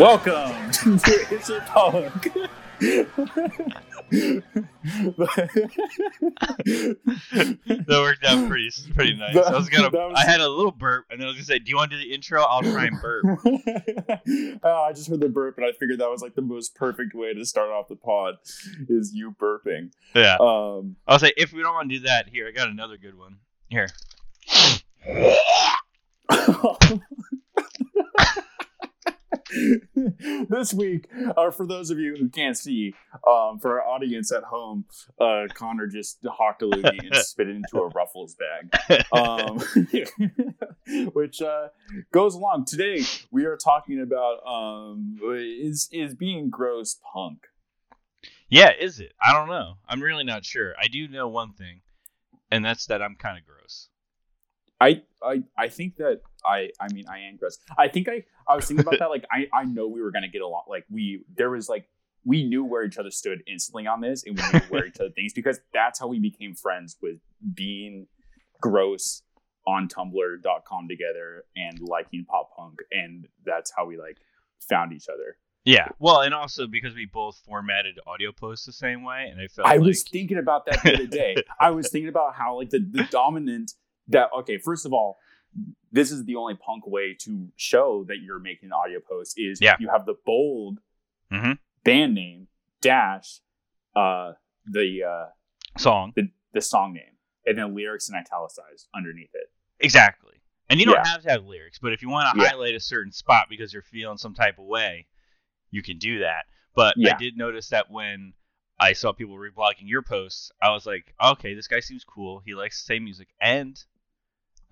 what? Welcome to It's a Punk. that worked out pretty pretty nice. That- I was gonna. was- I had a little burp, and then I was gonna say, "Do you want to do the intro? I'll try and burp." oh, I just heard the burp, and I figured that was like the most perfect way to start off the pod, is you burping. yeah. Um, I'll say if we don't want to do that, here I got another good one. Here. this week, uh, for those of you who can't see, um, for our audience at home, uh, Connor just hawked a loogie and spit it into a Ruffles bag, um, which uh, goes along. Today, we are talking about um, is is being gross punk. Yeah, is it? I don't know. I'm really not sure. I do know one thing, and that's that I'm kind of gross. I, I I think that I I mean I am gross. I think I I was thinking about that. Like I I know we were gonna get along. Like we there was like we knew where each other stood instantly on this, and we knew where each other things because that's how we became friends with being gross on Tumblr.com together and liking pop punk, and that's how we like found each other. Yeah. Well, and also because we both formatted audio posts the same way, and I felt I like was thinking about that the other day. I was thinking about how like the, the dominant that okay, first of all, this is the only punk way to show that you're making an audio post is Yeah. you have the bold Mhm. band name dash uh the uh song the, the song name and then lyrics and italicized underneath it. exactly. And you don't Yeah. have to have lyrics, but if you want to Yeah. highlight a certain spot because you're feeling some type of way, you can do that. But. I did notice that when I saw people reblogging your posts, I was like, okay, this guy seems cool. He likes the same music, and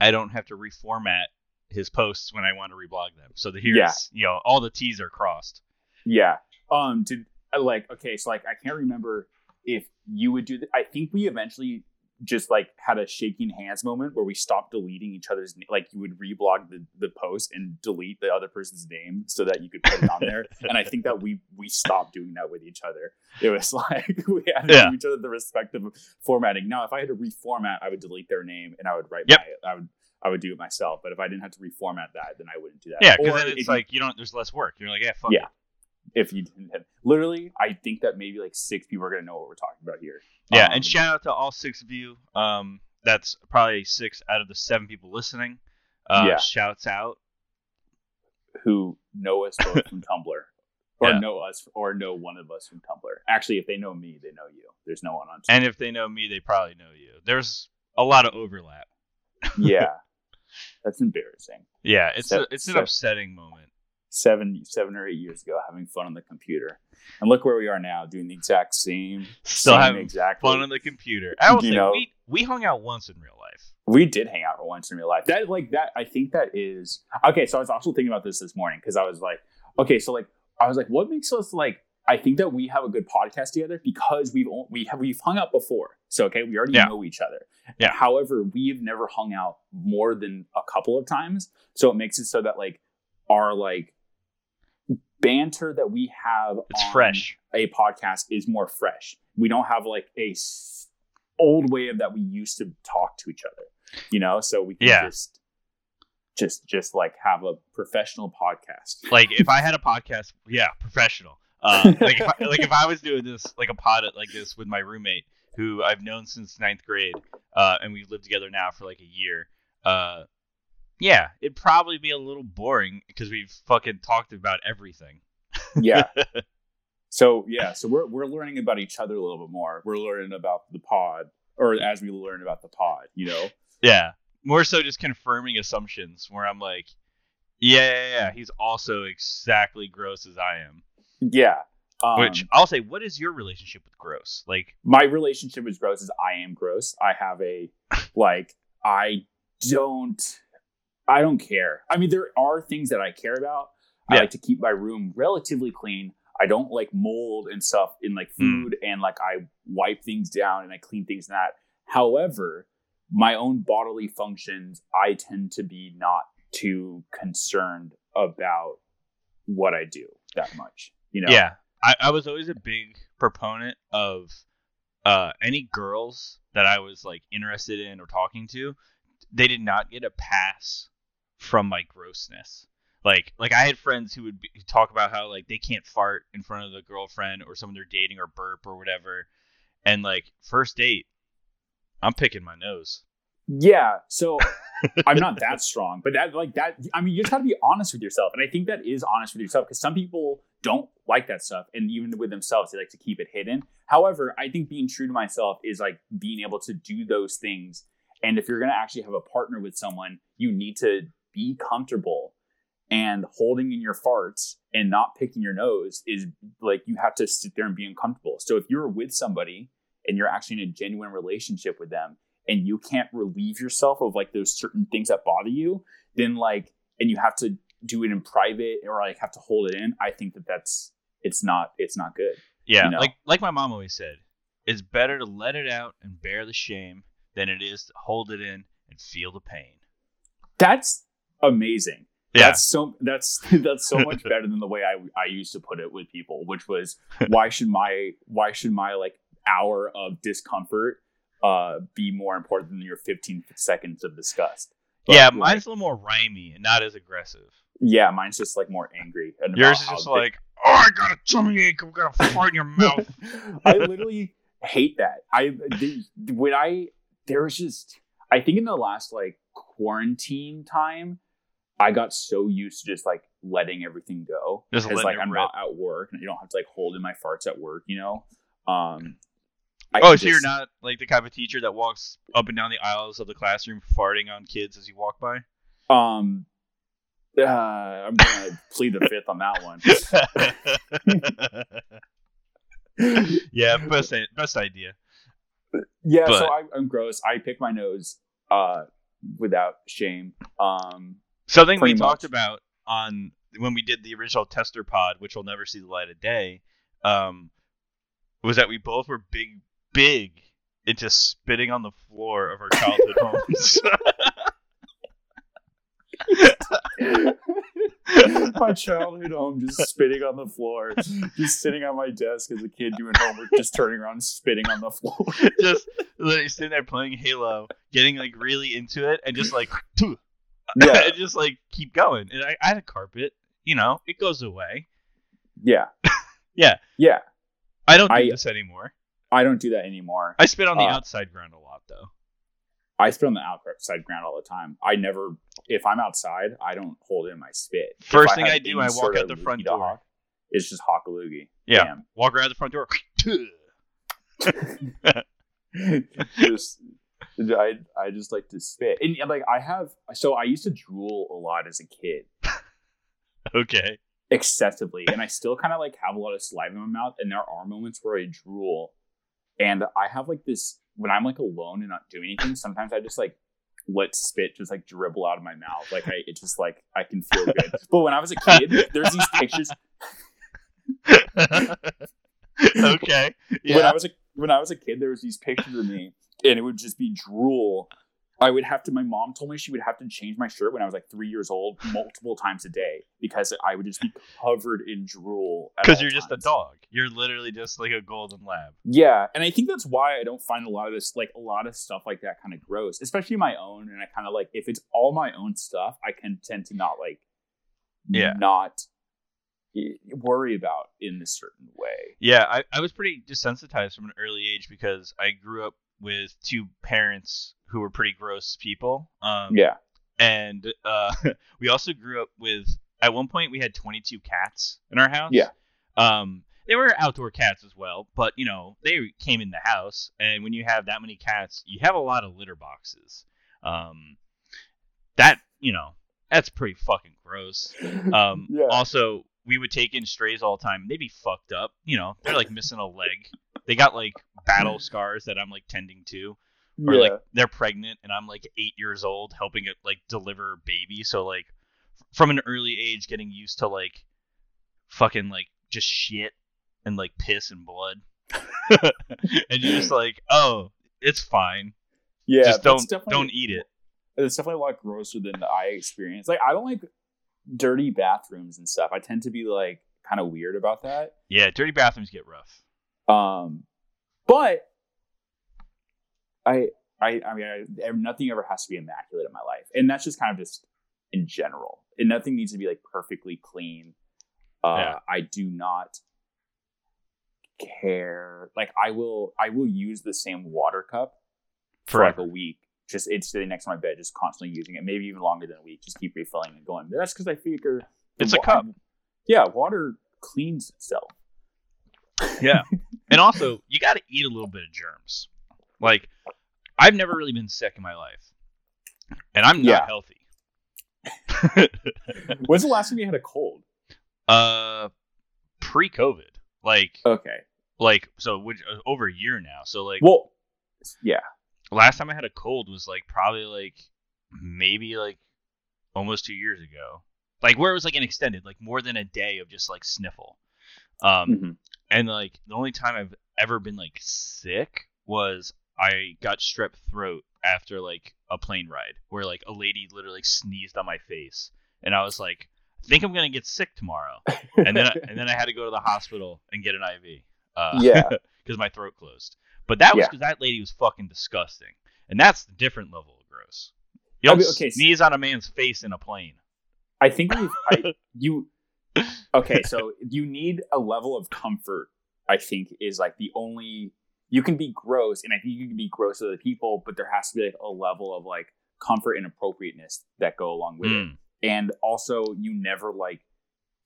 I don't have to reformat his posts when I want to reblog them. So the here's Yeah. you know all the T's are crossed. Yeah. Um. Uh, like, okay, so like, I can't remember if you would do that. I think we eventually just like had a shaking hands moment where we stopped deleting each other's na- like you would reblog the, the post and delete the other person's name so that you could put it on there and i think that we we stopped doing that with each other it was like we had to Yeah. give each other the respective formatting now if i had to reformat i would delete their name and i would write Yep. my i would i would do it myself but if i didn't have to reformat that then i wouldn't do that Yeah, because then it's like you don't. There's less work. You're like, yeah, fuck Yeah. it. if you didn't have literally i think that maybe like six people are going to know what we're talking about here Yeah, Um, and shout out to all six of you. Um, that's probably six out of the seven people listening. Uh, Yeah. Shouts out. who know us both from tumblr or Yeah. know us or know one of us from tumblr actually if they know me they know you there's no one on Tumblr. And if they know me, they probably know you. There's a lot of overlap. yeah that's embarrassing Yeah, it's So- a, it's an upsetting moment. Seven seven or eight years ago having fun on the computer and look where we are now doing the exact same Still same having exact fun on the computer. I will say know- we we hung out once in real life. we did hang out once in real life. That like that I think that is okay. So I was also thinking about this this morning because I was like, okay, so like I was like, what makes us like? I think that we have a good podcast together because we've we have we've hung out before. So okay, we already Yeah. know each other. Yeah. However, we've never hung out more than a couple of times. So it makes it so that like our like banter that we have It's on fresh. a podcast is more fresh. We don't have like a s- old way of that we used to talk to each other, you know. So we can Yeah. just, just, just like have a professional podcast. Like if I had a podcast, yeah, professional. Uh, like if I, like if I was doing this like a pod like this with my roommate who I've known since ninth grade, uh, and we've lived together now for like a year. Uh, yeah, it'd probably be a little boring because we've fucking talked about everything. Yeah. so yeah, so we're we're learning about each other a little bit more. We're learning about the pod, or as we learn about the pod, you know. Yeah, more so just confirming assumptions where I'm like, yeah, yeah, yeah, he's also exactly gross as I am. Yeah. Um, Which I'll say, what is your relationship with gross? Like, my relationship with gross is I am gross. I have a like I don't I don't care. I mean there are things that I care about. I like to keep my room relatively clean. I don't like mold and stuff in like Mm. food and like I wipe things down and I clean things and that. However, my own bodily functions, I tend to be not too concerned about what I do that much. You know? yeah, I, I was always a big proponent of uh, any girls that I was like interested in or talking to. They did not get a pass from my grossness. Like like I had friends who would be, talk about how like they can't fart in front of the girlfriend or someone they're dating or burp or whatever, and like first date, I'm picking my nose. Yeah. So I'm not that strong, but that like that. I mean, you just got to be honest with yourself, and I think that is honest with yourself because some people don't like that stuff, and even with themselves, they like to keep it hidden. However, I think being true to myself is like being able to do those things. And if you're gonna actually have a partner with someone, you need to be comfortable. And holding in your farts and not picking your nose is like you have to sit there and be uncomfortable. So if you're with somebody and you're actually in a genuine relationship with them and you can't relieve yourself of like those certain things that bother you, then like, and you have to do it in private or like have to hold it in, I think that that's, it's not, it's not good. Yeah, You know? like like my mom always said, it's better to let it out and bear the shame than it is to hold it in and feel the pain. That's amazing. Yeah, That's so that's that's so much better than the way I I used to put it with people, which was why should my why should my like hour of discomfort uh be more important than your 15 seconds of disgust? But, yeah, like, mine's a little more rhymey and not as aggressive. yeah, mine's just like more angry. And Yours is just like, oh, I got a tummy ache. I'm gonna fart in your mouth. I literally hate that. I when I there was just I think in the last like quarantine time, I got so used to just like letting everything go Just because like I'm rip. not at work and you don't have to like hold in my farts at work, you know. Um, I Oh, so you're not like the type of teacher that walks up and down the aisles of the classroom farting on kids as you walk by? Um, uh, I'm gonna plead the fifth on that one. yeah, best best idea. Yeah, But- so I, I'm gross. I pick my nose uh without shame. Um, Something we Pretty talked about on when we did the original tester pod, which will never see the light of day, um, was that we both were big, big into spitting on the floor of our childhood homes. my childhood home just spitting on the floor, just sitting on my desk as a kid doing homework, just turning around spitting on the floor. just literally sitting there playing Halo, getting like really into it, and just like, Yeah, just like keep going. And I, I had a carpet, you know, it goes away. yeah, Yeah. yeah. I don't do I- this anymore. I don't do that anymore. I spit on the Uh, outside ground a lot though. I spit on the outside ground all the time. I never, if I'm outside, I don't hold in my spit. First thing I do, I walk out the front door. hawk, It's just hawk a loogie. Yeah. Walk around the front door. Just, I, I just like to spit, and like I have. So I used to drool a lot as a kid. okay. excessively and i still kind of like have a lot of saliva in my mouth and there are moments where i drool and i have like this when i'm like alone and not doing anything sometimes i just like let spit just like dribble out of my mouth like i it just like i can feel good but when i was a kid there's these pictures okay. when i was a when i was a kid there was these pictures of me and it would just be drool i would have to my mom told me she would have to change my shirt when i was like three years old multiple times a day because i would just be covered in drool Because you're just a dog. You're literally just like a golden lab. Yeah, and I think that's why I don't find a lot of this, like a lot of stuff like that, kind of gross, especially my own. And I kind of like if it's all my own stuff, I can tend to not like, Yeah. not eh, worry about in a certain way. Yeah, I, I was pretty desensitized from an early age because I grew up with two parents who were pretty gross people. Um, Yeah, and uh, we also grew up with at one point we had 22 cats in our house. Yeah. um they were outdoor cats as well but you know they came in the house. And when you have that many cats you have a lot of litter boxes. Um that you know that's pretty fucking gross. Um Yeah. also we would take in strays all the time. They'd be fucked up you know they're like missing a leg they got like battle mm. scars that i'm like tending to or yeah, like they're pregnant and I'm like eight years old helping it like deliver baby. So like from an early age getting used to like fucking like just shit and like piss and blood. and you're just like, oh, it's fine. yeah. just don't don't eat it. It's definitely a lot grosser than I experience. Like I don't like dirty bathrooms and stuff. I tend to be like kind of weird about that. Yeah, dirty bathrooms get rough. Um, but I, I, I mean, I, nothing ever has to be immaculate in my life, and that's just kind of just in general. And nothing needs to be like perfectly clean. Uh, Yeah. I do not care. Like I will, I will use the same water cup for like a week. Just it's sitting next to my bed, just constantly using it. Maybe even longer than a week. Just keep refilling and going. That's because I figure It's a wa- cup. Yeah, water cleans itself. Yeah. and also, you got to eat a little bit of germs. Like, I've never really been sick in my life, and I'm not Yeah. healthy. When's the last time you had a cold? uh, pre-COVID, like, Okay. like so, which, uh, over a year now. So, like, Well, yeah. last time I had a cold was like probably like maybe like almost two years ago. Like where it was like an extended, like more than a day of just like sniffle. Um, Mhm. And like the only time I've ever been like sick was I got strep throat after like a plane ride where like a lady literally sneezed on my face and I was like I think I'm gonna get sick tomorrow and then I, and then I had to go to the hospital and get an IV uh, Yeah. because my throat closed but that was Yeah. because that lady was fucking disgusting and that's the different level of gross you I don't mean, okay, sneeze on a man's face in a plane I think we've, I, you. Okay, so you need a level of comfort. I think is like the only you can be gross, and I think you can be gross to other people, but there has to be like a level of like comfort and appropriateness that go along with it. Mm. And also, you never like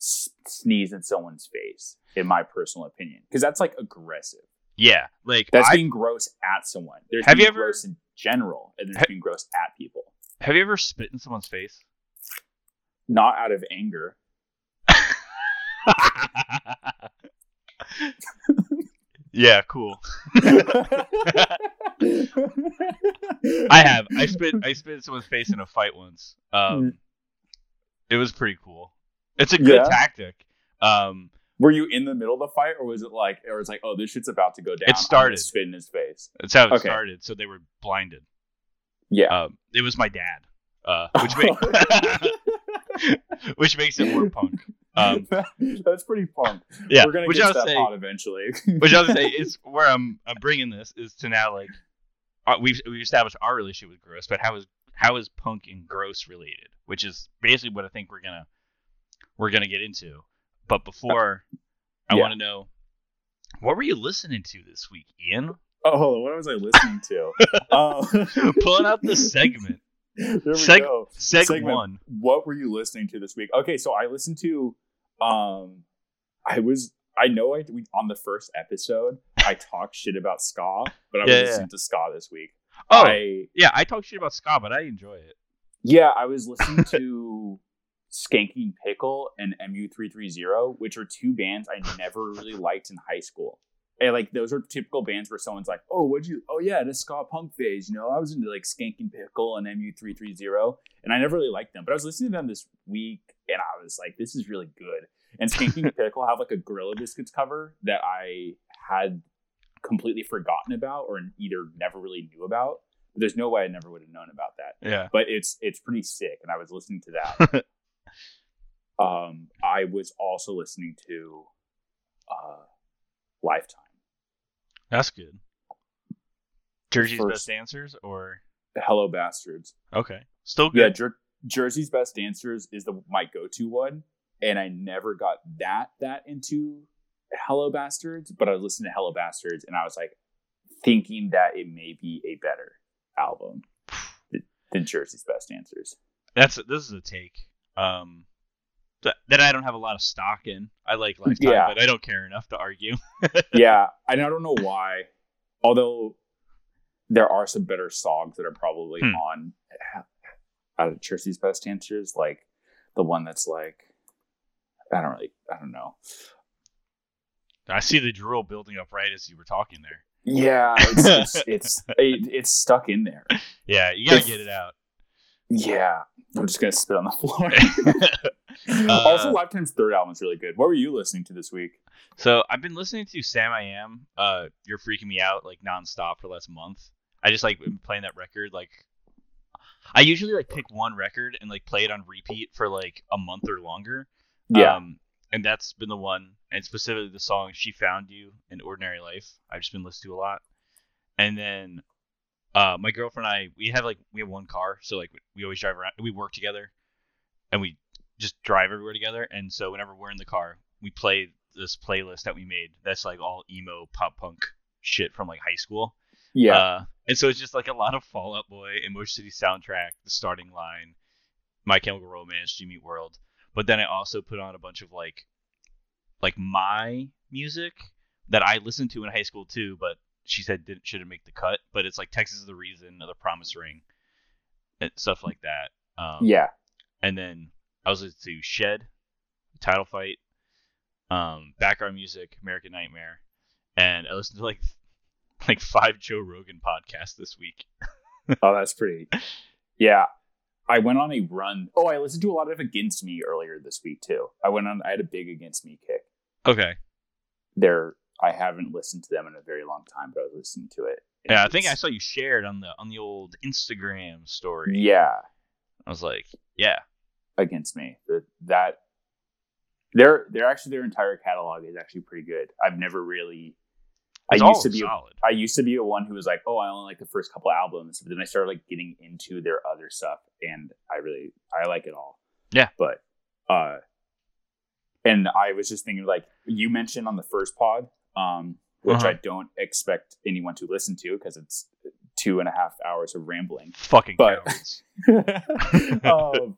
s- sneeze in someone's face, in my personal opinion, because that's like aggressive. yeah like That's I, being gross at someone. There's Have you ever- gross in general, and there's Ha- being gross at people, have you ever spit in someone's face not out of anger. Yeah, cool. I have. I spit. I spit in someone's face in a fight once. Um, it was pretty cool. It's a good Yeah? tactic. Um, Were you in the middle of the fight, or was it like, or was like, oh, this shit's about to go down? Gonna started. spit in his face. that's how it Okay. started. So they were blinded. Yeah. Um, it was my dad, uh, which makes which makes it more punk. Um, That's pretty punk. yeah, We're gonna which get I to was that saying, pot eventually. which I was saying is where I'm I'm bringing this is to now like uh, we've we've established our relationship with gross, but how is how is punk and gross related? Which is basically what I think we're gonna we're gonna get into. But before, I Yeah. want to know what were you listening to this week, Ian? oh, hold on. What was I listening to? um, Pulling out the segment, there we Seg- go. seg Segment. one. What were you listening to this week? Okay, so I listened to. Um, I was. I know I we, on the first episode I talked shit about ska, but I was Yeah, yeah. listening to ska this week. Oh, I yeah, I talk shit about ska, but I enjoy it. Yeah, I was listening to Skankin' Pickle and MU330, which are two bands I never really liked in high school. And like those are typical bands where someone's like, "Oh, what'd you? Oh yeah, the ska punk phase. You know, I was into like Skankin' Pickle and MU330, and I never really liked them. But I was listening to them this week, and I was like, this is really good. And Skankin' Pickle have like a Gorilla Biscuits cover that I had completely forgotten about, or either never really knew about. But there's no way I never would have known about that Yeah. but it's it's pretty sick and i was listening to that um i was also listening to uh lifetime That's good. Jersey's First- best dancers, or hello bastards okay, still yeah good. Jer- jersey's best dancers is the my go-to one and i never got that that into hello bastards but i listened to hello bastards and i was like thinking that it may be a better album than, jersey's best dancers That's this is a take. Um, that, that I don't have a lot of stock in. I like Lifetime, Yeah. but I don't care enough to argue. yeah, and I don't know why. Although there are some better songs that are probably Hmm. on out of Jersey's Best Dancers, like the one that's like I don't really I don't know. I see the drool building up right as you were talking there. Yeah, it's it's it's, it, it's stuck in there. Yeah, you gotta It's- get it out. Yeah, I'm just gonna spit on the floor. Uh, also, Lifetime's third album is really good. What were you listening to this week? so I've been listening to Samiam. Uh, you're freaking me out like nonstop for the last month. I just like been playing that record like. I usually like pick one record and like play it on repeat for like a month or longer. Yeah, Um, and that's been the one, and specifically the song "She Found You" in "Ordinary Life." I've just been listening to a lot. And then, uh, my girlfriend and I, we have like we have one car, so like we always drive around. We work together, and we just drive everywhere together. And so whenever we're in the car, we play this playlist that we made. That's like all emo pop punk shit from like high school. Yeah. Uh, and so it's just like a lot of Fall Out Boy, Motion City Soundtrack, The Starting Line, My Chemical Romance, Jimmy World. But then I also put on a bunch of like, like my music that I listened to in high school too, but she said didn't shouldn't make the cut. But it's like Texas is the Reason, The Promise Ring, and stuff like that. Um, yeah. and then I was listening to Shed, Title Fight, um, background music, American Nightmare, and I listened to like like five Joe Rogan podcasts this week. Oh, that's pretty. Yeah. I went on a run. Oh, I listened to a lot of Against Me earlier this week too. I went on. I had a big Against Me kick. Okay. There, I haven't listened to them in a very long time, but I was listening to it. Yeah, I think I saw you shared on the on the old Instagram story. Yeah, I was like, yeah, Against Me. That that their their actually their entire catalog is actually pretty good. I've never really. It's I used to be. solid. I used to be a one who was like, oh, I only like the first couple albums, but then I started like getting into their other stuff, and I really I like it all. Yeah. but uh, and I was just thinking like you mentioned on the first pod, um, which Uh-huh. I don't expect anyone to listen to because it's two and a half hours of rambling. Fucking but- um,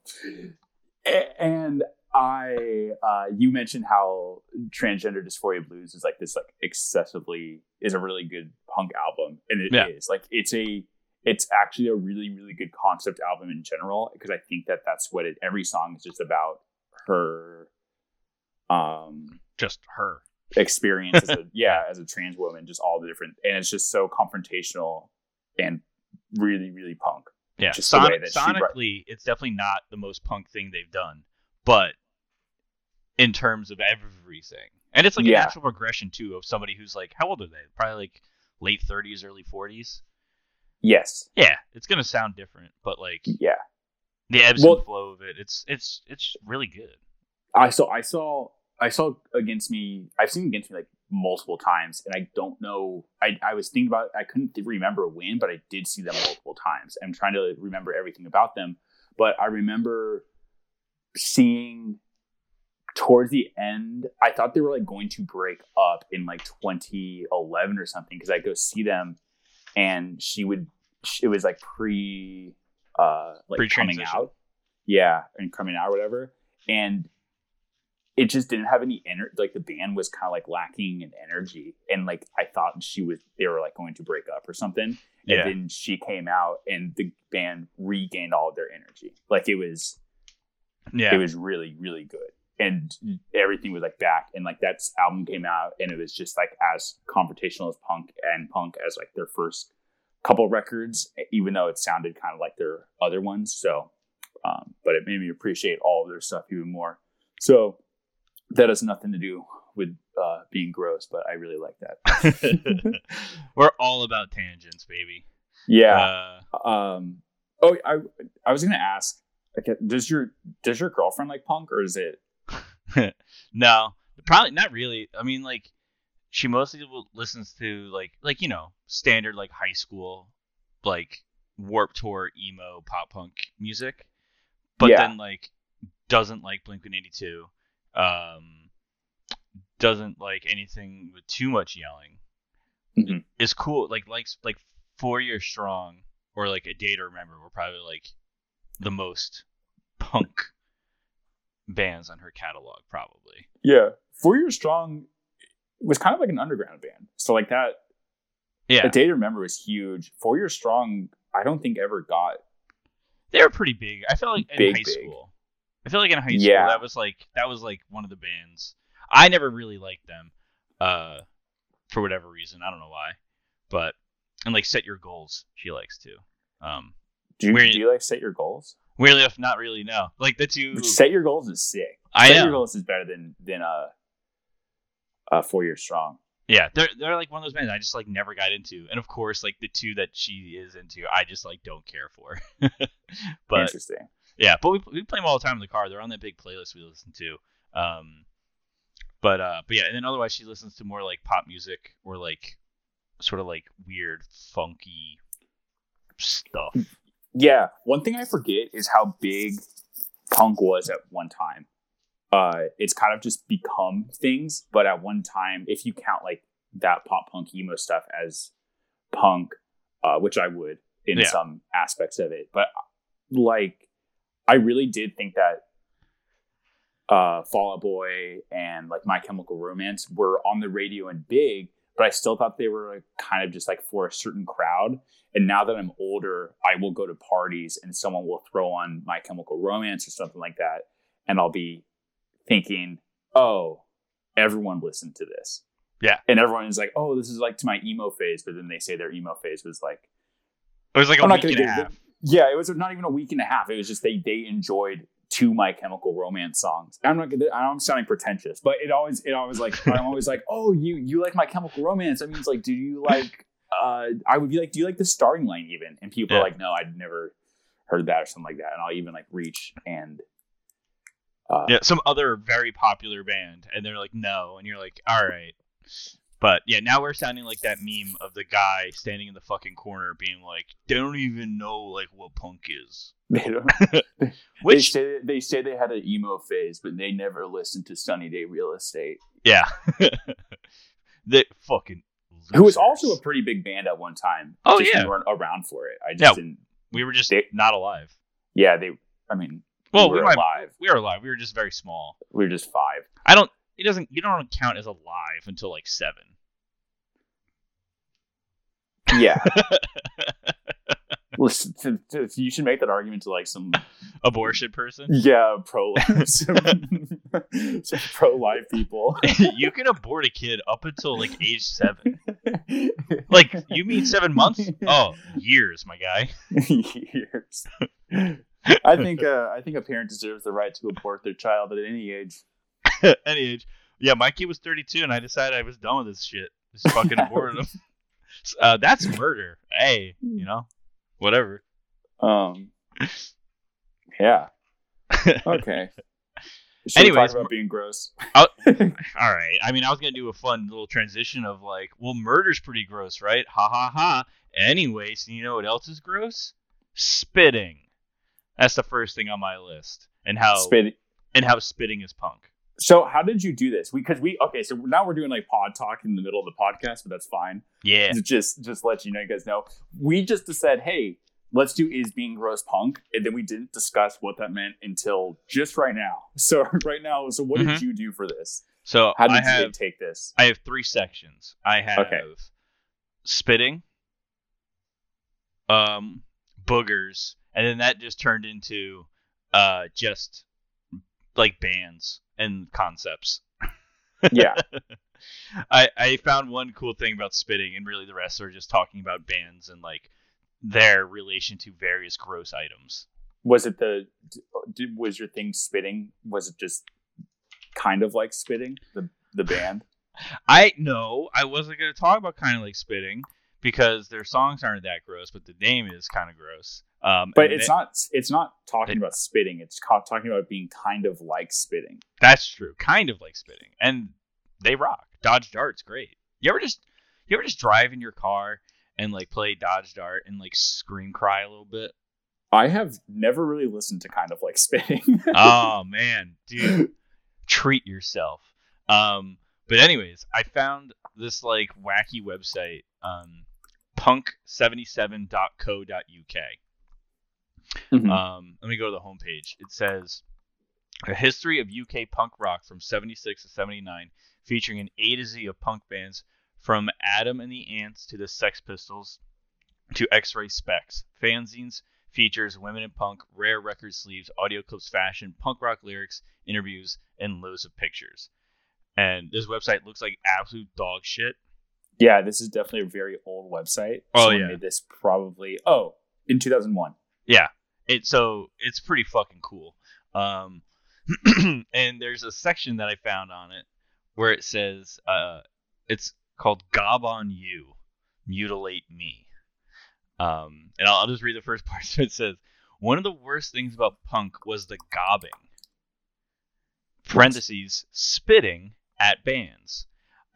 and I, uh, you mentioned how transgender dysphoria blues is like this, like excessively is a really good punk album, and it is Yeah. like it's a, it's actually a really really good concept album in general because I think that that's what it. Every song is just about her, um, Just her. experience as a yeah as a trans woman, just all the different, and it's just so confrontational and really really punk. Yeah, Just the way that she wri- sonically, it's definitely not the most punk thing they've done, but in terms of everything, and it's like Yeah. a natural progression too of somebody who's like, how old are they? Probably like late thirties, early forties. Yes, Yeah, it's gonna sound different, but like yeah. the ebbs Well- and flow of it, it's it's it's really good. I saw I saw I saw against me I've seen against me like multiple times and I don't know I, I was thinking about I couldn't remember when but I did see them multiple times I'm trying to remember everything about them but I remember seeing towards the end I thought they were like going to break up in like 2011 or something because I go see them and she would it was like pre uh like coming out. Yeah and coming out or whatever and it just didn't have any energy like the band was kind of like lacking in energy and like i thought she was they were like going to break up or something Yeah. and then she came out and the band regained all of their energy. Like it was Yeah, it was really really good and everything was like back and like that album came out and it was just like as confrontational as punk and punk as like their first couple records even though it sounded kind of like their other ones so um, but it made me appreciate all of their stuff even more so that has nothing to do with uh, being gross but i really like that we're all about tangents, baby. yeah Uh, um oh i i was gonna ask okay, does your does your girlfriend like punk or is it no, probably not really. I mean, like she mostly listens to like like you know standard like high school like Warped Tour emo pop punk music, but Yeah. then like doesn't like Blink One Eighty Two, um, doesn't like anything with too much yelling. Mhm. Is cool like likes like Four Years Strong or like A Day to Remember were probably like the most punk bands on her catalog probably. Yeah, Four Years Strong was kind of like an underground band. So like that, Yeah, A Day to Remember was huge. Four Years Strong, I don't think ever got. they were pretty big. I felt like in Big, high big. school. I feel like in high school Yeah. that was like that was like one of the bands. I never really liked them, uh, for whatever reason. I don't know why, but and like set your goals. She likes to. Um, Do you, do you like set your goals? Weirdly enough, not really. No, like the two. Set your goals is sick. I set know. your goals is better than than uh, uh Four Years Strong. Yeah, they're they're like one of those bands I just like never got into, and of course, like the two that she is into, I just like don't care for. but Interesting. yeah, but we we play them all the time in the car. They're on that big playlist we listen to. Um, but uh, but yeah, and then otherwise she listens to more like pop music or like sort of like weird, funky stuff. Yeah, one thing I forget is how big punk was at one time. Uh, it's kind of just become things, but at one time, if you count like that pop punk emo stuff as punk, uh, which I would in Yeah. some aspects of it, but like I really did think that uh, Fall Out Boy and like My Chemical Romance were on the radio and big, but I still thought they were kind of just like for a certain crowd. And now that I'm older, I will go to parties and someone will throw on My Chemical Romance or something like that, and I'll be thinking, "Oh, everyone listened to this." Yeah. and everyone is like, "Oh, this is like to my emo phase," but then they say their emo phase was like It was like a I'm week and a half. yeah, it was not even a week and a half. It was just they they enjoyed two My Chemical Romance songs. I'm not. I'm sounding pretentious, but it always it always like I'm always like, oh, you you like My Chemical Romance? I mean, it's like, do you like? uh I would be like, do you like the starting line even? And people Yeah. are like, no, I'd never heard that or something like that. And I'll even like reach and uh, Yeah, some other very popular band, and they're like, no, and you're like, all right. But yeah, now we're sounding like that meme of the guy standing in the fucking corner, being like, they don't even know like what punk is. they don't. they Which say they say they had an emo phase, but they never listened to Sunny Day Real Estate. yeah, they fucking. who was also a pretty big band at one time. Oh, just yeah. we weren't around for it. I just Yeah. didn't. we were just they- not alive. Yeah, they. I mean, Well, we we were alive. we were alive. We were just very small. We were just five. I don't. It doesn't. You don't count as alive until like seven. Yeah. Listen, to, to, you should make that argument to like some Abortion person. yeah pro some, some pro life people. you can abort a kid up until like age seven. Like you mean seven months? Oh, years, my guy. years. I think uh, I think a parent deserves the right to abort their child at any age. Any age. Yeah, my kid was 32, and I decided I was done with this shit. Just fucking aborted him. Uh, that's murder. Hey, you know, whatever. Um. Yeah. Okay. Should Anyways, about being gross. All right. I mean, I was gonna do a fun little transition of like, well, murder's pretty gross, right? Ha ha ha. Anyways, you know what else is gross? Spitting. That's the first thing on my list, and how Spit. and how spitting is punk. So how did you do this? Because we okay, so now we're doing like pod talk in the middle of the podcast, but that's fine. Yeah. Just just let you know, you guys know. We just said, hey, let's do is being gross punk, and then we didn't discuss what that meant until just right now. So right now, so what did you do for this? So How did Mm-hmm. Have take this? I have three sections. I have Okay. spitting, um, boogers, and then that just turned into uh just like bands and concepts. Yeah, I I found one cool thing about spitting, and really the rest are just talking about bands and like their relation to various gross items. was it the did, was your thing spitting? Was it just kind of like spitting the the band? I no, I wasn't gonna talk about kind of like spitting because their songs aren't that gross, but the name is kind of gross. Um, But it's they- not it's not talking they- about spitting. It's talking about being kind of like spitting. That's true, kind of like spitting, and they rock. Dodge Dart's great. You ever just you ever just drive in your car and like play Dodge Dart and like scream cry a little bit? I have never really listened to kind of like spitting. oh man, dude, treat yourself. Um, but anyways, I found this like wacky website, um, punk77.co.uk. Mhm. Um, let me go to the homepage. It says a history of UK punk rock from 76 to 79, featuring an A to Z of punk bands from Adam and the Ants to the Sex Pistols to X-Ray Spex, fanzines, features, women in punk, rare record sleeves, audio clips, fashion, punk rock lyrics, interviews, and loads of pictures. And this website looks like absolute dog shit. Yeah, this is definitely a very old website. Oh, Someone yeah. made this probably oh in 2001. Yeah. It so it's pretty fucking cool. Um and there's a section that I found on it where it says uh it's called Gob on You, Mutilate Me. Um and I'll, I'll just read the first part. So it says one of the worst things about punk was the gobbing. Parentheses spitting at bands.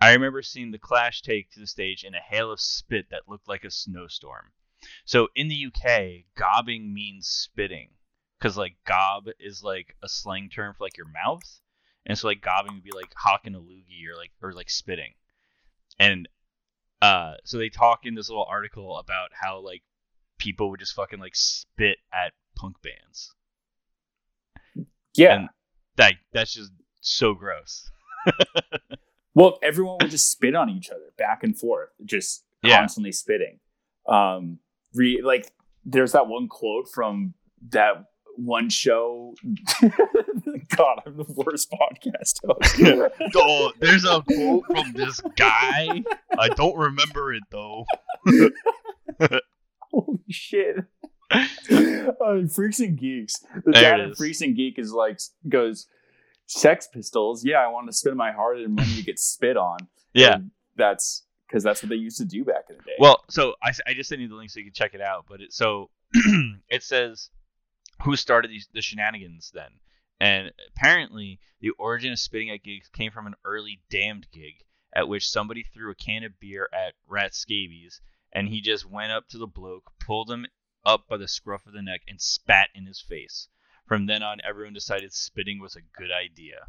I remember seeing the Clash take to the stage in a hail of spit that looked like a snowstorm. So in the UK, gobbing means spitting. because like gob is like a slang term for like your mouth, and so like gobbing would be like hawking a loogie or like or like spitting, and uh, so they talk in this little article about how like people would just fucking like spit at punk bands. Yeah. And that that's just so gross. well, everyone would just spit on each other back and forth, just Yeah. constantly spitting. Um, re- like there's that one quote from that one show. God, I'm the worst podcast host. oh, there's a quote from this guy. I don't remember it though. Holy shit. uh, Freaks and Geeks. The There dad in. Freaks and Geek is like goes, Sex Pistols. Yeah, I want to spend my heart and money to get spit on. Yeah. And that's because that's what they used to do back in the day. Well, so I, I just sent you the link so you can check it out. But it so it says who started these the shenanigans then, and apparently the origin of spitting at gigs came from an early damned gig at which somebody threw a can of beer at Rat Scabies, and he just went up to the bloke, pulled him up by the scruff of the neck, and spat in his face. From then on, everyone decided spitting was a good idea.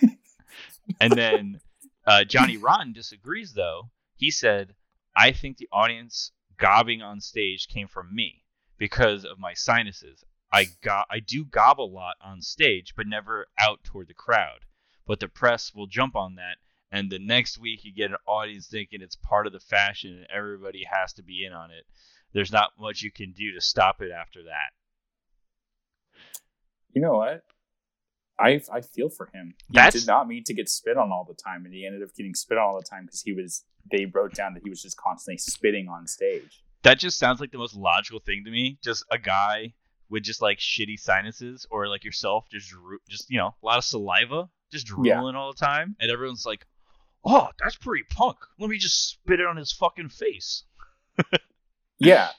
and then uh, Johnny Rotten disagrees, though. He said, I think the audience gobbing on stage came from me because of my sinuses. I go- I do gob a lot on stage, but never out toward the crowd. But the press will jump on that, and the next week you get an audience thinking it's part of the fashion and everybody has to be in on it. There's not much you can do to stop it after that. You know what? I I feel for him. He That's- did not mean to get spit on all the time, and he ended up getting spit on all the time because he was. They wrote down that he was just constantly spitting on stage. That just sounds like the most logical thing to me. Just a guy with just like shitty sinuses, or like yourself, just just you know a lot of saliva, just Yeah. drooling all the time, and everyone's like, "Oh, that's pretty punk. Let me just spit it on his fucking face." Yeah,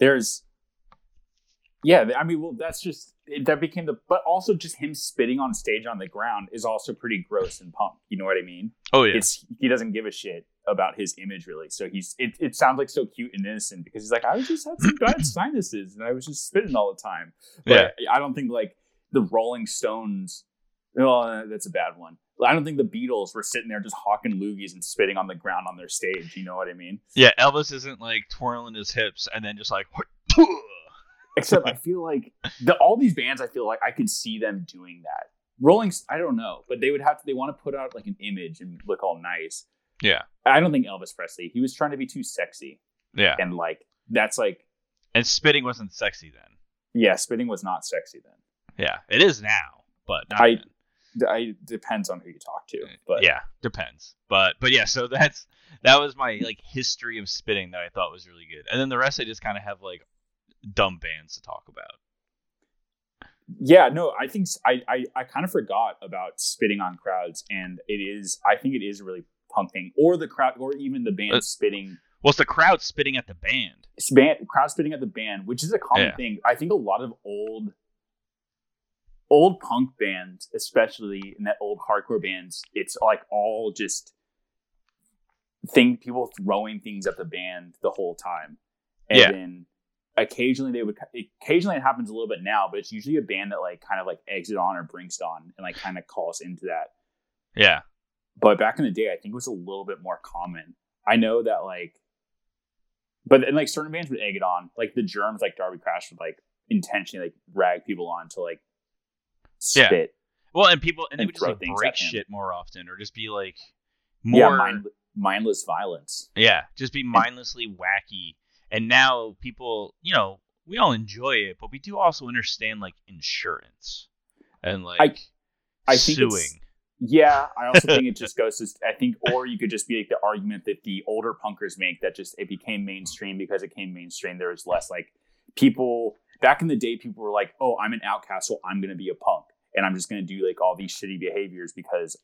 there's. Yeah, I mean, well, that's just that became the. But also, just him spitting on stage on the ground is also pretty gross and punk. You know what I mean? Oh yeah, It's he doesn't give a shit about his image really. So he's it, it sounds like so cute and innocent because he's like, I just had some bad sinuses and I was just spitting all the time. But I don't think like the Rolling Stones. Oh, that's a bad one. I don't think the Beatles were sitting there just hawking loogies and spitting on the ground on their stage. You know what I mean? yeah. Elvis isn't like twirling his hips and then just like. Except I feel like the all these bands. I feel like I could see them doing that. Rolling, I don't know, but they would have to. They want to put out like an image and look all nice. Yeah, I don't think Elvis Presley. He was trying to be too sexy, yeah. and like that's like And spitting wasn't sexy then. yeah, spitting was not sexy then. Yeah, it is now, but not I- then. I depends on who you talk to, uh, but yeah, depends. But but yeah, so that's that was my like history of spitting that I thought was really good, and then the rest I just kind of have like dumb bands to talk about. yeah, no, I think I, I, I kind of forgot about spitting on crowds, and it is I think it is a really punk thing, or the crowd, or even the band Uh, spitting. Well, it's the crowd spitting at the band. s- Band, crowd spitting at the band, which is a common Yeah. thing. I think a lot of old, old punk bands, especially in that old hardcore bands, it's like all just thing people throwing things at the band the whole time, and Yeah. then occasionally they would occasionally it happens a little bit now, but it's usually a band that like kind of like exit on or brings on and like kind of calls into that. Yeah, But back in the day, I think it was a little bit more common. I know that like, but and like certain bands would egg it on, like the Germs, like Darby Crash would like intentionally like rag people on to like Yeah. spit. well, and people and they And would just like break shit more often, or just be like Yeah, more mind, mindless violence. Yeah, just be mindlessly wacky. And now people, you know, we all enjoy it, but we do also understand like insurance and like I think it's- suing. Yeah, I also think it just goes to I think, or you could just be like the argument that the older punkers make that just it became mainstream because it came mainstream. There was less like people back in the day. People were like, "Oh, I'm an outcast, so I'm going to be a punk, and I'm just going to do like all these shitty behaviors because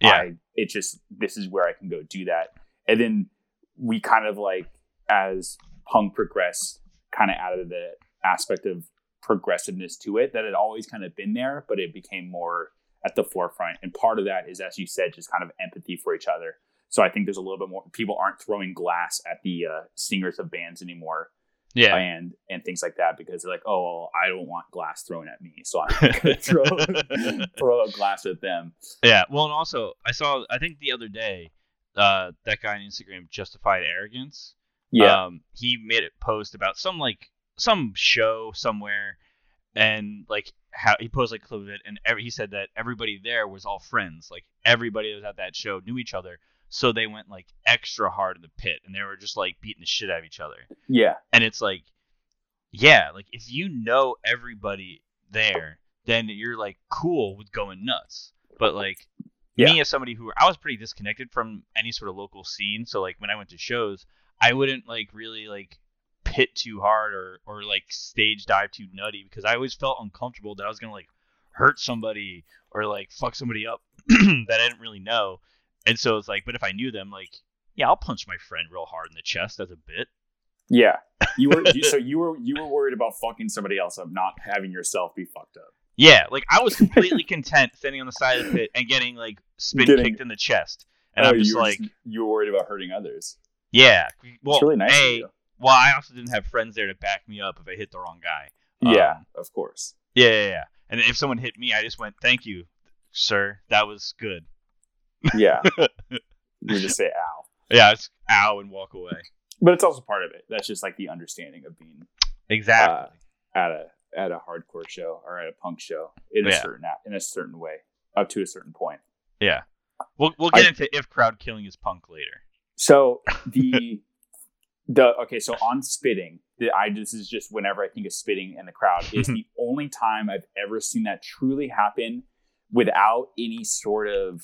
Yeah. I it just this is where I can go do that." And then we kind of like as punk progressed, kind of added the aspect of progressiveness to it that had always kind of been there, but it became more at the forefront. And part of that is, as you said, just kind of empathy for each other. So I think there's a little bit more people aren't throwing glass at the uh, singers of bands anymore. Yeah. and and things like that because they're like, oh, well, I don't want glass thrown at me, so I'm not gonna throw throw a glass at them. Yeah. Well, and also I saw I think the other day, uh, that guy on Instagram, Justified Arrogance. Yeah, Um, he made a post about some like some show somewhere, and like how he posted like a clip of it, and every, he said that everybody there was all friends. Like everybody that was at that show knew each other, so they went like extra hard in the pit, and they were just like beating the shit out of each other. yeah, And it's like, yeah, like if you know everybody there, then you're like cool with going nuts. But like me as somebody who I was pretty disconnected from any sort of local scene, so like when I went to shows, I wouldn't like really like pit too hard or or like stage dive too nutty because I always felt uncomfortable that I was gonna like hurt somebody or like fuck somebody up that I didn't really know. And so it's like, but if I knew them, like, yeah, I'll punch my friend real hard in the chest as a bit. yeah. You were you, so you were you were worried about fucking somebody else up, not having yourself be fucked up. Yeah, like I was completely content standing on the side of the pit and getting like spin Getting- kicked in the chest. And Oh, I'm just you were like, you were worried about hurting others. Yeah. Well, it's really nice. A, well, I also didn't have friends there to back me up if I hit the wrong guy. Yeah, Um, of course. Yeah, yeah, yeah. And if someone hit me, I just went, "Thank you, sir. That was good." Yeah, you just say ow. Yeah, it's ow and walk away. But it's also part of it. That's just like the understanding of being Exactly. at a at a hardcore show or at a punk show in a Yeah. certain in a certain way up to a certain point. yeah. We'll we'll get I- into if crowd killing is punk later. So the the okay, so on spitting, the, I this is just whenever I think of spitting in the crowd is the only time I've ever seen that truly happen without any sort of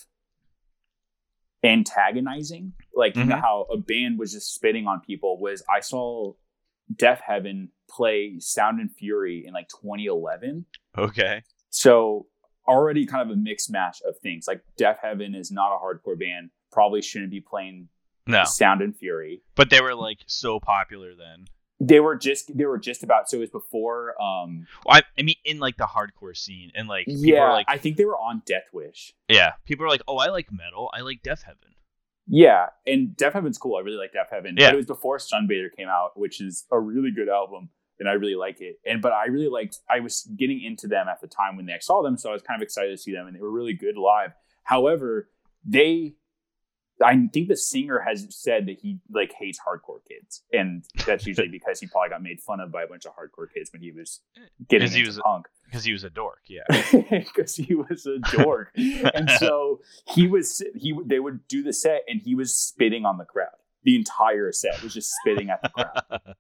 antagonizing. Like you know Mhm. how a band was just spitting on people was I saw Deafheaven play Sound and Fury in like 2011. Okay. So already kind of a mixed match of things. Like Deafheaven is not a hardcore band, probably shouldn't be playing No, Sound and Fury. but they were like so popular then. They were just they were just about so it was before um Well, I, I mean, in like the hardcore scene, and like people yeah, like, I think they were on Death Wish. yeah, people are like, oh, I like metal. I like Deafheaven. Yeah, and Deafheaven's cool. I really like Deafheaven. Yeah. But it was before Sunbather came out, which is a really good album, and I really like it. And but I really liked. I was getting into them at the time when I saw them, so I was kind of excited to see them, and they were really good live. However, they, I think the singer has said that he like hates hardcore kids, and that's usually because he probably got made fun of by a bunch of hardcore kids when he was getting 'Cause he was- punk. because he was a dork. Yeah. because he was a dork, and so he was he they would do the set, and he was spitting on the crowd. The entire set was just spitting at the crowd.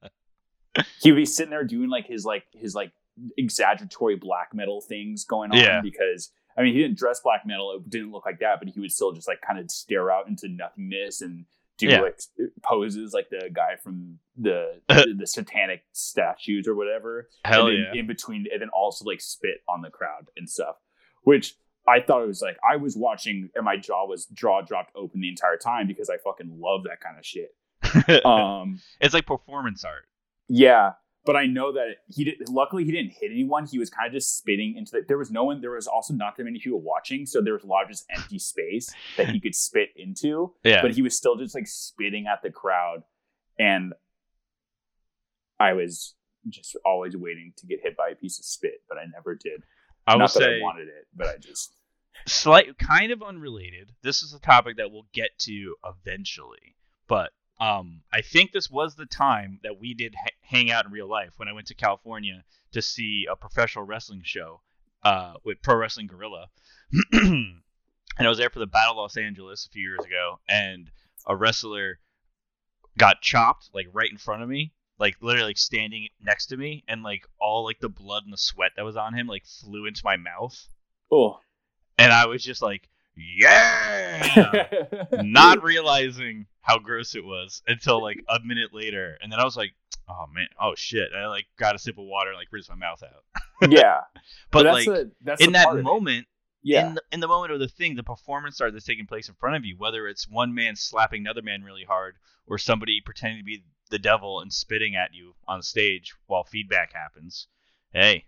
He would be sitting there doing like his like his like exaggeratory black metal things going on Yeah. because I mean he didn't dress black metal, it didn't look like that, but he would still just like kind of stare out into nothingness and do Yeah. like poses like the guy from the the, the satanic statues or whatever Hell and yeah. in between and then also like spit on the crowd and stuff which i thought it was like i was watching and my jaw was jaw dropped open the entire time because i fucking love that kind of shit um it's like performance art. yeah but i know that he did luckily he didn't hit anyone he was kind of just spitting into the there was no one there was also not that many people watching so there was a lot of just empty space that he could spit into Yeah. but he was still just like spitting at the crowd and i was just always waiting to get hit by a piece of spit but i never did I will not that say, i wanted it but i just slight, kind of unrelated. This is a topic that we'll get to eventually, but um, I think this was the time that we did ha- hang out in real life when I went to California to see a professional wrestling show uh, with Pro Wrestling Guerrilla, and I was there for the Battle of Los Angeles a few years ago, and a wrestler got chopped like right in front of me. Like literally like standing next to me, and like all like the blood and the sweat that was on him like flew into my mouth oh and I was just like, yeah, not realizing how gross it was until like a minute later, and then I was like, oh man, oh shit, and I like got a sip of water and like rinsed my mouth out. yeah But, that's like the, that's in that part of it. moment, yeah in the, in the moment of the thing, the performance art that's taking place in front of you, whether it's one man slapping another man really hard or somebody pretending to be the devil and spitting at you on stage while feedback happens, hey,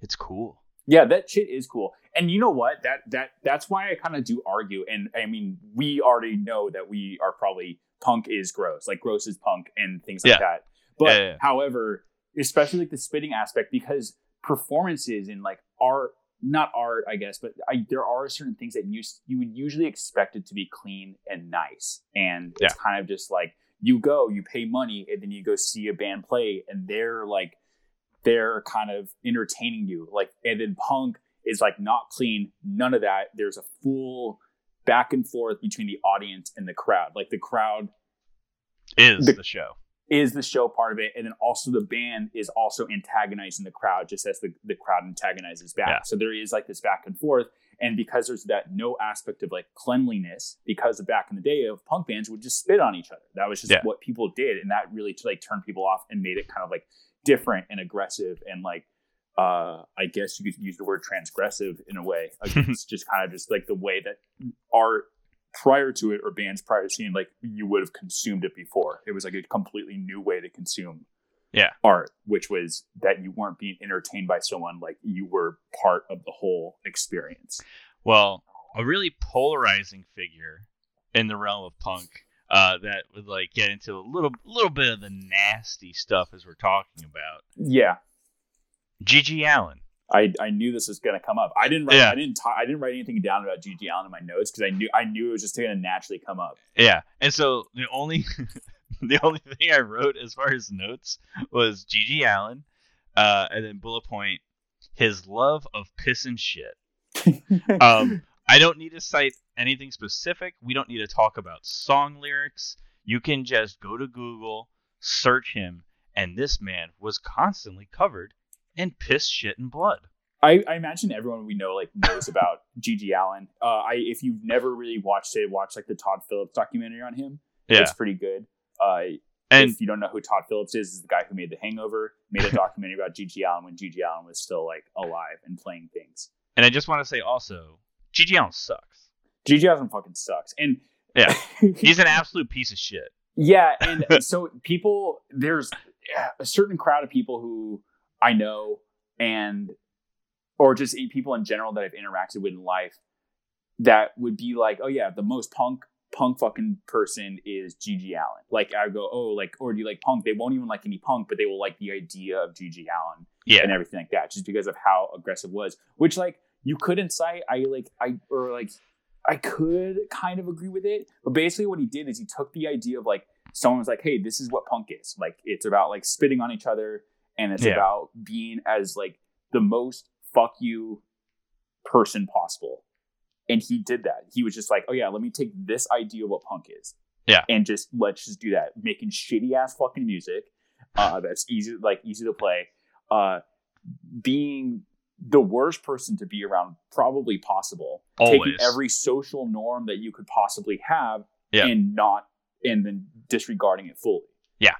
it's cool. Yeah, that shit is cool. And you know what? That that that's why I kind of do argue. And I mean, we already know that we are probably punk is gross, like gross is punk and things like Yeah. that. But Yeah, yeah. however, especially like the spitting aspect, because performances and like art, not art, I guess, but I, there are certain things that you you would usually expect it to be clean and nice, and it's kind of just like you go, you pay money, and then you go see a band play, and they're like they're kind of entertaining you, like, and then punk is like not clean, none of that. There's a full back and forth between the audience and the crowd, like the crowd Is The- the show? is the show part of it, and then also the band is also antagonizing the crowd just as the, the crowd antagonizes back. Yeah. So there is like this back and forth, and because there's that no aspect of like cleanliness, because back in the day of punk bands would just spit on each other. That was just Yeah. what people did, and that really like turned people off and made it kind of like different and aggressive and like uh I guess you could use the word transgressive in a way. It's just kind of just like the way that art prior to it or bands prior to seeing like you would have consumed it before. It was like a completely new way to consume Yeah. art, which was that you weren't being entertained by someone like you were part of the whole experience. Well, a really polarizing figure in the realm of punk uh, that would like get into a little little bit of the nasty stuff as we're talking about. Yeah. GG Allin. I, I knew this was going to come up. I didn't write Yeah. I didn't ta- I didn't write anything down about GG Allin in my notes because I knew I knew it was just going to naturally come up. Yeah, and so the only the only thing I wrote as far as notes was GG Allin, uh, and then bullet point his love of piss and shit. Um, I don't need to cite anything specific. We don't need to talk about song lyrics. You can just go to Google, search him, and this man was constantly covered in piss, shit, and blood. I, I imagine everyone we know like knows about GG Allin. Uh, I if you've never really watched it, watch like the Todd Phillips documentary on him. Yeah, It's pretty good. Uh, and if you don't know who Todd Phillips is, is the guy who made The Hangover, made a documentary about GG Allin when GG Allin was still like alive and playing things. and I just want to say also, GG Allin sucks. GG Allin fucking sucks, and Yeah. He's an absolute piece of shit. yeah, and so people, there's a certain crowd of people who I know, and or just people in general that I've interacted with in life that would be like, oh yeah, the most punk punk fucking person is GG Allin. Like I go, oh, like, or do you like punk? They won't even like any punk, but they will like the idea of GG Allin Yeah, and everything like that, just because of how aggressive it was. Which like you couldn't cite. I like I or like I could kind of agree with it, but basically what he did is he took the idea of like someone was like, hey, this is what punk is. Like it's about like spitting on each other, and it's Yeah. about being as like the most fuck you person possible. And he did that. He was just like, oh yeah, let me take this idea of what punk is. Yeah. And just let's just do that. Making shitty ass fucking music. Uh, that's easy like easy to play. Uh being the worst person to be around probably possible. Taking every social norm that you could possibly have Yeah. and not and then disregarding it fully. Yeah.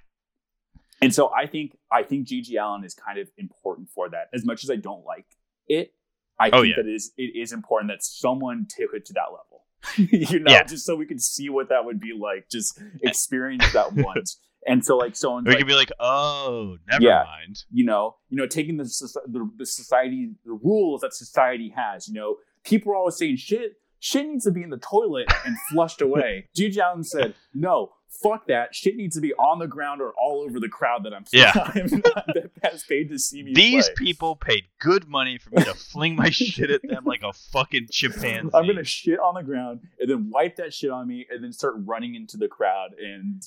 And so I think I think GG Allin is kind of important for that. As much as I don't like it, I Oh, think yeah. that it is it is important that someone took it to that level. you know, Yeah. just so we could see what that would be like, just experience that once. And so like so, we like, could be like, oh, never Yeah. mind. you know, you know, taking the, the the society, the rules that society has. You know, people are always saying shit. Shit needs to be in the toilet and flushed away. GG Allin said, "No, fuck that. Shit needs to be on the ground or all over the crowd that I'm. Yeah. I'm not, that has paid to see me. These play. people paid good money for me to fling my shit at them like a fucking chimpanzee. I'm gonna shit on the ground and then wipe that shit on me and then start running into the crowd and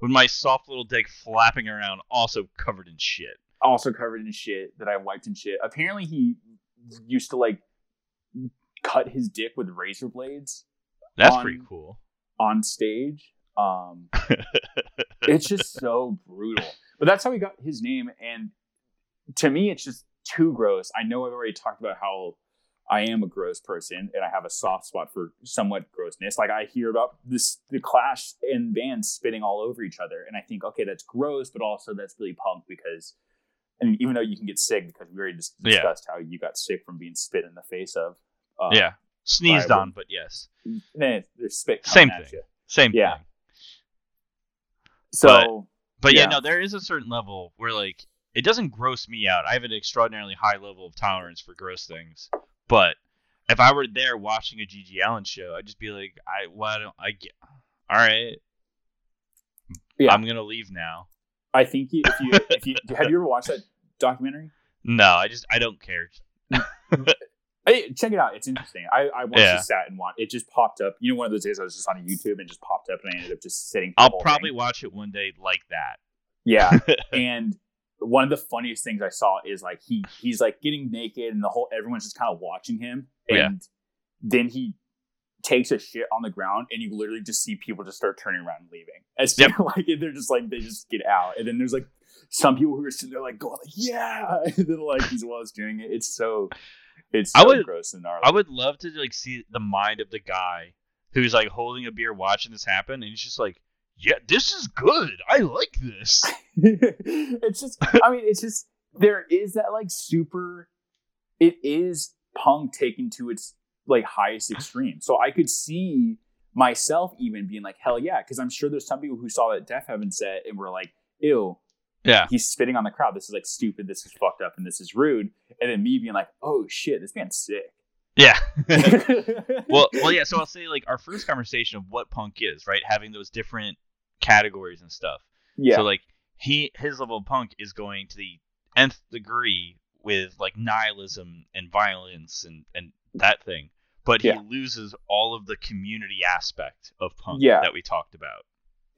with my soft little dick flapping around, also covered in shit. also covered in shit that I wiped in shit. Apparently, he used to like cut his dick with razor blades That's On- pretty cool. on stage. Um, it's just so brutal. But that's how he got his name. And to me, it's just too gross. I know I've already talked about how I am a gross person and I have a soft spot for somewhat grossness. Like I hear about this, the Clash and bands spitting all over each other, and I think, okay, that's gross, but also that's really punk because, and even though you can get sick because we already Yeah. discussed how you got sick from being spit in the face of. Uh, yeah. Sneezed on, but yes. eh, there's spit. Same thing. Same Yeah. thing. So But yeah. Yeah. no, there is a certain level where like it doesn't gross me out. I have an extraordinarily high level of tolerance for gross things. But if I were there watching a GG Allin show, I'd just be like, I why don't I get all right. Yeah. I'm gonna leave now. I think you, if you if you have you ever watched that documentary? No, I just I don't care. Hey, check it out. It's interesting. I, I once Yeah. just sat and watched. It just popped up. You know, one of those days I was just on YouTube and just popped up, and I ended up just sitting. I'll probably thing. watch it one day like that. Yeah, and one of the funniest things I saw is like he he's like getting naked, and the whole everyone's just kind of watching him, oh, and Yeah. then he takes a shit on the ground, and you literally just see people just start turning around and leaving. As soon, like they're just like they just get out, and then there's like some people who are sitting there like going like yeah, and then like he's while he's doing it. It's so it's I so would- gross and gnarly. I would love to like see the mind of the guy who's like holding a beer watching this happen and he's just like, "Yeah, this is good. I like this." it's just i mean it's just there is that like super it is punk taken to its like highest extreme so i could see myself even being like hell yeah because i'm sure there's some people who saw that Deafheaven set and were like ew Yeah. he's spitting on the crowd this is like stupid this is fucked up and this is rude and then me being like oh shit this man's sick Yeah. well, well, yeah. So I'll say like our first conversation of what punk is, right? Having those different categories and stuff. yeah So like he his level of punk is going to the nth degree with like nihilism and violence and and that thing, but he Yeah. loses all of the community aspect of punk Yeah. that we talked about.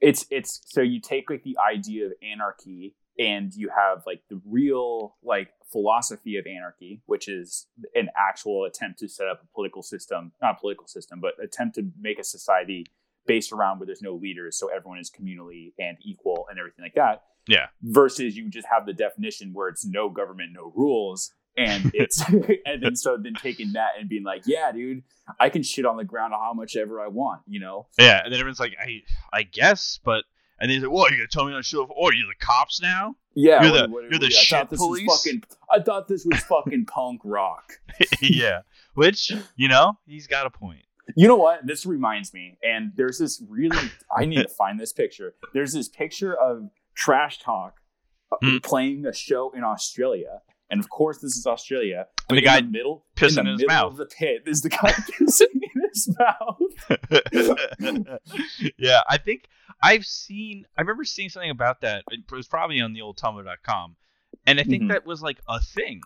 it's it's so you take like the idea of anarchy and you have like the real like philosophy of anarchy which is an actual attempt to set up a political system not a political system but attempt to make a society based around where there's no leaders so everyone is communally and equal and everything like that Yeah. versus you just have the definition where it's no government no rules and it's and then so then taking that and being like yeah dude i can shit on the ground how much ever i want you know Yeah, and then everyone's like, I I guess, but and then he's like, You're gonna tell me on show? Oh, are you the cops now?" Yeah, You're the- what- you're the I thought shit this police? Fucking, I thought this was fucking punk rock. yeah, which you know he's got a point. You know what? This reminds me, and there's this really. I need to find this picture. There's this picture of Trash Talk Hmm. playing a show in Australia, and of course, this is Australia. And the in guy the middle, pissing in the in his middle mouth. of the pit, is the guy pissing in his mouth. yeah, I think I've seen. I remember seeing something about that. It was probably on the old Tumblr.com, and I think Mhm. that was like a thing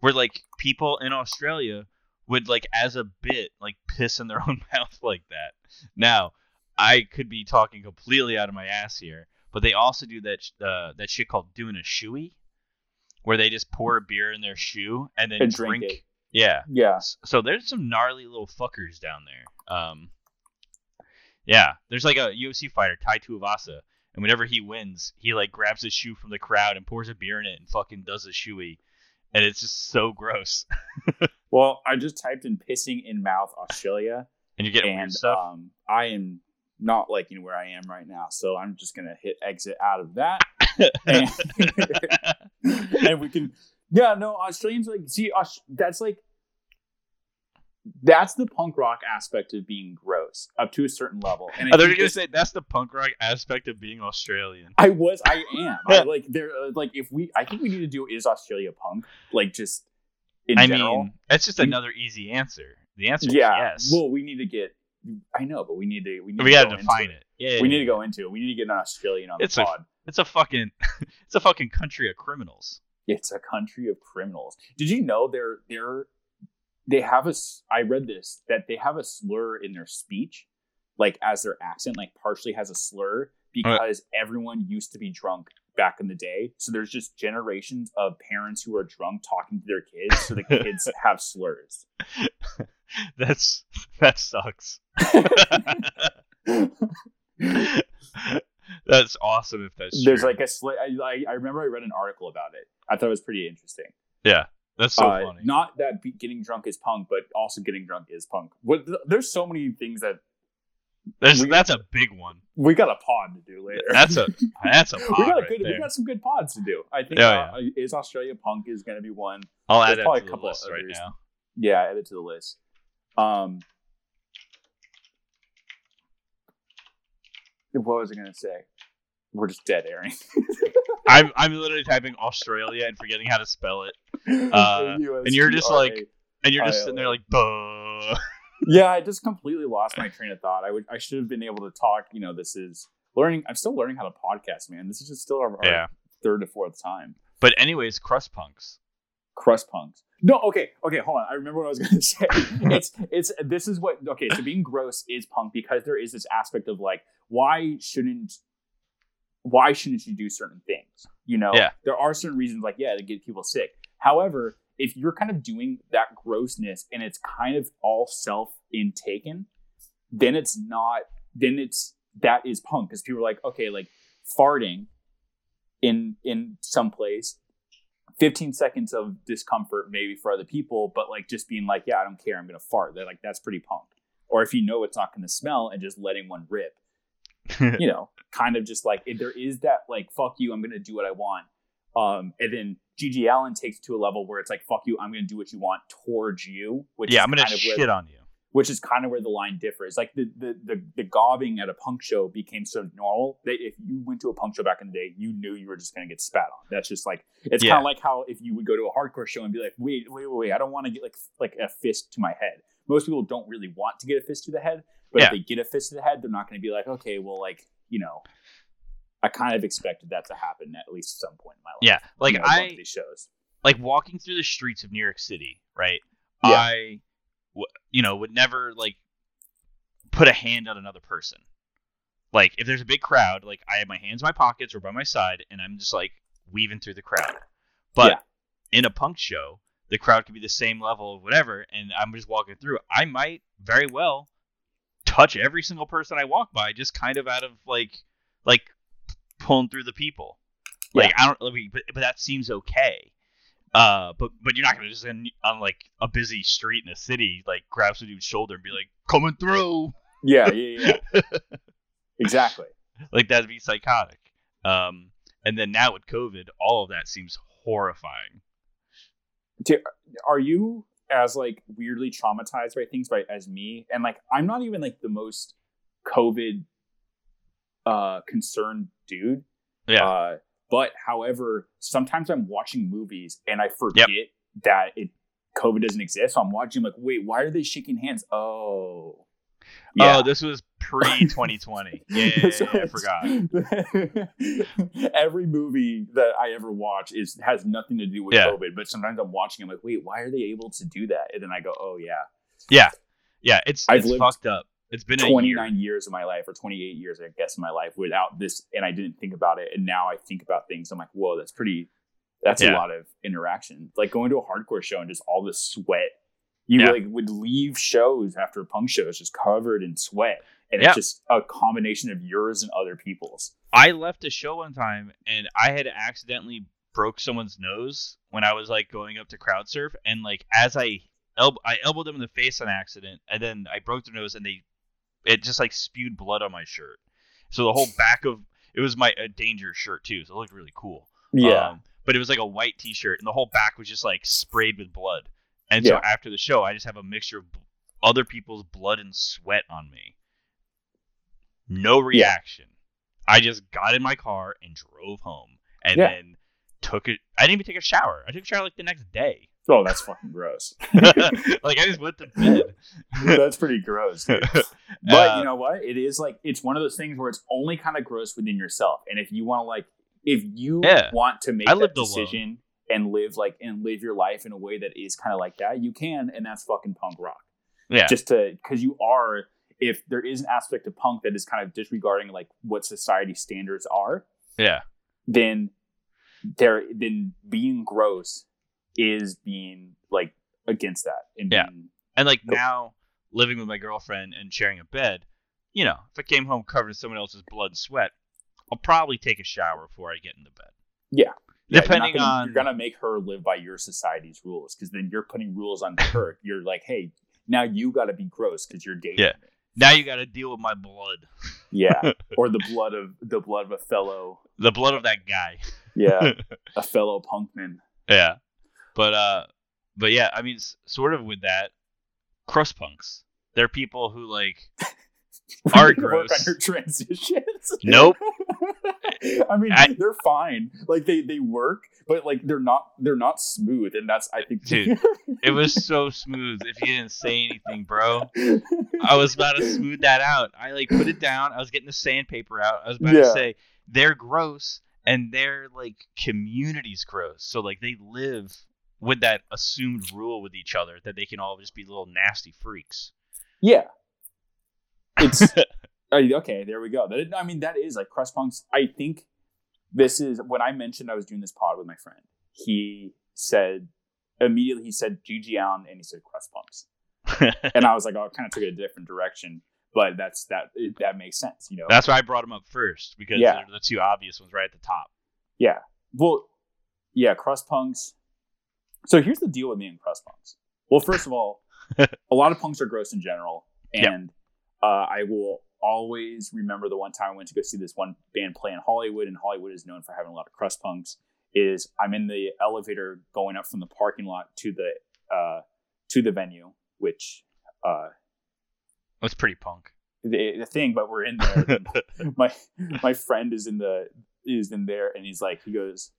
where like people in Australia would like as a bit like piss in their own mouth like that. Now, I could be talking completely out of my ass here, but they also do that uh, that shit called doing a shoey, where they just pour a beer in their shoe and then And drink it. Yeah. Yeah, So there's some gnarly little fuckers down there. Um, yeah, there's like a UFC fighter, Tai Tuivasa, and whenever he wins, he like grabs his shoe from the crowd and pours a beer in it and fucking does a shoey, and it's just so gross. Well, I just typed in "pissing in mouth Australia," And you get weird and stuff. um, I am not liking where I am right now, so I'm just gonna hit exit out of that. and, and we can yeah no australians like see Aus- that's like that's the punk rock aspect of being gross up to a certain level and I thought you gonna say that's the punk rock aspect of being Australian. i was i am I, like there uh, like if we i think we need to do is australia punk like just in I general mean, that's just we- another easy answer. The answer yeah is yes. well we need to get i know but we need to we need we to gotta define into it. Yeah, we yeah, need to go into it we need to get an australian on It's the a- pod It's a fucking, it's a fucking country of criminals. It's a country of criminals. Did you know they're they're they have a I read this that they have a slur in their speech, like as their accent, like partially has a slur because everyone used to be drunk back in the day. So there's just generations of parents who are drunk talking to their kids, so the kids have slurs. That's that sucks. that's awesome if that's there's true. like a slur. I I remember I read an article about it. I thought it was pretty interesting. yeah, that's so Uh, funny. Not that getting drunk is punk, but also getting drunk is punk. What, there's so many things that There's we- that's a big one. we got a pod to do later. That's a that's a pod we got a right good. We got some good pods to do. I think Yeah, uh, is Australia punk is going to be one. I'll add there's that probably to a the couple list right now. Yeah, add it to the list. Um, what was I going to say? We're just dead airing. I'm I'm literally typing Australia and forgetting how to spell it, Uh, and you're just like- and you're just uh, sitting there like, buh. yeah, I just completely lost my train of thought. I would, I should have been able to talk. You know, this is learning. I'm still learning how to podcast, man. This is just still our, our Yeah. third to fourth time. But anyways, crust punks. crust punks. No, okay, okay, hold on. I remember what I was going to say. it's it's this is what okay. So being gross is punk because there is this aspect of like why shouldn't why shouldn't you do certain things? You know, Yeah. there are certain reasons like yeah to get people sick. However, if you're kind of doing that grossness and it's kind of all self intaken, then it's not. Then it's that is punk because people are like okay, like farting in in some place 15 seconds of discomfort maybe for other people, but like just being like, yeah, I don't care, I'm gonna fart. They're like, that's pretty punk. Or if you know it's not gonna smell and just letting one rip, you know, kind of just like if there is that like, fuck you, I'm gonna do what I want. Um, and then GG Allin takes it to a level where it's like, fuck you, I'm gonna do what you want towards you, which yeah, is I'm gonna kind of where shit on you. which is kind of where the line differs. Like the the the, the gobbing at a punk show became so normal that if you went to a punk show back in the day, you knew you were just going to get spat on. That's just like it's Yeah. kind of like how if you would go to a hardcore show and be like, wait, wait, wait, wait, I don't want to get like like a fist to my head. Most people don't really want to get a fist to the head, but Yeah. if they get a fist to the head, they're not going to be like, okay, well, like you know. I kind of expected that to happen at least at some point in my life. Yeah, like you know, I these shows. like walking through the streets of New York City, right? Yeah. I, w- you know, would never like put a hand on another person. Like if there's a big crowd, like I have my hands in my pockets or by my side, and I'm just like weaving through the crowd. But Yeah. in a punk show, the crowd could be the same level of whatever, and I'm just walking through. I might very well touch every single person I walk by, just kind of out of like, like pulling through the people. Like I don't, I mean, but but that seems okay. Uh, but but you're not gonna just in, on like a busy street in a city like grab some dude's shoulder and be like coming through. Yeah, yeah, yeah. exactly. Like that'd be psychotic. Um, and then now with COVID, all of that seems horrifying. Are you as like weirdly traumatized by things by as me and like i'm not even like the most covid uh concerned dude Yeah. uh but however sometimes i'm watching movies and i forget that it covid doesn't exist so i'm watching like wait why are they shaking hands oh Oh, this was pre 2020. Yeah, yeah, yeah, I forgot. Every movie that I ever watch is has nothing to do with Yeah. COVID, but sometimes I'm watching. I'm like, wait, why are they able to do that? And then I go, oh yeah, Yeah, yeah. It's I've it's lived fucked up. It's been 29 year. years of my life, or 28 years, I guess, in my life without this, and I didn't think about it. And now I think about things. I'm like, whoa, that's pretty. That's a lot of interaction. Like going to a hardcore show and just all the sweat. You Yeah. like would leave shows after a punk shows just covered in sweat, and Yeah. it's just a combination of yours and other people's. I left a show one time and I had accidentally broke someone's nose when I was like going up to crowd surf and like as I elb- I elbowed them in the face on accident and then I broke their nose and they it just like spewed blood on my shirt. So the whole back of it was my a danger shirt too, so it looked really cool. Um, but it was like a white t-shirt and the whole back was just like sprayed with blood. And so after the show, I just have a mixture of b- other people's blood and sweat on me. No reaction. I just got in my car and drove home and Yeah. then took it. I didn't even take a shower. I took a shower like the next day. Oh, that's fucking gross. like I just went to bed. that's pretty gross. dude. But Uh, you know what? It is like it's one of those things where it's only kind of gross within yourself. And if you want to like if you Yeah. want to make I that lived alone. decision and live like and live your life in a way that is kind of like that, you can, and that's fucking punk rock. yeah, Just to because you are if there is an aspect of punk that is kind of disregarding like what society standards are, yeah, then there then being gross is being like against that and Yeah. being and like Cool. now living with my girlfriend and sharing a bed, you know, if I came home covered in someone else's blood and sweat, I'll probably take a shower before I get into bed. Yeah. Yeah, Depending you're gonna, on- you're gonna make her live by your society's rules because then you're putting rules on her. You're like, hey, now you got to be gross because you're dating. Yeah. me. Now you got to deal with my blood, yeah, or the blood of the blood of a fellow, the blood of that guy. yeah, a fellow punkman. Yeah, but uh, but yeah, I mean, s- sort of with that, crust punks. They're people who like are We're Work on gross. your transitions. Nope. I mean, I- they're fine. Like they they work, but like they're not they're not smooth, and that's I think. Dude. It was so smooth. If you didn't say anything, bro, I was about to smooth that out. I like put it down. I was getting the sandpaper out. I was about to say they're gross and their like community's gross. So like they live with that assumed rule with each other that they can all just be little nasty freaks. yeah, it's okay. There we go. That, I mean, that is like crust punks. I think this is when I mentioned I was doing this pod with my friend. He said immediately he said GG Allin and he said crust punks, and I was like, oh, I kind of took it a different direction. But that's that. That makes sense, you know. That's why I brought them up first because Yeah. they're the two obvious ones right at the top. Yeah. Well, yeah, crust punks. So here's the deal with me and crust punks. Well, first of all, a lot of punks are gross in general, Yep. and uh, I will always remember the one time I went to go see this one band play in Hollywood, and Hollywood is known for having a lot of crust punks. Is I'm in the elevator going up from the parking lot to the uh, to the venue, which uh, That's pretty punk. the, the thing, but we're in there. my my friend is in the is in there and he's like he goes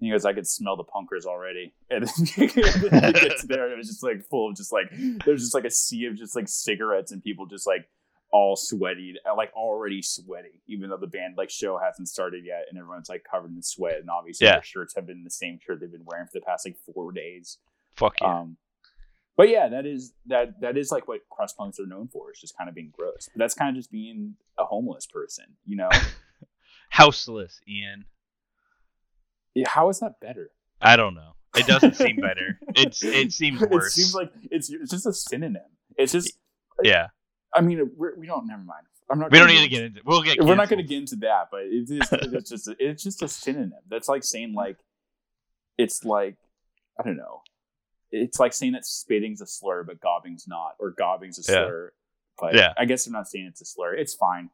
he goes I could smell the punkers already and then he gets there and it was just like full of just like there's just like a sea of just like cigarettes and people just like all sweaty like already sweaty even though the band like show hasn't started yet and everyone's like covered in sweat and obviously Yeah. their shirts have been the same shirt they've been wearing for the past like four days Fuck yeah. um but yeah that is that that is like what crust punks are known for is just kind of being gross but that's kind of just being a homeless person you know Houseless, Ian. Yeah, how is that better? I don't know. It doesn't seem better. It's it seems worse. It seems like it's it's just a synonym. It's just. yeah. I mean, we're, we don't. Never mind. I'm not. We don't need to get into. We'll get. We're not going to get into that, but it is. It's just. It's just a synonym. That's like saying like. It's like, I don't know. It's like saying that spitting's a slur, but gobbing's not, or gobbing's a Yeah. slur. But Yeah. I guess I'm not saying it's a slur. It's fine.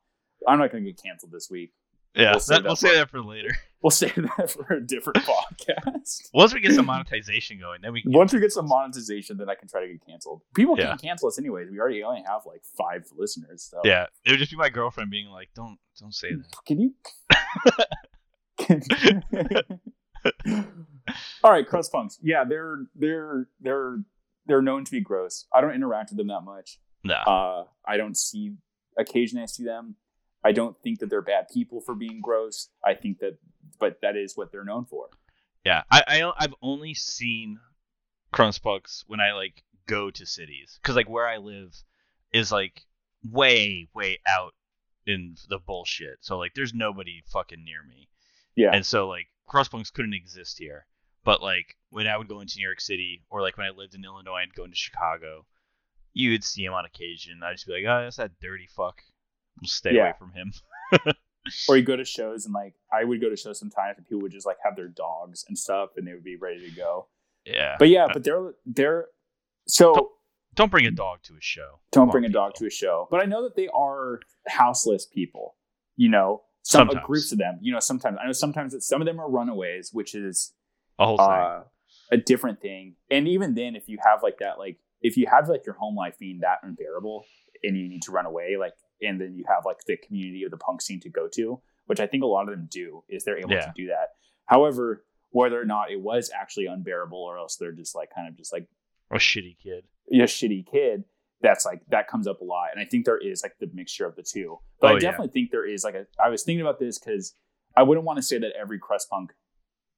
I'm not going to get canceled this week. Yeah, We'll save that- that we'll for- say that for later. We'll save that for a different podcast. Once we get some monetization going, then we can. Once we get some monetization, then I can try to get canceled. People Yeah. can't cancel us anyways. We already only have like five listeners. So Yeah, it would just be my girlfriend being like, "Don't, don't say that." can you? All right, crust punks. Yeah, they're they're they're they're known to be gross. I don't interact with them that much. No. Uh, I don't see. Occasionally, I see them. I don't think that they're bad people for being gross. I think that, but that is what they're known for. Yeah, I, I I've only seen crust punks when I like go to cities because like where I live is like way way out in the bullshit. So like there's nobody fucking near me, Yeah, and so like crust punks couldn't exist here. But like when I would go into New York City or like when I lived in Illinois and go into Chicago, you would see him on occasion. I'd just be like, oh, that's that dirty fuck. Stay Yeah. away from him. or you go to shows and like I would go to shows sometimes and people would just like have their dogs and stuff and they would be ready to go. Yeah. But yeah, but they're they're so don't bring a dog to a show. don't bring a dog people. to a show. But I know that they are houseless people. You know, some Sometimes. groups of them. You know, sometimes I know sometimes that some of them are runaways, which is A whole thing. uh, a different thing. And even then, if you have like that, like if you have like your home life being that unbearable and you need to run away, like, and then you have like the community of the punk scene to go to, which I think a lot of them do, is they're able Yeah. to do that. However, whether or not it was actually unbearable or else they're just like kind of just like a shitty kid. a shitty kid, that's like that comes up a lot. And I think there is like the mixture of the two. But Oh, I yeah. definitely think there is like a I was thinking about this because I wouldn't want to say that every crust punk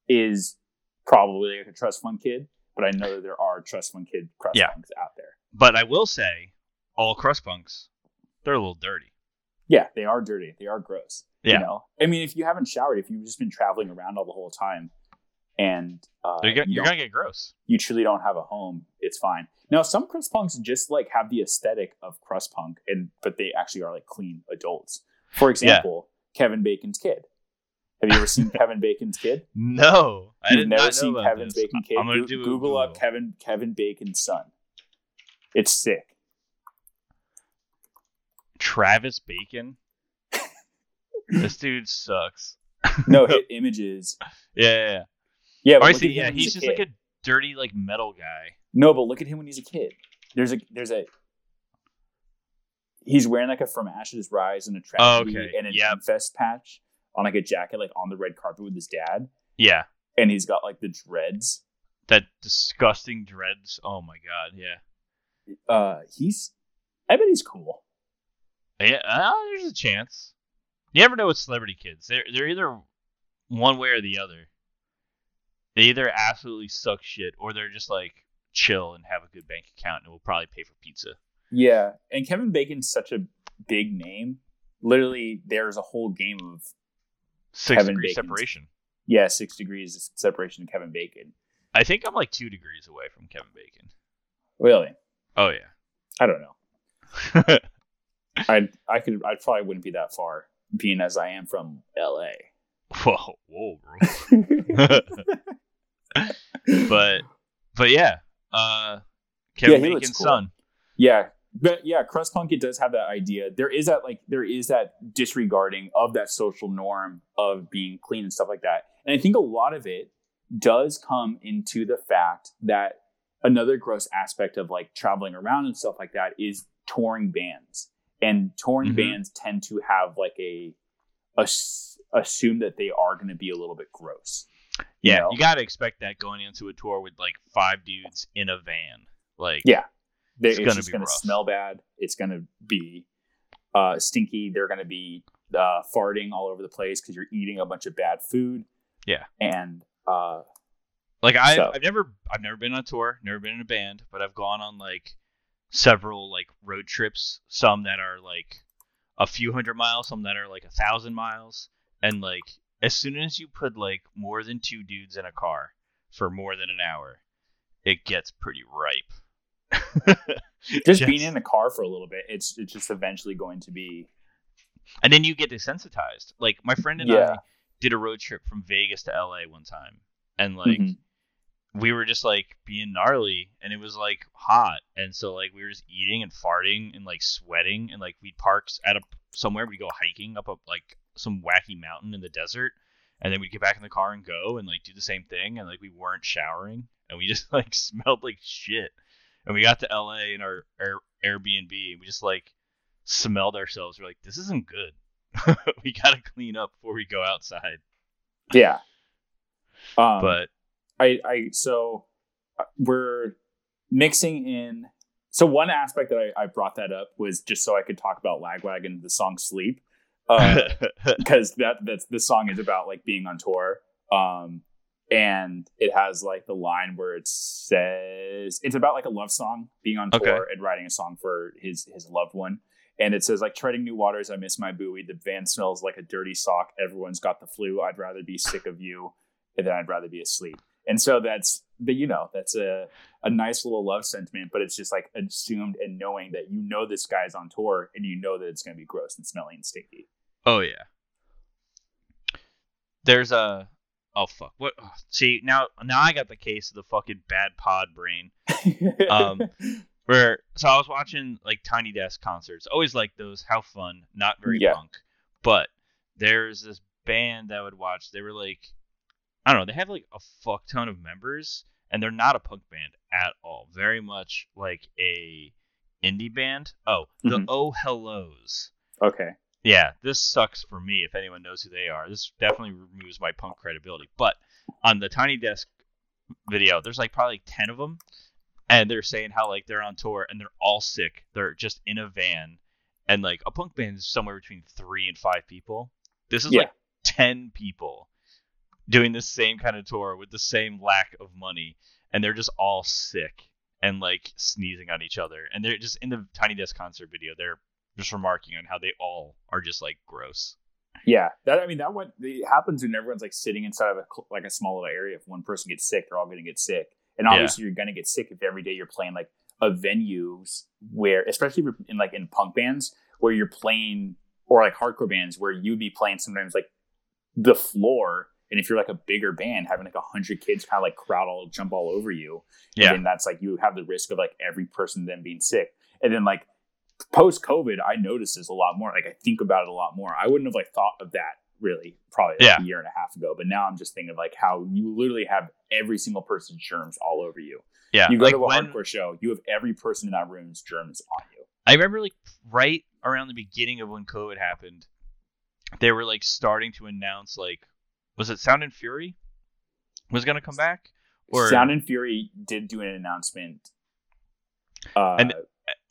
is probably like a trust fund kid, but I know that there are trust fund kid crust Yeah. punks out there. But I will say, all crust punks, they're a little dirty. Yeah, they are dirty. They are gross. Yeah. You know? I mean, if you haven't showered, if you've just been traveling around all the whole time and uh, You're, gonna, you, don't- gonna get gross. you truly don't have a home, it's fine. Now, some crust punks just like have the aesthetic of crust punk, and but they actually are like clean adults. For example, Kevin Bacon's kid. Have you ever seen Kevin Bacon's kid? No, I You've did never seen Kevin this. Bacon kid? I'm gonna do a Google, up Kevin Kevin Bacon's son. It's sick. Travis Bacon. this dude sucks. No hit images. Yeah, yeah. yeah. Yeah, Oh, I see. Yeah, he's a just like a dirty, like metal guy. No, but look at him when he's a kid. There's a there's a he's wearing like a From Ashes Rise and a tragedy Oh, okay. and an Yep. Infest patch. on like a jacket, like on the red carpet with his dad, Yeah, and he's got like the dreads. that disgusting dreads. Oh my god. Yeah. Uh, he's, I bet he's cool. Yeah, uh, there's a chance. You never know with celebrity kids. They're they're either one way or the other. They either absolutely suck shit or they're just like chill and have a good bank account and will probably pay for pizza. Yeah, and Kevin Bacon's such a big name. Literally, there's a whole game of Six Kevin degree Bacon's- separation. yeah, six degrees of separation of Kevin Bacon. I think I'm like two degrees away from Kevin Bacon. Really, Oh yeah. I don't know. I I could I probably wouldn't be that far, being as I am from L.A. whoa, whoa, bro. but but yeah, uh, Kevin looks Bacon's cool. son. Yeah, but yeah, crust punk it does have that idea. There is that like there is that disregarding of that social norm of being clean and stuff like that. And I think a lot of it does come into the fact that another gross aspect of like traveling around and stuff like that is touring bands. And touring Mhm. bands tend to have like a, ass- assume that they are going to be a little bit gross. you Yeah, know? you got to expect that going into a tour with like five dudes in a van. Like, Yeah. They, It's it's, gonna just going to smell bad. It's going to be uh, stinky. They're going to be uh, farting all over the place because you're eating a bunch of bad food. Yeah. And uh, like I, So- I've never, I've never been on a tour, never been in a band, but I've gone on like several like road trips. Some that are like a few hundred miles, some that are like a thousand miles, and like as soon as you put like more than two dudes in a car for more than an hour, it gets pretty ripe. just being in the car for a little bit, it's it's just eventually going to be. and then you get desensitized. Like my friend and Yeah. I did a road trip from Vegas to LA one time, and like Mhm. We were just like being gnarly, and it was like hot, and so like we were just eating and farting and like sweating, and like we'd park at a somewhere we'd go hiking up a like some wacky mountain in the desert, and then we'd get back in the car and go and like do the same thing, and like we weren't showering, and we just like smelled like shit, and we got to LA in our, our Airbnb, and we just like smelled ourselves. We're like, this isn't good. we gotta clean up before we go outside. Yeah. Um, But I, I so uh, we're mixing in. So one aspect that I, I brought that up was just so I could talk about Lagwagon, the song "Sleep," because that that's the song is about like being on tour. Um, and it has like the line where it says it's about like a love song, being on tour Okay. and writing a song for his his loved one. And it says like treading new waters, I miss my buoy. The van smells like a dirty sock. Everyone's got the flu. I'd rather be sick of you than I'd rather be asleep. And so that's the you know that's a a nice little love sentiment, but it's just like assumed and knowing that you know this guy's on tour and you know that it's going to be gross and smelly and stinky. oh yeah. There's a oh fuck what oh, see now now I got the case of the fucking bad pod brain Um, where so I was watching like Tiny Desk concerts. Always like those. How fun. Not very Yeah. punk. But there's this band that I would watch. They were like I don't know, they have like a fuck ton of members and they're not a punk band at all. Very much like a indie band. Oh, the Mhm. Oh Hellos. okay. Yeah, this sucks for me if anyone knows who they are. This definitely removes my punk credibility. But on the Tiny Desk video, there's like probably 10 of them and they're saying how like they're on tour and they're all sick. They're just in a van and like a punk band is somewhere between 3 and 5 people. This is Yeah. like 10 people doing the same kind of tour with the same lack of money and they're just all sick and like sneezing on each other. And they're just in the Tiny Desk concert video, they're just remarking on how they all are just like gross. Yeah, that I mean that what happens when everyone's like sitting inside of a like a small little area. If one person gets sick, they're all going to get sick, and Yeah. obviously you're going to get sick if every day you're playing like a venues where, especially in like in punk bands where you're playing or like hardcore bands where you'd be playing sometimes like the floor, and if you're like a bigger band having like a hundred kids kind of like crowd all jump all over you, Yeah. and that's like you have the risk of like every person then being sick, and then like post COVID, I noticed this a lot more. Like I think about it a lot more. I wouldn't have like thought of that really probably like Yeah. a year and a half ago, but now I'm just thinking of like how you literally have every single person's germs all over you. Yeah. You go like to a when, hardcore show, you have every person in that room's germs on you. I remember like right around the beginning of when COVID happened, they were like starting to announce like was it Sound and Fury was gonna come back? Or Sound and Fury did do an announcement. Uh, And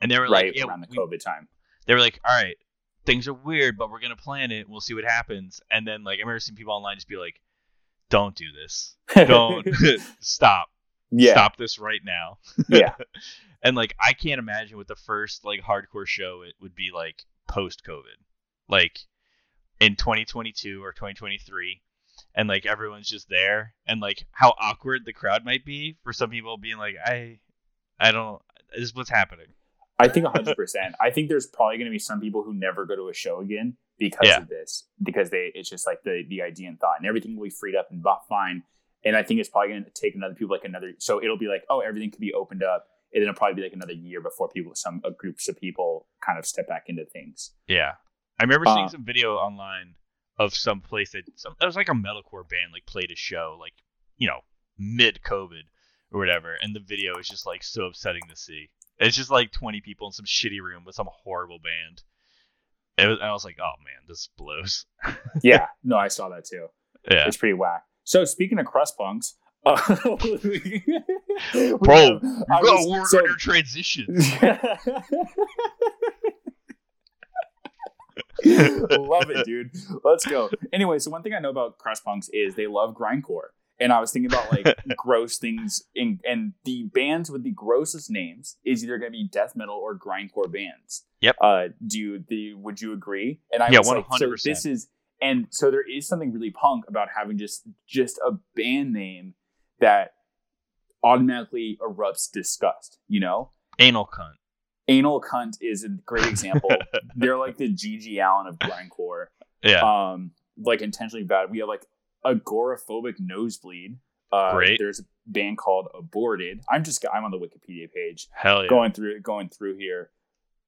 and they were right like yeah, around the we- COVID time. they were like all right things are weird but we're gonna plan it. We'll see what happens. And then like I remember seeing people online just be like don't do this. Don't stop. Yeah, stop this right now. Yeah, and like I can't imagine what the first like hardcore show it would be like post COVID, like in 2022 or 2023, and like everyone's just there, and like how awkward the crowd might be for some people being like, I, I don't, this is what's happening. I think 100. percent I think there's probably going to be some people who never go to a show again because Yeah. of this, because they it's just like the the idea and thought, and everything will be freed up and fine. And I think it's probably going to take another people like another. So it'll be like, oh, everything could be opened up, and then it'll probably be like another year before people, some uh, groups of people, kind of step back into things. Yeah, I remember seeing Uh, some video online of some place that some it was like a metalcore band like played a show like you know mid COVID or whatever, and the video is just like so upsetting to see. It's just like 20 people in some shitty room with some horrible band. It was, and I was like, oh man, this blows. Yeah, no, I saw that too. Yeah, It's pretty whack. So speaking of crust punks, uh, Bro, you gotta work so- on your transition. love it, dude. Let's go. Anyway, so one thing I know about crust punks is they love grindcore, and I was thinking about like gross things, in, and the bands with the grossest names is either going to be death metal or grindcore bands. Yep. Uh, do you, the would you agree? And I Yeah, was like, so 100%. this is, and so there is something really punk about having just just a band name that automatically erupts disgust. You know, Anal cunt. Anal cunt is a great example. They're like the GG Allin of grindcore Yeah, um like intentionally bad we have like agoraphobic nosebleed uh Great. there's a band called aborted i'm just i'm on the wikipedia page hell yeah. going through going through here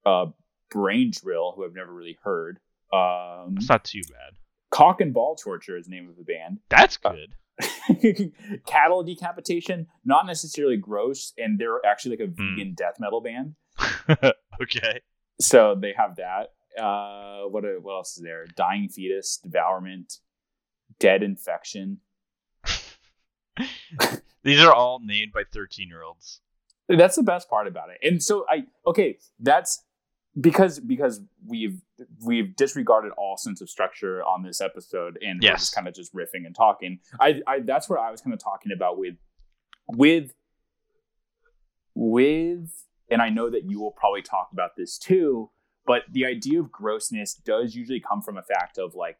uh brain drill who i've never really heard um It's not too bad. cock and ball torture is the name of the band That's Uh, good. cattle decapitation not necessarily gross and they're actually like a Hmm. vegan death metal band okay. so they have that uh what what else is there dying fetus devourment dead infection These are all named by 13 year olds. that's the best part about it and so i okay that's because because we've we've disregarded all sense of structure on this episode and we're Yes. just kind of just riffing and talking i i that's what i was kind of talking about with with with and i know that you will probably talk about this too but the idea of grossness does usually come from a fact of like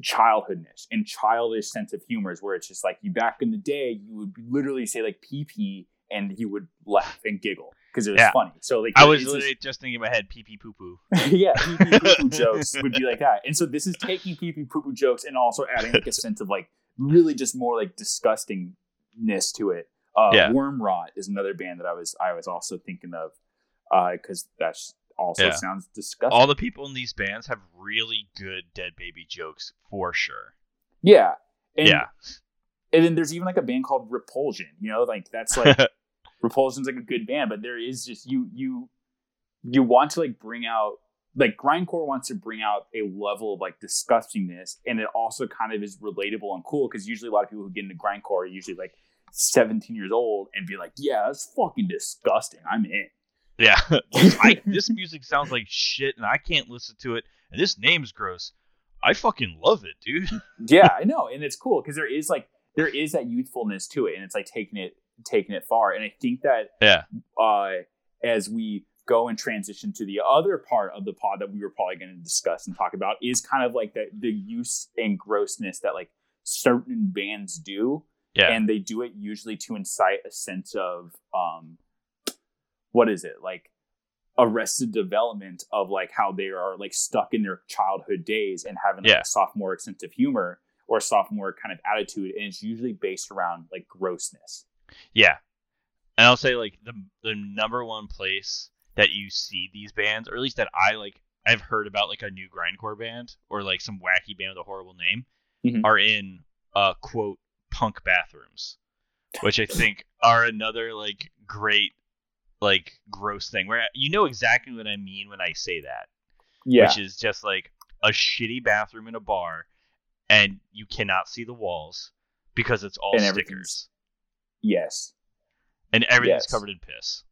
childhoodness and childish sense of humors where it's just like you back in the day you would literally say like pee pee and you would laugh and giggle because it was Yeah. funny so like I was it's just- just thinking in my head, pee pee poo poo. yeah, pee pee poo poo jokes would be like that. And so this is taking pee pee poo poo jokes and also adding like a sense of like really just more like disgustingness to it. Uh, Yeah. Wormrot is another band that I was I was also thinking of because that's also Yeah. sounds disgusting. All the people in these bands have really good dead baby jokes for sure. yeah, and, yeah. And then there's even like a band called Repulsion. You know, like that's like Repulsion's like a good band, but there is just you you you want to like bring out like grindcore wants to bring out a level of like disgustingness, and it also kind of is relatable and cool because usually a lot of people who get into grindcore are usually like 17 years old and be like, yeah, that's fucking disgusting. I'm in. Yeah. I, this music sounds like shit and I can't listen to it. And this name's gross. I fucking love it, dude. yeah, I know, and it's cool because there is like there is that youthfulness to it, and it's like taking it taking it far. And I think that Yeah. uh, as we go and transition to the other part of the pod that we were probably going to discuss and talk about is kind of like the the use and grossness that like certain bands do, Yeah. and they do it usually to incite a sense of um, what is it like arrested development of like how they are like stuck in their childhood days and having like Yeah. a sophomoric sense of humor or sophomore kind of attitude and it's usually based around like grossness Yeah. And I'll say like the the number one place that you see these bands, or at least that I like I've heard about like a new grindcore band or like some wacky band with a horrible name Mhm. are in uh quote punk bathrooms. Which I think are another like great like gross thing where you know exactly what I mean when I say that. yeah Which is just like a shitty bathroom in a bar, and you cannot see the walls because it's all And stickers Yes, and everything's Yes. covered in piss.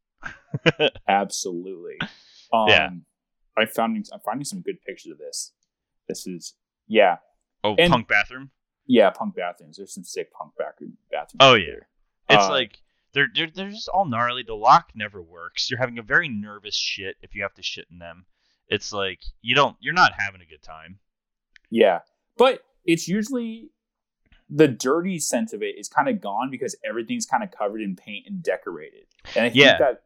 absolutely. Um, Yeah. I found I'm finding some good pictures of this. This is yeah, Oh, And- punk bathroom. Yeah, punk bathrooms. There's some sick punk bathroom bathrooms. Oh, yeah. there. It's Uh, like they're, they're they're just all gnarly. The lock never works. You're having a very nervous shit if you have to shit in them. It's like you don't you're not having a good time. Yeah, but it's usually the dirty sense of it is kind of gone because everything's kind of covered in paint and decorated. And I think Yeah. that,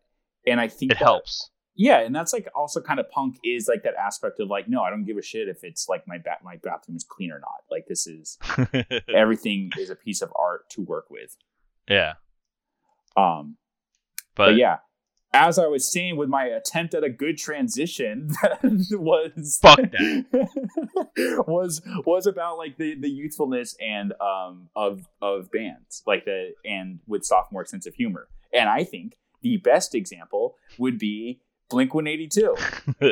and I think It that- helps. Yeah, and that's like also kind of punk is like that aspect of like, no, I don't give a shit if it's like my bat my bathroom is clean or not. Like this is everything is a piece of art to work with. yeah, Um, but, but yeah, as I was saying with my attempt at a good transition, that was Fuck that. was was about like the the youthfulness and um of of bands like the and with sophomore sense of humor, and I think the best example would be Blink One Eighty Two.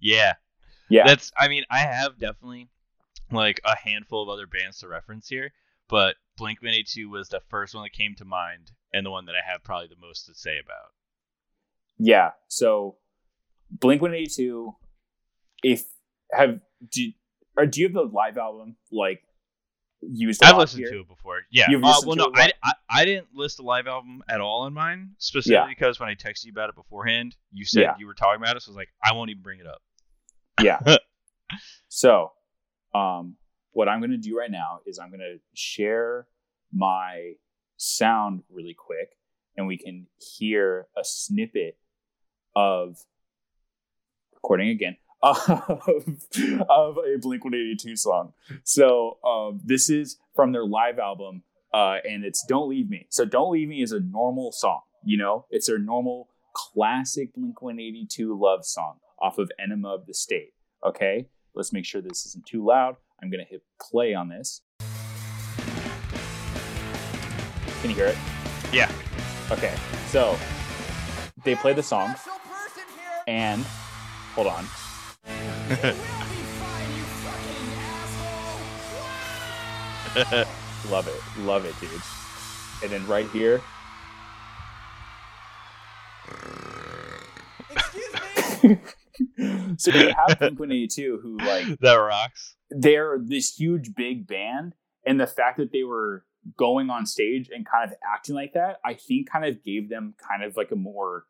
yeah, Yeah, that's. I mean, I have definitely like a handful of other bands to reference here, but Blink One Eighty Two was the first one that came to mind, and the one that I have probably the most to say about. yeah. So Blink One Eighty Two. If have do or do you have the live album like used? I've listened here? to it before. Yeah. You've Uh, well, no, it a lot? I, I I didn't list the live album at all in mine specifically because when I texted you about it beforehand, you said Yeah. you were talking about it. So I was like, I won't even bring it up. Yeah. so, um, what I'm going to do right now is I'm going to share my sound really quick, and we can hear a snippet of recording again of, of a Blink 182 song. So, um, this is from their live album, uh, and it's "Don't Leave Me." So, "Don't Leave Me" is a normal song. You know, it's their normal classic Blink 182 love song off of Enema of the State. Okay, let's make sure this isn't too loud. I'm gonna hit play on this. Can you hear it? Yeah. Okay, so they play the song, and hold on. Love it, love it, dude. And then right here, Excuse me. so they have Blink 182 who like that rocks. they're this huge big band and the fact that they were going on stage and kind of acting like that i think kind of gave them kind of like a more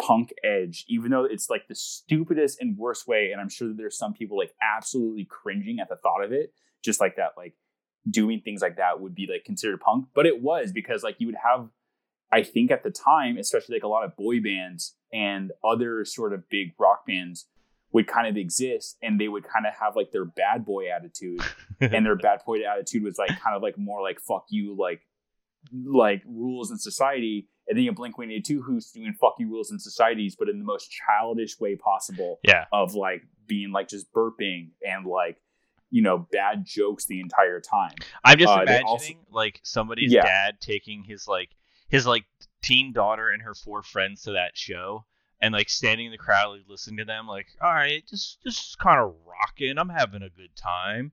punk edge even though it's like the stupidest and worst way and i'm sure that there's some people like absolutely cringing at the thought of it just like that like doing things like that would be like considered punk. But it was because like you would have i think at the time especially like a lot of boy bands and other sort of big rock bands would kind of exist and they would kind of have like their bad boy attitude and their bad boy attitude was like kind of like more like fuck you like like rules in society and then you have blink 182 who's doing fuck you rules in societies but in the most childish way possible Yeah. of like being like just burping and like you know bad jokes the entire time I'm just Uh, imagining also- like somebody's Yeah. dad taking his like his like teen daughter and her four friends to that show and like standing in the crowd like listening to them like all right just just kind of rocking i'm having a good time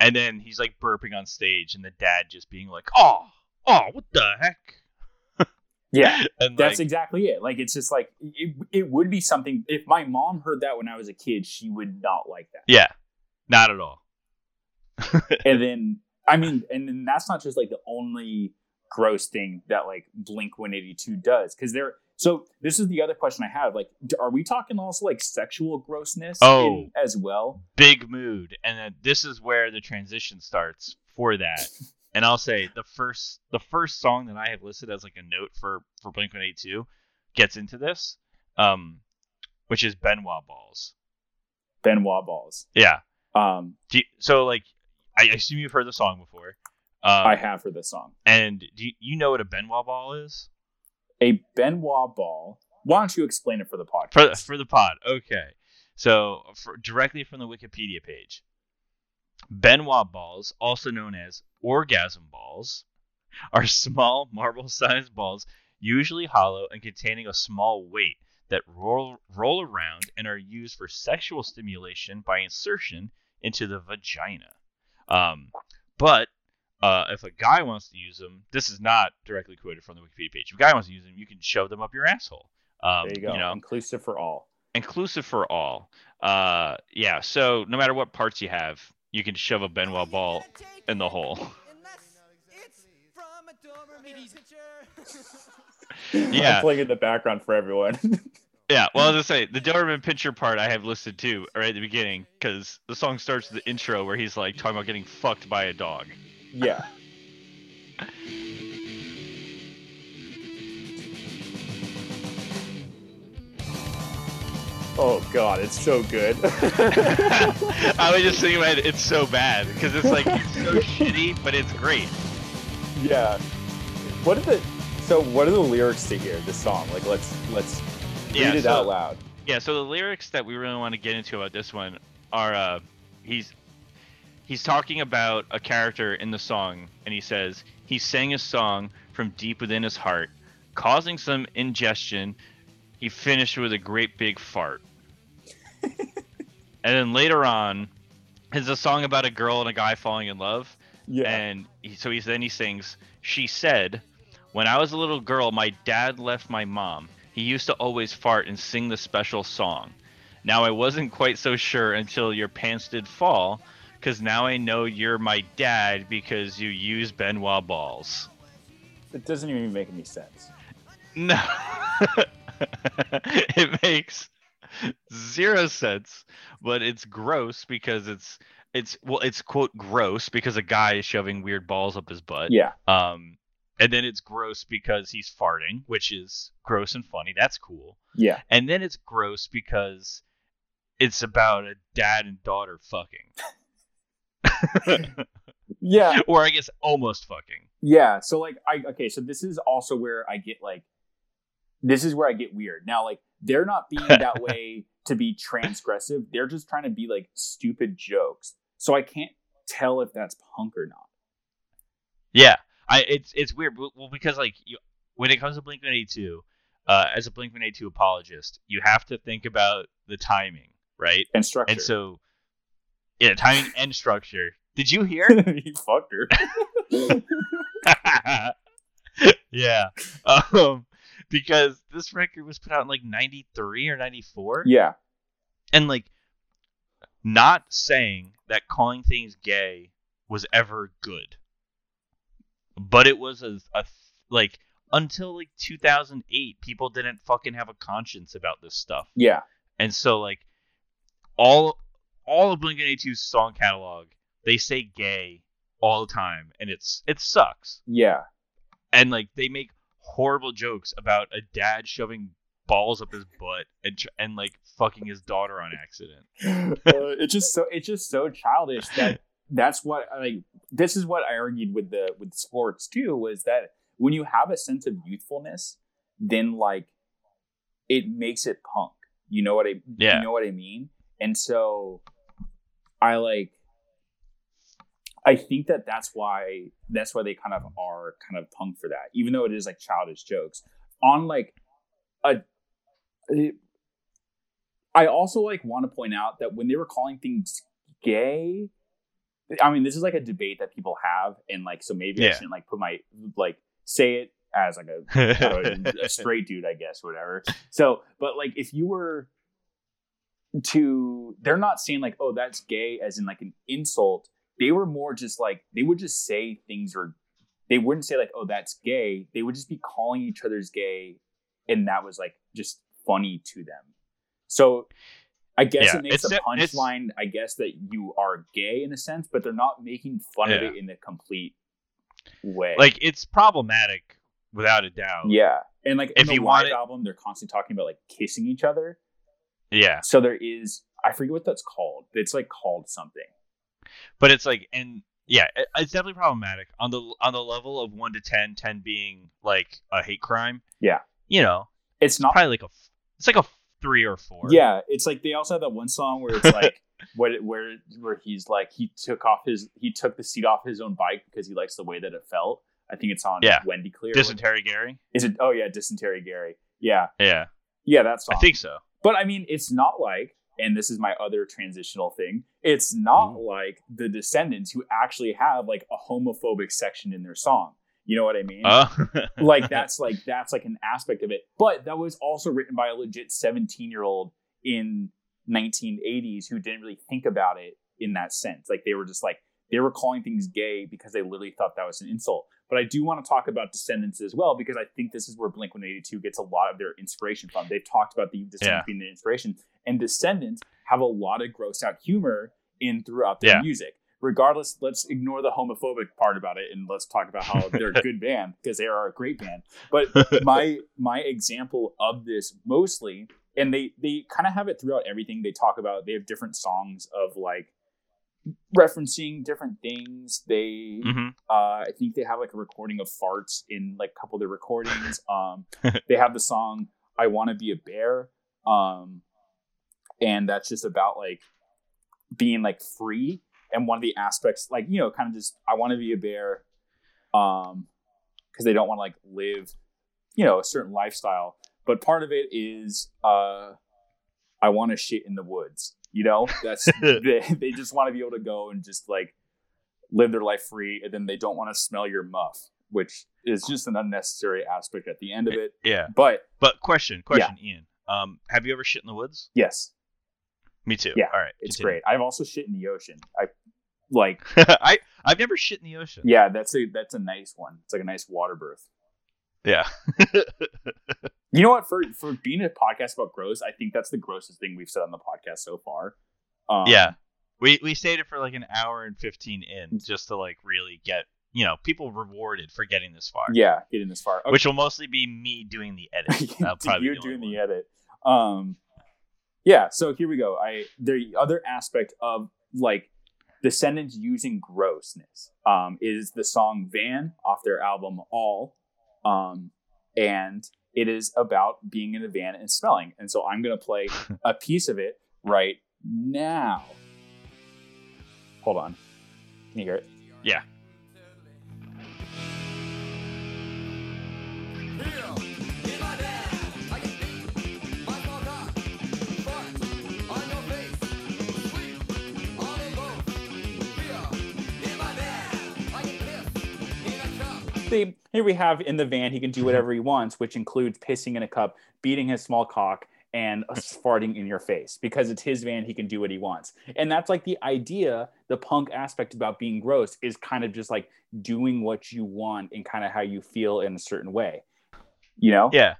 and then he's like burping on stage and the dad just being like oh oh what the heck yeah. And that's like, exactly it. Like it's just like it, it would be something if my mom heard that when i was a kid she would not like that. Yeah. Not at all. And then I mean, and then that's not just like the only gross thing that like Blink 182 does because they're so this is the other question I have like are we talking also like sexual grossness Oh. in- as well? Big mood. And then this is where the transition starts for that and i'll say the first the first song that i have listed as like a note for for blink 182 gets into this um which is Ben Wa balls. Ben Wa balls. Yeah. Um do you, so like i assume you've heard the song before. Um, I have heard this song. and do you, you know what a Ben Wa ball is? A Ben Wa ball. Why don't you explain it for the podcast? for for the pod. Okay, so for, directly from the Wikipedia page, Ben Wa balls, also known as orgasm balls, are small marble-sized balls, usually hollow and containing a small weight that roll roll around and are used for sexual stimulation by insertion into the vagina. Um, but uh, if a guy wants to use them, this is not directly quoted from the Wikipedia page. If a guy wants to use them, you can shove them up your asshole. Um, there you go. know, Inclusive for all. inclusive for all. Uh, yeah. So no matter what parts you have, you can shove a Ben Wa ball in the hole. Yeah. I'm playing in the background for everyone. Yeah, well, as I say, the Doberman Pinscher part I have listed too, right at the beginning, because the song starts with the intro where he's like talking about getting fucked by a dog. yeah. Oh god, it's so good. I was just thinking about it, it's so bad because it's like it's so shitty, but it's great. yeah. What are the so what are the lyrics to hear this song? Like let's let's Yeah, read it so- out loud. Yeah, so the lyrics that we really want to get into about this one are uh he's he's talking about a character in the song and he says he sang a song from deep within his heart, causing some ingestion. He finished with a great big fart. and then later on is a song about a girl and a guy falling in love. Yeah. And he, so he's then he sings, She said, When I was a little girl, my dad left my mom. He used to always fart and sing the special song. Now I wasn't quite so sure until your pants did fall, because now I know you're my dad because you use Ben Wa balls. it doesn't even make any sense. No. it makes zero sense, but it's gross because it's it's well it's quote gross because a guy is shoving weird balls up his butt. Yeah. Um, and then it's gross because he's farting, which is gross and funny. That's cool. Yeah. And then it's gross because it's about a dad and daughter fucking. Yeah. or I guess almost fucking. Yeah. So like I okay, so this is also where I get like this is where I get weird. Now like they're not being that way to be transgressive. They're just trying to be like stupid jokes. So I can't tell if that's punk or not. Yeah, I it's it's weird. Well, because like you, when it comes to Blink One Eighty Two, uh, as a Blink One Eighty Two apologist, you have to think about the timing, right? And structure. And so, yeah, timing and structure. Did you hear? he fucked her. yeah, um, because this record was put out in like '93 or '94, yeah. and like not saying that calling things gay was ever good but it was a, a like until like 2008 people didn't fucking have a conscience about this stuff Yeah. and so like all all of blink-182's song catalog they say gay all the time and it's it sucks Yeah. and like they make horrible jokes about a dad shoving balls up his butt and and like fucking his daughter on accident Uh, it's just so it's just so childish that that's what like this is what I argued with the with sports too was that when you have a sense of youthfulness, then like it makes it punk. You know what I Yeah. you know what I mean? And so I like I think that that's why that's why they kind of are kind of punk for that, even though it is like childish jokes on like a. I also like want to point out that when they were calling things gay, I mean this is like a debate that people have, and like so maybe I shouldn't like put my like say it as like a a, a straight dude, I guess, whatever. So, but like if you were to, they're not saying like, oh, that's gay as in like an insult. They were more just like, they would just say things or they wouldn't say like, oh, that's gay. They would just be calling each other's gay. And that was like just funny to them. So I guess Yeah, it makes a punchline, I guess, that you are gay in a sense, but they're not making fun of it in a complete way. like it's problematic without a doubt Yeah, and like in If the you want album, they're constantly talking about like kissing each other. yeah So there is, I forget what that's called. It's like called something. But it's like and yeah it, it's definitely problematic on the on the level of 1 to 10 10 being like a hate crime Yeah. you know It's not. probably like a it's like a 3 or 4 Yeah, it's like they also have that one song where it's like what where where he's like he took off his he took the seat off his own bike because he likes the way that it felt. I think it's on Yeah. Wendy Clear. dysentery gary Is it? Oh yeah, dysentery Gary. Yeah, yeah Yeah, that's I think so. But I mean, it's not like, and this is my other transitional thing. It's not Ooh. like the Descendents who actually have like a homophobic section in their song. You know what I mean? Uh, like that's like that's like an aspect of it. But that was also written by a legit 17 year old in 1980s who didn't really think about it in that sense. Like they were just like they were calling things gay because they literally thought that was an insult. But I do want to talk about Descendents as well because I think this is where Blink 182 gets a lot of their inspiration from. They've talked about the Descendents Yeah. being the inspiration, and Descendents have a lot of gross out humor in throughout their Yeah. music. Regardless, let's ignore the homophobic part about it and let's talk about how they're a good band because they are a great band. But my my example of this mostly, and they they kind of have it throughout everything they talk about. They have different songs of like referencing different things. They mhm. uh, I think they have like a recording of farts in like a couple of their recordings. Um, they have the song "I Want to Be a Bear," um, and that's just about like being like free. And one of the aspects, like you know, kind of just I want to be a bear, um, because they don't want to like live, you know, a certain lifestyle. But part of it is, uh, I want to shit in the woods. You know, that's they, they just want to be able to go and just like live their life free and then they don't want to smell your muff which is just an unnecessary aspect at the end of it yeah. but But question, question, Ian. Um, have you ever shit in the woods? yes Me too. Yeah, All right. it's continue. great i've also shit in the ocean i like I I've never shit in the ocean. yeah that's a that's a nice one it's like a nice water birth Yeah. You know what for for being a podcast about gross i think that's the grossest thing we've said on the podcast so far um, yeah. We we stayed it for like an hour and fifteen in just to like really get you know people rewarded for getting this far. yeah getting this far Which will mostly be me doing the edit. Probably You're the doing only the edit. Um, yeah. So here we go. I the other aspect of like Descendents using grossness um, is the song "Van" off their album "All," um, and it is about being in the van and smelling. And so I'm gonna play a piece of it right now. Hold on. Can you hear it? Yeah. Here we have in the van, he can do whatever he wants, which includes pissing in a cup, beating his small cock, and farting in your face. Because it's his van, he can do what he wants. And that's like the idea, the punk aspect about being gross is kind of just like doing what you want and kind of how you feel in a certain way. You know? Yeah.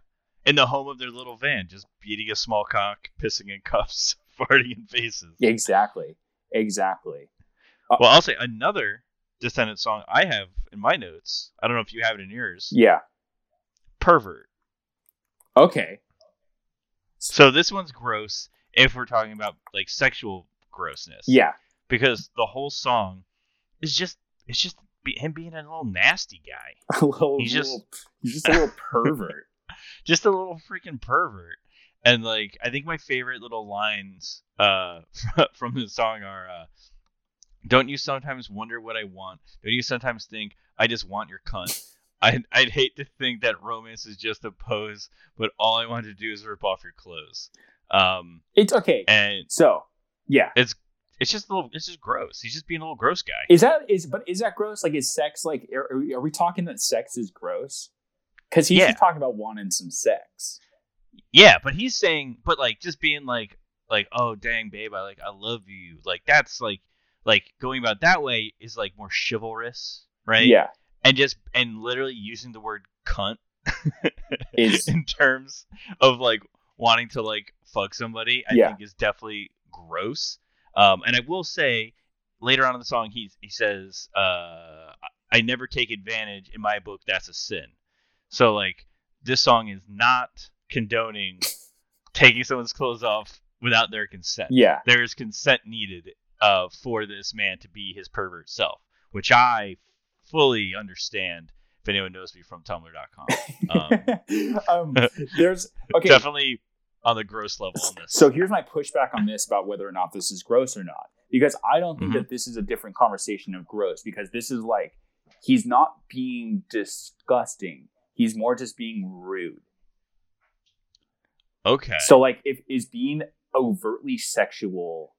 In the home of their little van, just beating a small cock, pissing in cups, farting in faces. Exactly. Exactly. Uh, well, I'll say another Descendent song I have in my notes. I don't know if you have it in yours. Yeah. Pervert. Okay. So this one's gross if we're talking about like sexual grossness. Yeah. Because the whole song is just it's just him being a little nasty guy. A little, He's just- little- he's just a little pervert. just a little freaking pervert. And like I think my favorite little lines uh from the song are uh don't you sometimes wonder what I want? Don't you sometimes think I just want your cunt? I'd, I'd hate to think that romance is just a pose, but all I want to do is rip off your clothes. Um, It's okay. and So, yeah. it's it's just a little it's just gross. He's just being a little gross guy. Is that is but is that gross? Like is sex like are, are we- are we talking that sex is gross? Because he's Yeah. just talking about wanting some sex. Yeah, but he's saying, but like just being like, like, oh dang, babe, I like, I love you. Like that's like, like going about that way is like more chivalrous, right? Yeah. And just and literally using the word cunt Is- in terms of like wanting to like fuck somebody, I Yeah. think is definitely gross. Um, and I will say later on in the song, he he says, uh, I never take advantage. In my book, that's a sin. So like this song is not condoning taking someone's clothes off without their consent. Yeah. There is consent needed uh, for this man to be his pervert self, which I fully understand. If anyone knows me from Tumblr.com, um, um, there's okay. definitely on the gross level on this. So here's my pushback on this about whether or not this is gross or not. Because I don't think Mhm. that this is a different conversation of gross, because this is like he's not being disgusting. He's more just being rude. Okay. So like, if is being overtly sexual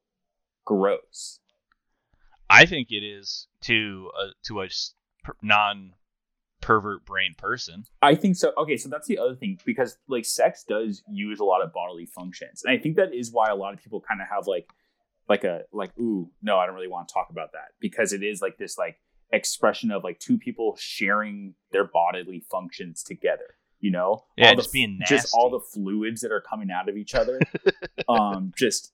gross? I think it is to a to a non pervert brain person. I think so. Okay, so that's the other thing because like sex does use a lot of bodily functions, and I think that is why a lot of people kind of have like like a like ooh no, I don't really want to talk about that because it is like this like expression of like two people sharing their bodily functions together. You know, Yeah, all the, just being just all the fluids that are coming out of each other, um, just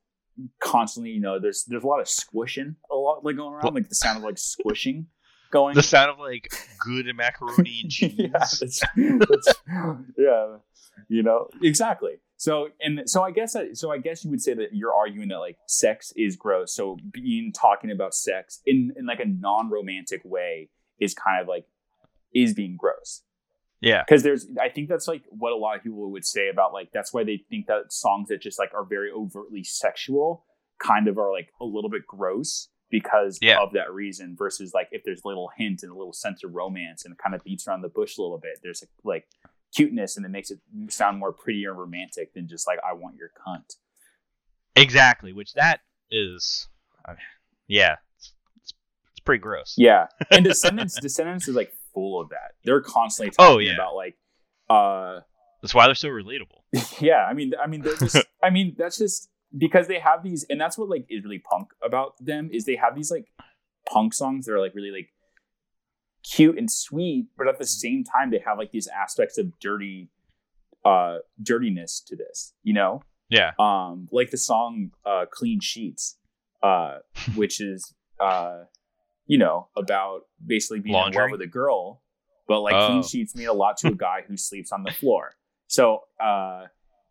constantly. You know, there's there's a lot of squishing, a lot like going around, Well- like the sound of like squishing going. The sound of like good macaroni and cheese. yeah, that's, that's, yeah, you know exactly. So and so I guess that, so I guess you would say that you're arguing that like sex is gross. So being talking about sex in in like a non romantic way is kind of like is being gross Yeah. because there's I think that's like what a lot of people would say about like that's why they think that songs that just like are very overtly sexual kind of are like a little bit gross because Yeah. of that reason versus like if there's a little hint and a little sense of romance and it kind of beats around the bush a little bit there's like cuteness and it makes it sound more pretty and romantic than just like I want your cunt. Exactly. Which that is. I mean, yeah. It's pretty gross. Yeah, and Descendents Descendents is like full of that. They're constantly talking Oh, yeah. about like uh That's why they're so relatable. yeah i mean i mean they're just i mean that's just because they have these and that's what like is really punk about them is they have these like punk songs that are like really like cute and sweet but at the same time they have like these aspects of dirty uh dirtiness to this you know Yeah. um like the song uh clean sheets uh which is uh you know about basically being in Laundry? love with a girl but like Oh. clean sheets mean a lot to a guy who sleeps on the floor so uh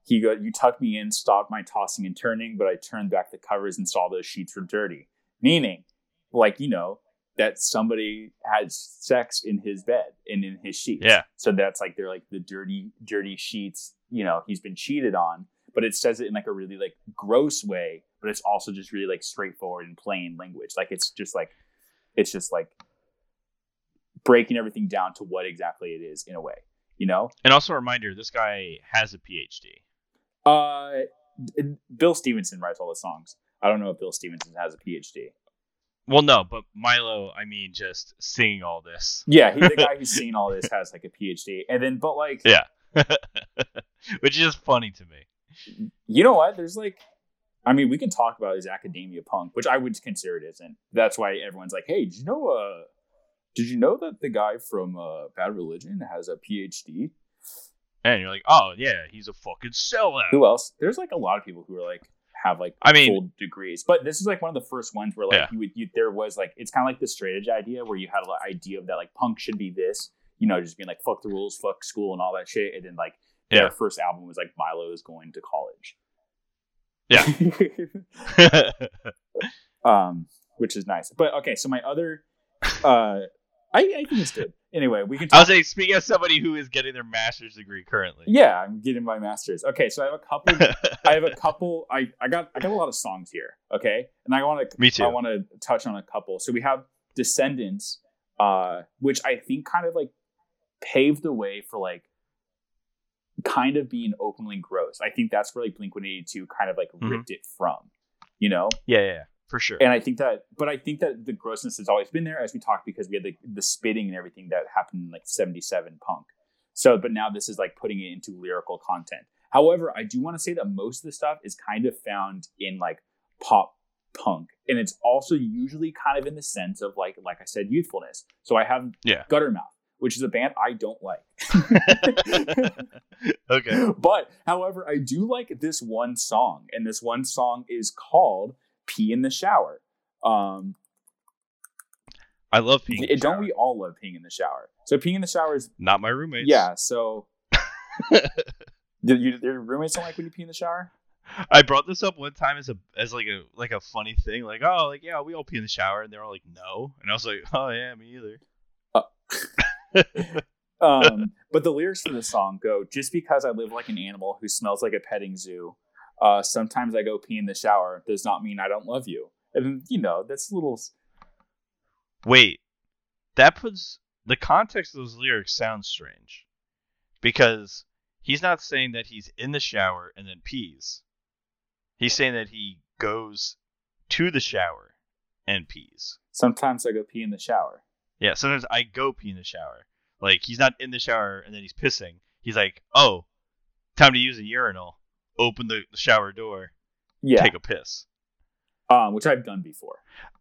he go you tucked me in stopped my tossing and turning but i turned back the covers and saw those sheets were dirty meaning like you know that somebody had sex in his bed and in his sheets Yeah. so that's like they're like the dirty dirty sheets you know he's been cheated on but it says it in like a really like gross way but it's also just really like straightforward and plain language like it's just like it's just like breaking everything down to what exactly it is in a way you know And also a reminder, this guy has a PhD. uh bill stevenson writes all the songs i don't know if bill stevenson has a phd Well, no, but Milo, I mean, just singing all this. yeah he, the guy who's seen all this has like a phd and then but like Yeah. Which is funny to me. you know what? There's like, I mean, we can talk about his academia punk, which I would consider it isn't. That's why everyone's like, hey, did you know? Uh, did you know that the guy from uh, Bad Religion has a PhD? And you're like, oh, yeah, he's a fucking sellout. Who else? There's like a lot of people who are like have like I mean- full degrees, but this is like one of the first ones where like Yeah. you would you, there was like it's kind of like the straight edge idea where you had an idea of that like punk should be this, you know, just being like fuck the rules, fuck school, and all that shit, and then like their Yeah. first album was like Milo is going to college. Yeah. um, which is nice. But okay, so my other, uh, I, I think it's good. Anyway, we can. I Talk, was saying, speaking as somebody who is getting their master's degree currently. yeah, I'm getting my master's. Okay, so I have a couple. I have a couple. I I got I got a lot of songs here. Okay, and I want to. Me too. I want to touch on a couple. So we have Descendents, uh, which I think kind of like paved the way for like kind of being openly gross. I think that's where like Blink One Eighty Two kind of like Mhm. ripped it from. You know, yeah, yeah, yeah, for sure. and I think that, but I think that the grossness has always been there, as we talked, because we had the, the spitting and everything that happened in like '77 punk. So, but now this is like putting it into lyrical content. However, I do want to say that most of the stuff is kind of found in like pop punk, and it's also usually kind of in the sense of like, like I said, youthfulness. So I have Yeah. Guttermouth, which is a band I don't like. okay. But however, I do like this one song, and this one song is called "Pee in the Shower." Um, I love peeing. in the it- don't shower. we all love peeing in the shower? So peeing in the shower is Not my roommates. yeah. So do you, your roommates don't like when you pee in the shower? I brought this up one time as a as like a like a funny thing, like oh like yeah we all pee in the shower, and they're all like no, and I was like oh yeah me either. Um, but the lyrics for the song go: "Just because I live like an animal who smells like a petting zoo, uh, sometimes I go pee in the shower does not mean I don't love you." And you know that's a little. Wait, that puts the context of those lyrics sounds strange because he's not saying that he's in the shower and then pees. He's saying that he goes to the shower and pees. Sometimes I go pee in the shower. Yeah, sometimes I go pee in the shower. Like he's not in the shower and then he's pissing. He's like, "Oh, time to use a urinal. Open the, shower door, Yeah, take a piss." um, which I've done before.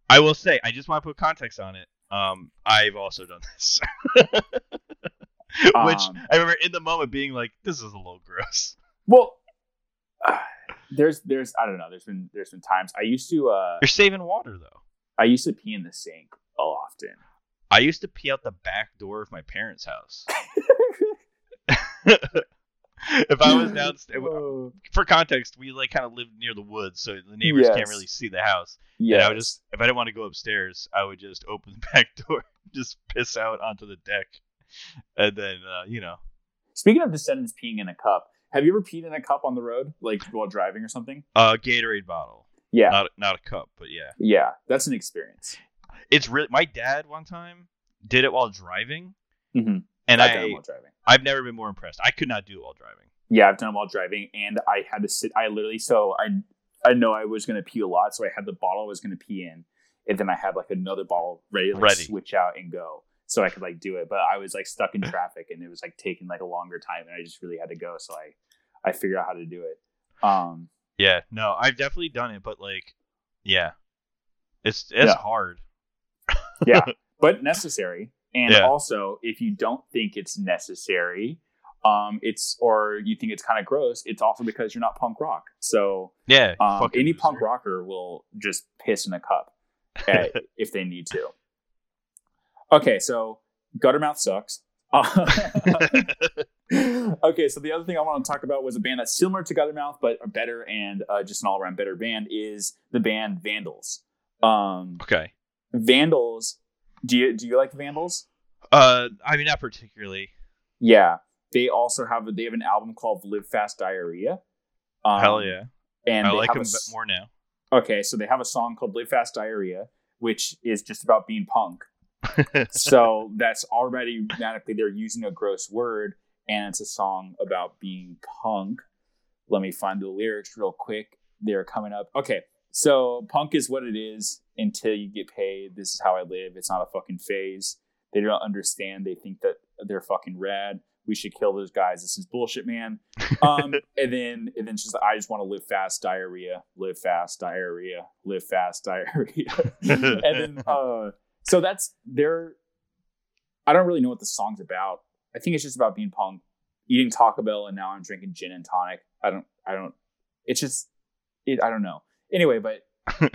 I will say, I just want to put context on it. Um, I've also done this, which Um, I remember in the moment being like, "This is a little gross." Well, there's there's I don't know. There's been there's been times I used to uh You're saving water though. I used to pee in the sink often. I used to pee out the back door of my parents' house. if I was downstairs, for context, we like kind of lived near the woods, so the neighbors can't really see the house. yeah, I would just, if I didn't want to go upstairs, I would just open the back door, just piss out onto the deck, and then uh, you know, Speaking of descendents peeing in a cup, have you ever peed in a cup on the road, like while driving or something? a Gatorade bottle, Yeah, not not a cup, but yeah, yeah, that's an experience. It's really. My dad one time did it while driving, Mm-hmm. and I've done it I while driving. I've never been more impressed. I could not do it while driving. Yeah, I've done it while driving, and I had to sit. I literally so I I know I was gonna pee a lot, so I had the bottle I was gonna pee in, and then I had like another bottle ready to like, Ready. switch out and go, so I could like do it. But I was like stuck in traffic, and it was like taking like a longer time, and I just really had to go. So I I figured out how to do it. Um, Yeah, no, I've definitely done it, but like, yeah, it's it's Yeah. hard. Yeah, but necessary. And Yeah. also, if you don't think it's necessary, um, it's or you think it's kind of gross, it's also because you're not punk rock. So Yeah, um, any loser. punk rocker will just piss in a cup eh, if they need to. Okay, so Guttermouth sucks. okay, so the other thing I want to talk about was a band that's similar to Guttermouth, but a better and uh, just an all around better band is the band Vandals. Um, okay. Vandals. Do you do you like Vandals? Uh, I mean, not particularly. Yeah, they also have a, they have an album called Live Fast Diarrhea. Um, Hell yeah, And I like them a more now. Okay, so they have a song called Live Fast Diarrhea, which is just about being punk. so that's already automatically they're using a gross word, and it's a song about being punk. Let me find the lyrics real quick. They're coming up. Okay, so punk is what it is until you get paid. This is how I live. It's not a fucking phase. They don't understand. They think that they're fucking rad. We should kill those guys. This is bullshit, man. Um, and then and then just I just want to live fast, diarrhea, live fast, diarrhea, live fast, diarrhea. and then uh so that's their I don't really know what the song's about. I think it's just about being punk, eating Taco Bell, and now I'm drinking gin and tonic. I don't I don't it's just it I don't know. Anyway, but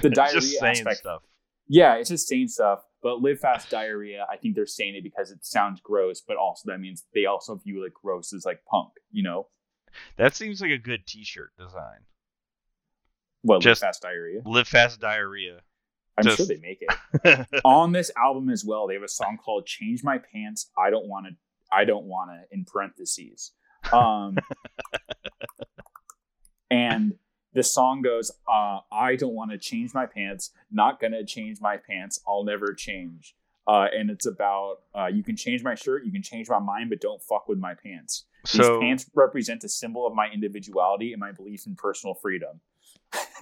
the diarrhea aspect- stuff. yeah, it's just saying stuff. But live fast diarrhea, I think they're saying it because it sounds gross, but also that means they also view like gross as like punk, you know? That seems like a good T-shirt design. Well, Just- live fast diarrhea. Live fast diarrhea. I'm just- sure they make it. on this album as well they have a song called change my pants i don't want to i don't want to in parentheses um and the song goes uh i don't want to change my pants not gonna change my pants i'll never change. Uh and it's about uh you can change my shirt you can change my mind but don't fuck with my pants. These so pants represent a symbol of my individuality and my belief in personal freedom.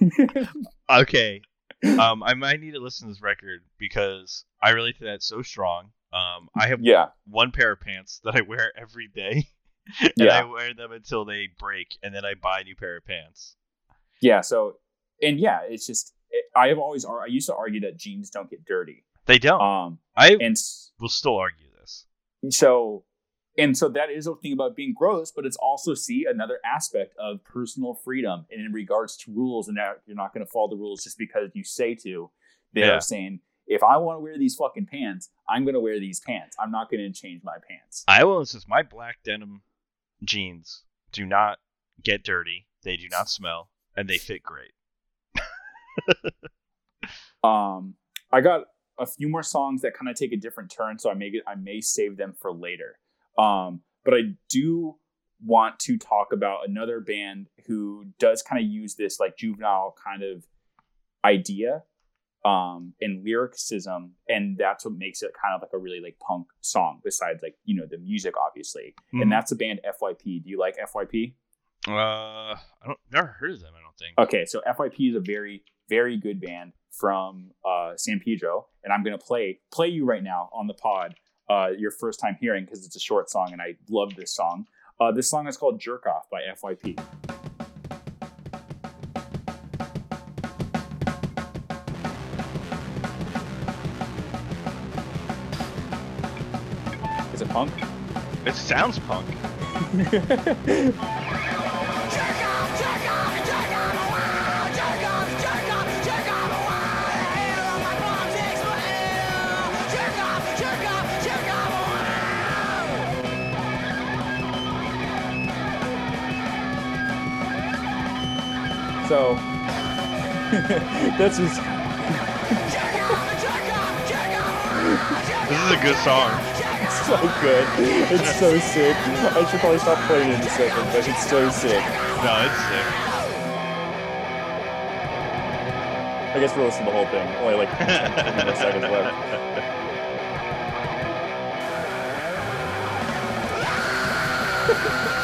Okay, um, I might need to listen to this record because I relate to that so strong. Um, I have yeah. one pair of pants that I wear every day, and I wear them until they break, and then I buy a new pair of pants. Yeah. So, and yeah, it's just it, I have always I used to argue that jeans don't get dirty. They don't. Um, I and will still argue this. so, and so that is a thing about being gross, but it's also see another aspect of personal freedom and in regards to rules, and that you're not going to follow the rules just because you say to. They're Yeah. saying if I want to wear these fucking pants, I'm going to wear these pants. I'm not going to change my pants. I will insist my black denim jeans do not get dirty. They do not smell, and they fit great. Um, I got a few more songs that kind of take a different turn, so I may get, I may save them for later. Um, but I do want to talk about another band who does kind of use this like juvenile kind of idea um, and lyricism, and that's what makes it kind of like a really like punk song. Besides like you know the music, obviously, Mhm. and that's the band FYP. Do you like FYP? Uh, I don't never heard of them. I don't. Okay, so FYP is a very very good band from uh, San Pedro, and I'm gonna play play you right now on the pod. Uh, your first time hearing because it's a short song, and I love this song. Uh, this song is called "Jerk Off" by FYP. Is it punk? It sounds punk. So this is This is a good song. It's so good. It's so sick. I should probably stop playing it in a second, but it's so sick. No, it's sick. I guess we'll listen to the whole thing. Only like 10 more seconds left.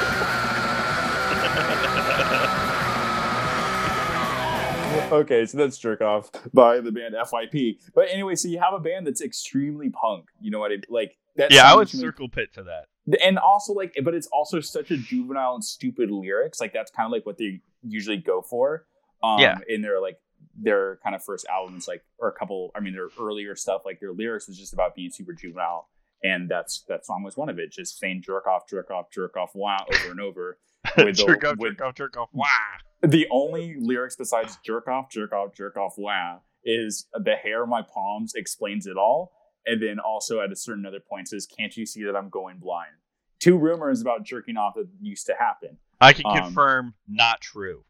okay, so that's Jerk Off by the band FYP. But anyway, so you have a band that's extremely punk. You know what I mean? like? That yeah, I would me- circle pit to that. and also like but it's also such a juvenile and stupid lyrics like that's kind of like what they usually go for um Yeah. in their like their kind of first albums like or a couple i mean their earlier stuff like their lyrics was just about being super juvenile and that's that song was one of it just saying jerk off jerk off jerk off wow over and over With the- jerk off, with- jerk off, jerk off. Wow. The only lyrics besides jerk off jerk off jerk off wow is the hair of my palms explains it all. And then also at a certain other point says can't you see that i'm going blind? Two rumors about jerking off that used to happen. I can Um, confirm, not true.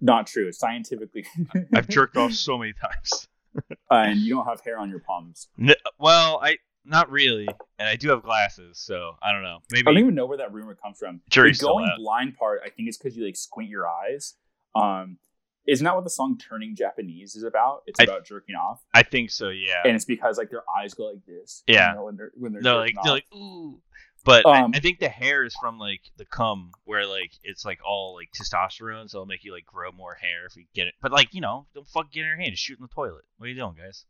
not true. Scientifically. I've jerked off so many times. and you don't have hair on your palms. N- well, I not really, and I do have glasses, so I don't know. Maybe i don't even know where that rumor comes from. Jury's the going blind part i think it's because you like squint your eyes um isn't that what the song turning japanese is about it's I- about jerking off I think so. Yeah. and it's because like their eyes go like this you Yeah. know, when they're when they're jerking like they're like ooh. But I- Um, I, think the hair is from like the cum, where like it's like all like testosterone, so it'll make you like grow more hair if you get it. But like you know, don't fuck get in your hand, just shoot in the toilet. What are you doing, guys?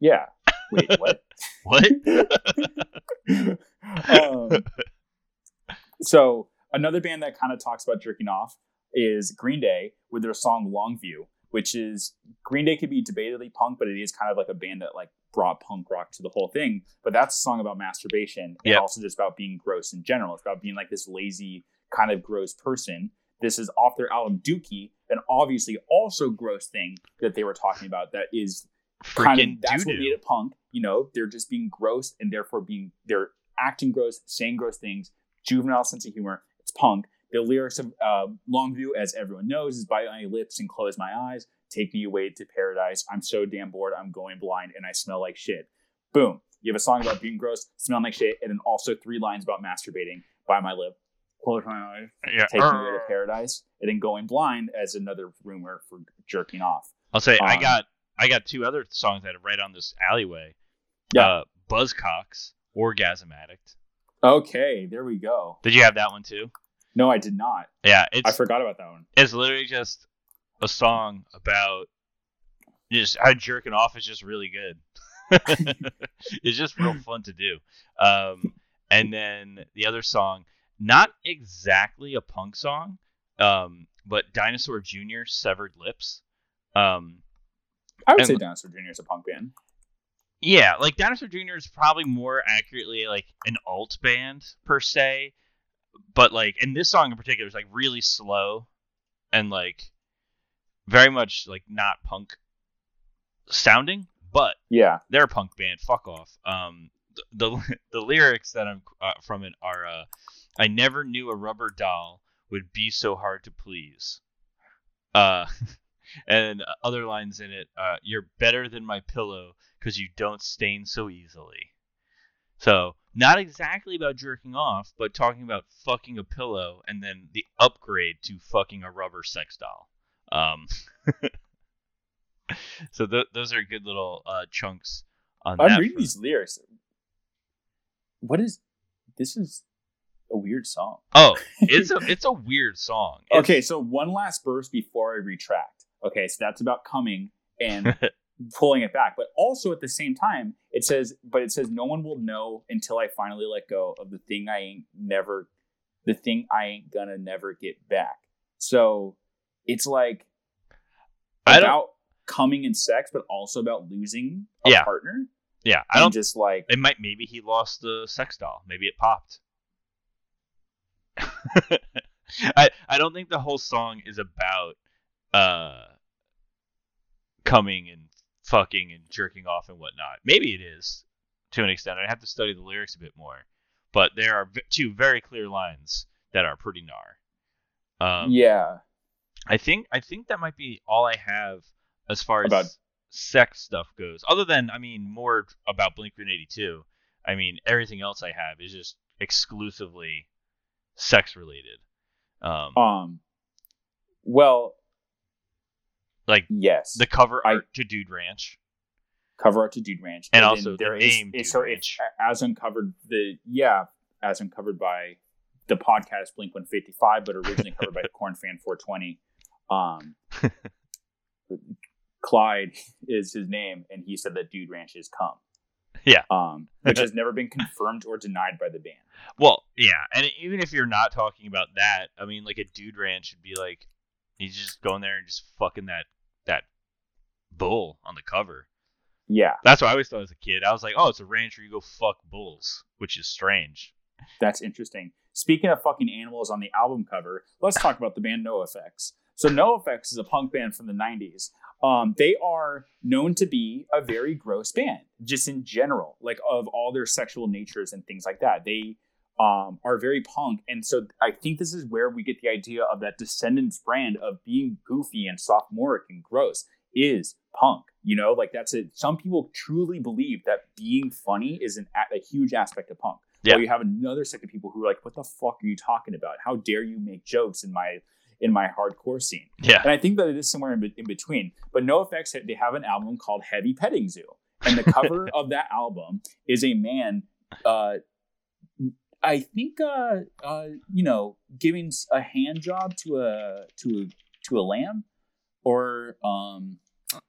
yeah wait what What? um, so another band that kind of talks about jerking off is Green Day with their song Longview, which is Green Day could be debatedly punk, but it is kind of like a band that like brought punk rock to the whole thing. But that's a song about masturbation and Yep. also just about being gross in general. It's about being like this lazy kind of gross person. This is off their album Dookie, an obviously also gross thing that they were talking about that is kind of that's what doo made it punk. You know, they're just being gross and therefore being they're acting gross, saying gross things, juvenile sense of humor. It's punk. The lyrics of uh, Longview, as everyone knows, is "Bite my lips and close my eyes, take me away to paradise. I'm so damn bored, I'm going blind, and I smell like shit." Boom. You have a song about being gross, smelling like shit, and then also three lines about masturbating. Bite my lip, close my eyes, Yeah. take me away to paradise, and then going blind as another rumor for jerking off. I'll say I Um, got I got two other songs that are right on this alleyway. Yeah. Uh, Buzzcocks, Orgasm Addict. Okay, there we go. Did you have that one too? No, I did not. Yeah, it's I forgot about that one. it's literally just a song about just how jerking off is just really good. it's just real fun to do. Um, and then the other song, not exactly a punk song, um, but Dinosaur Jr. Severed Lips. Um, I would And- say Dinosaur Jr. is a punk band. Yeah, like Dinosaur Jr. is probably more accurately like an alt band per se, but like and this song in particular is like really slow and like very much like not punk sounding, but Yeah. they're a punk band. Fuck off. Um, the the, the lyrics that I'm uh, from it are uh, I never knew a rubber doll would be so hard to please. Uh, and other lines in it, uh, you're better than my pillow because you don't stain so easily. So not exactly about jerking off, but talking about fucking a pillow and then the upgrade to fucking a rubber sex doll. Um, So th- those are good little uh, chunks on I'm that. reading these lyrics. What is this? Is a weird song. Oh, it's a it's a weird song. It's- Okay, so one last verse before I retract. Okay, so that's about coming and pulling it back. But also at the same time, it says, but it says, no one will know until I finally let go of the thing I ain't never, the thing I ain't gonna never get back. So it's like I don't. about coming and sex, but also about losing a Yeah. partner. Yeah, I don't. just like It might. Maybe he lost the sex doll. Maybe it popped. I I don't think the whole song is about uh coming and fucking and jerking off and whatnot. Maybe it is to an extent. I'd have to study the lyrics a bit more, but there are v- two very clear lines that are pretty gnar. Um, yeah, I think I think that might be all I have as far as About- sex stuff goes. Other than I mean more about Blink 182. I mean everything else I have is just exclusively sex related. Um, um, well, like yes, the cover I- art to Dude Ranch. cover art to Dude Ranch, And then also the there is name so Ranch. it's as uncovered the yeah as uncovered by the podcast Blink One Fifty Five, but originally covered by Corn Fan Four Twenty. Um, Clyde is his name, and he said that Dude Ranch is come. Yeah. um, which has never been confirmed or denied by the band. Well, yeah, and even if you're not talking about that, I mean, like a Dude Ranch would be like he's just going there and just fucking that that bull on the cover. Yeah, That's what I always thought as a kid. I was like, oh, it's a ranch where you go fuck bulls, which is strange. That's interesting. Speaking of fucking animals on the album cover, let's talk about the band NOFX. So NOFX is a punk band from the 90s. Um, they are known to be a very gross band, just in general, like of all their sexual natures and things like that. They um, are very punk. And so I think this is where we get the idea of that Descendents brand of being goofy and sophomoric and gross is punk. You know, like that's it. Some people truly believe that being funny is an, a huge aspect of punk. Yeah. While you have another set of people who are like, "What the fuck are you talking about? How dare you make jokes in my in my hardcore scene?" Yeah. And I think that it is somewhere in, be- in between. But NOFX. They have an album called Heavy Petting Zoo, and the cover of that album is a man. Uh, I think, uh, uh, you know, giving a hand job to a to a to a lamb, or um,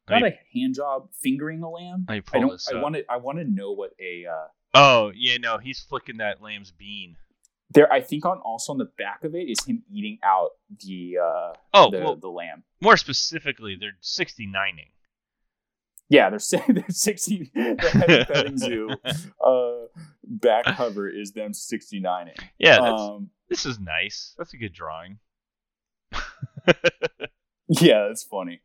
not a hand job fingering a lamb. me I don't. I want to. I want to know what a. Uh, Oh yeah, no, he's flicking that lamb's bean. there, I think on also on the back of it is him eating out the uh, Oh the, well, the lamb. more specifically, they're 69ing. Yeah, they're, si- they're sixty. The heavy petting zoo uh, back cover is them sixty nine. Yeah, that's, Um, this is nice. That's a good drawing. yeah, that's funny.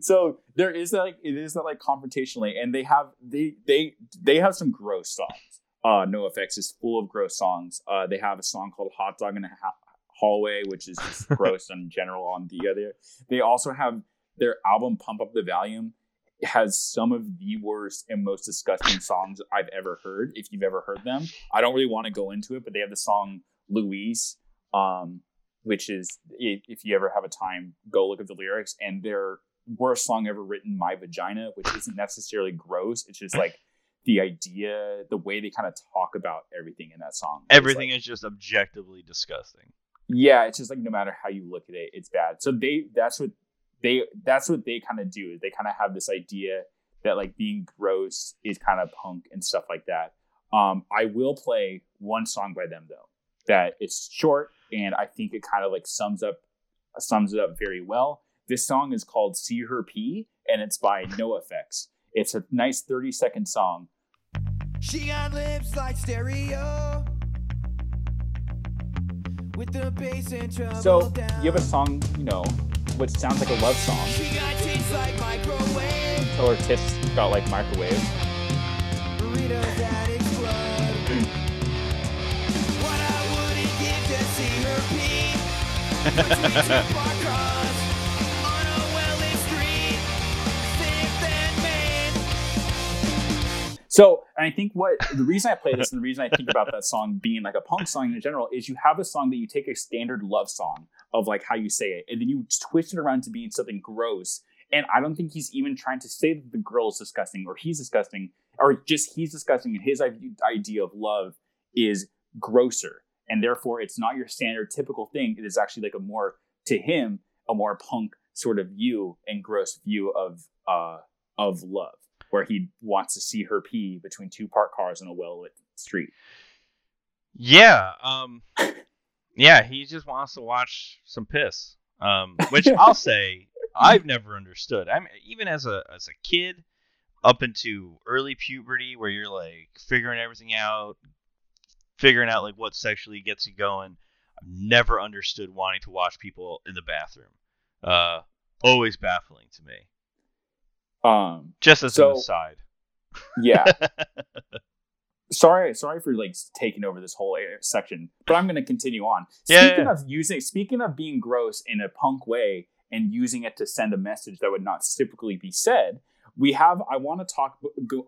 so there is that like it is that like confrontationally, and they have they they they have some gross songs. Uh, NOFX is full of gross songs. Uh, they have a song called "Hot Dog in a Hallway," which is just gross in general. On the other, they also have their album "Pump Up the Valuum." Has some of the worst and most disgusting songs I've ever heard. If you've ever heard them, I don't really want to go into it, but they have the song "Louise," um, which is if you ever have a time, go look at the lyrics. And their worst song ever written, "My Vagina," which isn't necessarily gross. It's just like the idea, the way they kind of talk about everything in that song. Everything like- is just objectively disgusting. Yeah, it's just like no matter how you look at it, it's bad. So they that's what they that's what they kind of do. They kind of have this idea that like being gross is kind of punk and stuff like that. Um, I will play one song by them though. That it's short and I think it kind of like sums up sums it up very well. This song is called "See Her Pee" and it's by NOFX. It's a nice thirty second song. She got lips like stereo. So down. you have a song, you know, which sounds like a love song. She got tits like microwave. Or tits got like microwave. So, I think what the reason I play this and the reason I think about that song being like a punk song in general is you have a song that you take a standard love song of like how you say it, and then you twist it around to being something gross. And I don't think he's even trying to say that the girl is disgusting or he's disgusting or just he's disgusting and his idea of love is grosser. And therefore, it's not your standard typical thing. It is actually like a more, to him, a more punk sort of view and gross view of uh of love, where he wants to see her pee between two parked cars on a well lit street. Yeah. Um. Yeah, he just wants to watch some piss. Um, which I'll say I've never understood. I mean, even as a as a kid, up into early puberty, where you're like figuring everything out, figuring out like what sexually gets you going. I've never understood wanting to watch people in the bathroom. Uh, always baffling to me. Um, Just as So- an aside. yeah. sorry, sorry for like taking over this whole section, but I'm going to continue on. Yeah, Speaking yeah. of using, speaking of being gross in a punk way and using it to send a message that would not typically be said, we have. I want to talk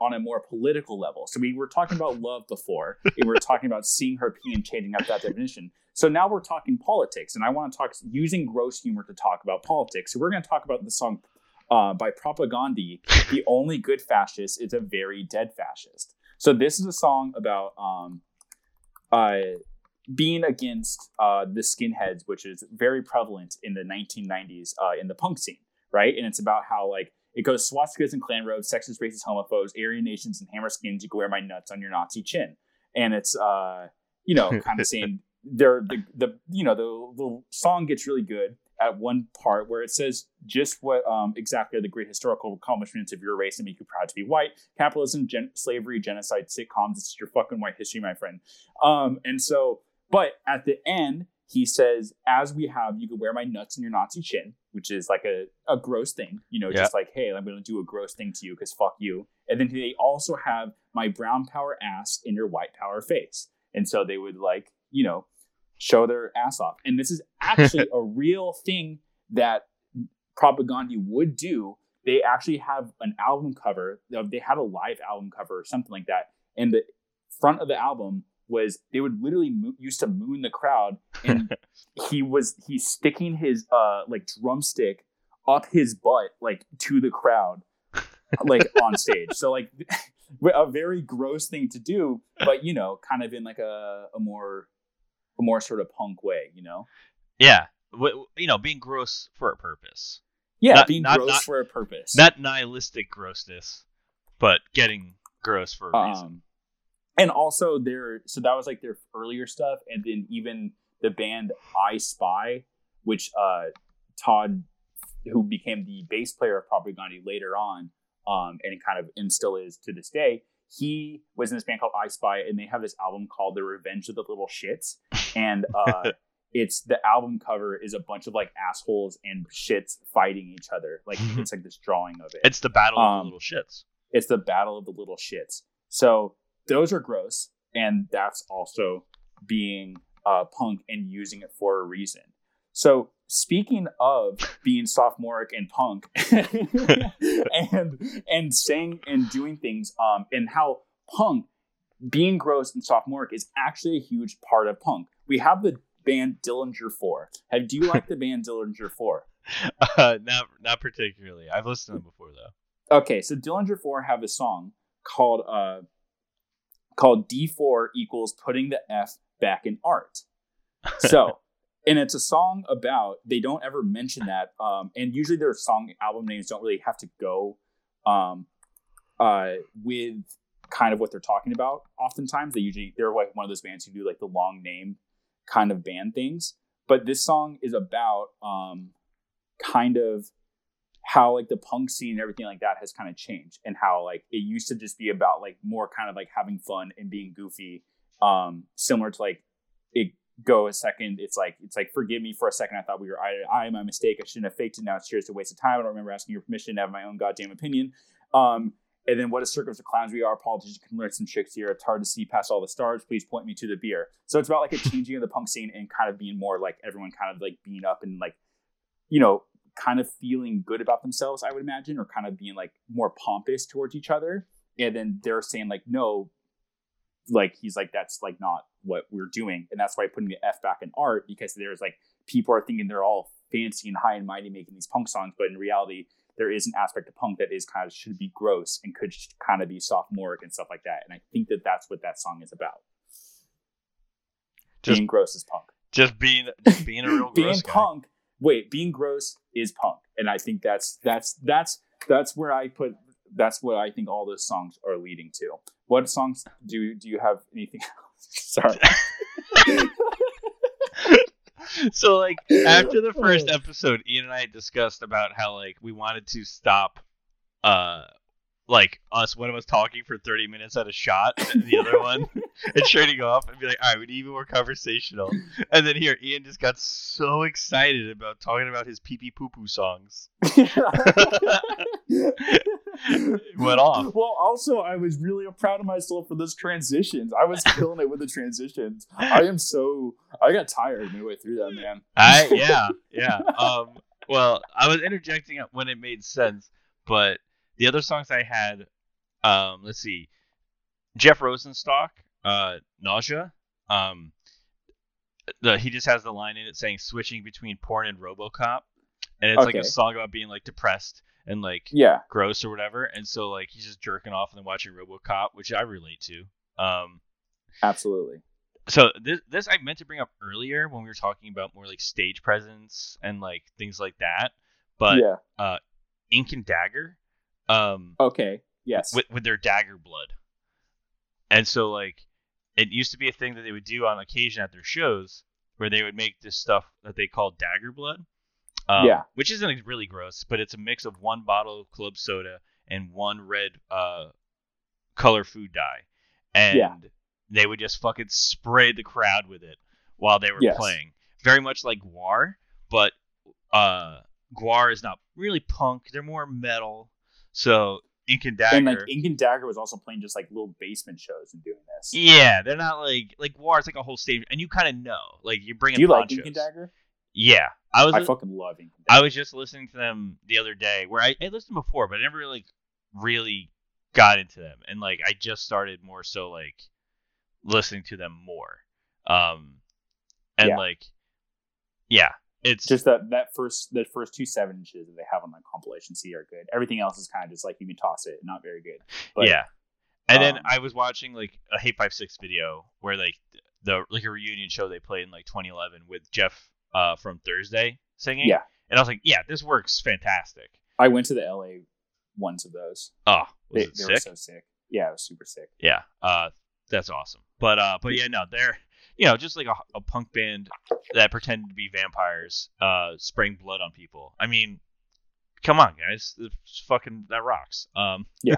on a more political level. So we were talking about love before, and we were talking about seeing her pee and changing up that definition. So now we're talking politics, and I want to talk using gross humor to talk about politics. So we're going to talk about the song uh, by Propagandhi. The only good fascist is a very dead fascist. So this is a song about um, uh, being against uh, the skinheads, which is very prevalent in the 1990s uh, in the punk scene, right? And it's about how like it goes swastikas and Klan robes, sexist, racist, homophobes, Aryan nations, and hammer skins. You can wear my nuts on your Nazi chin, and it's uh, you know kind of saying they're the the you know the the song gets really good at one part where it says just what um, exactly are the great historical accomplishments of your race and make you proud to be white capitalism gen- slavery genocide sitcoms this is your fucking white history my friend. Um, and so but at the end he says as we have you can wear my nuts in your nazi chin which is like a, a gross thing you know Yeah. just like hey i'm gonna do a gross thing to you because fuck you. And then they also have my brown power ass in your white power face. And so they would like you know show their ass off. And this is actually a real thing that Propagandhi would do. They actually have an album cover. They had a live album cover or something like that. And the front of the album was they would literally mo- used to moon the crowd, and he was he's sticking his uh like drumstick up his butt like to the crowd, like on stage. So like a very gross thing to do, but you know, kind of in like a, a more a more sort of punk way, you know? Yeah. W- you know, being gross for a purpose. Yeah, Not- being not- gross not- for a purpose. Not nihilistic grossness, but getting gross for a reason. um, and also their so that was like their earlier stuff, and then even the band I Spy, which uh Todd, who became the bass player of Propagandhi later on, um, and kind of and still is to this day. He was in this band called I Spy, and they have this album called The Revenge of the Little Shits, and uh, it's the album cover is a bunch of like assholes and shits fighting each other. Like it's like this drawing of it It's the battle of um, the little shits. it's the battle of the little shits. So those are gross, and that's also being uh, punk and using it for a reason. So speaking of being sophomoric and punk, and and saying and doing things, um, and how punk being gross and sophomoric is actually a huge part of punk. We have the band Dillinger Four. Have do you like the band Dillinger Four? Uh, not not particularly. I've listened to them before though. Okay, so Dillinger Four have a song called uh called D four equals putting the F back in art. So and it's a song about they don't ever mention that. Um and usually their song album names don't really have to go um uh with kind of what they're talking about. Oftentimes they usually they're like one of those bands who do like the long name kind of band things. But this song is about um kind of how like the punk scene and everything like that has kind of changed and how like it used to just be about like more kind of like having fun and being goofy um similar to like it go a second it's like it's like forgive me for a second i thought we were i i my mistake i shouldn't have faked it now it's cheers a waste of time i don't remember asking your permission to have my own goddamn opinion um and then what a circus of clowns we are politicians can learn some tricks here. It's hard to see past all the stars. Please point me to the beer. So it's about like a changing of the punk scene and kind of being more like everyone kind of like being up and like you know kind of feeling good about themselves, I would imagine, or kind of being like more pompous towards each other. And then they're saying like, no, like he's like, that's like not what we're doing, and that's why putting the F back in art because there's like people are thinking they're all fancy and high and mighty making these punk songs, but in reality, there is an aspect of punk that is kind of should be gross and could kind of be sophomoric and stuff like that. And I think that that's what that song is about. Just- being gross is punk. Just being just being a real being guy. punk. Wait, being gross is punk, and I think that's that's that's that's where I put. That's what I think all those songs are leading to. What songs do do you have anything? Sorry. so like after the first episode, Ian and I discussed about how like we wanted to stop uh like us one of us talking for 30 minutes at a shot and the other one and trading off and be like all right we need even more conversational. And then here ian just got so excited about talking about his pee pee poo poo songs went off Well, also, I was really proud of myself for those transitions. I was killing it with the transitions. I am so. I got tired midway through that, man. I yeah yeah. Um. Well, I was interjecting it when it made sense, but the other songs I had, um, let's see, Jeff Rosenstock, uh, nausea. Um, the he just has the line in it saying switching between porn and RoboCop, and it's like a song about being like depressed and like Yeah. gross or whatever, and so like he's just jerking off and then watching RoboCop, which I relate to. Um, Absolutely. so this this I meant to bring up earlier when we were talking about more like stage presence and like things like that. But yeah. Ink and Dagger, um, Okay. Yes. with with their dagger blood, and so like it used to be a thing that they would do on occasion at their shows where they would make this stuff that they called dagger blood. Um, Yeah. Which isn't really gross, but it's a mix of one bottle of club soda and one red uh, color food dye, and Yeah. they would just fucking spray the crowd with it while they were Yes. playing. Very much like GWAR, but uh, GWAR is not really punk; they're more metal. So Ink and Dagger, and like Ink and Dagger was also playing just like little basement shows and doing this. yeah, they're not like like GWAR is like a whole stage, and you kind of know, like you're bringing Do you like. Ink and Dagger? Yeah, I was I fucking love I was just listening to them the other day, where I, I listened before, but I never like really got into them, and like I just started more so like listening to them more, um, and Yeah. like yeah, it's just that that first that first two seven inches that they have on the compilation C are good. Everything else is kind of just like you can toss it, not very good. But yeah. And then um, I was watching like a Hate5six video where like the like a reunion show they played in like 2011 with Jeff uh, from Thursday singing. Yeah. And I was like, yeah, this works fantastic. I went to the LA ones of those. Oh, was They, it they were so sick. Yeah, it was super sick. Yeah, uh, that's awesome. But uh, but yeah, no, they're you know just like a, a punk band that pretended to be vampires, uh, spraying blood on people. I mean, come on, guys, it's fucking that rocks. Um, Yeah.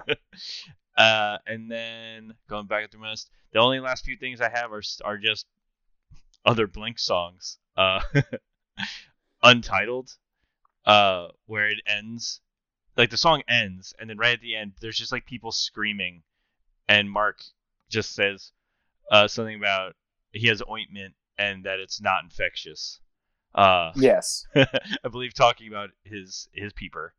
uh, and then going back through my list, the only last few things I have are are just other Blink songs. Uh, Untitled, uh, where it ends, like the song ends, and then right at the end, there's just like people screaming, and Mark just says uh, something about he has ointment and that it's not infectious. Uh, Yes. I believe talking about his his peeper.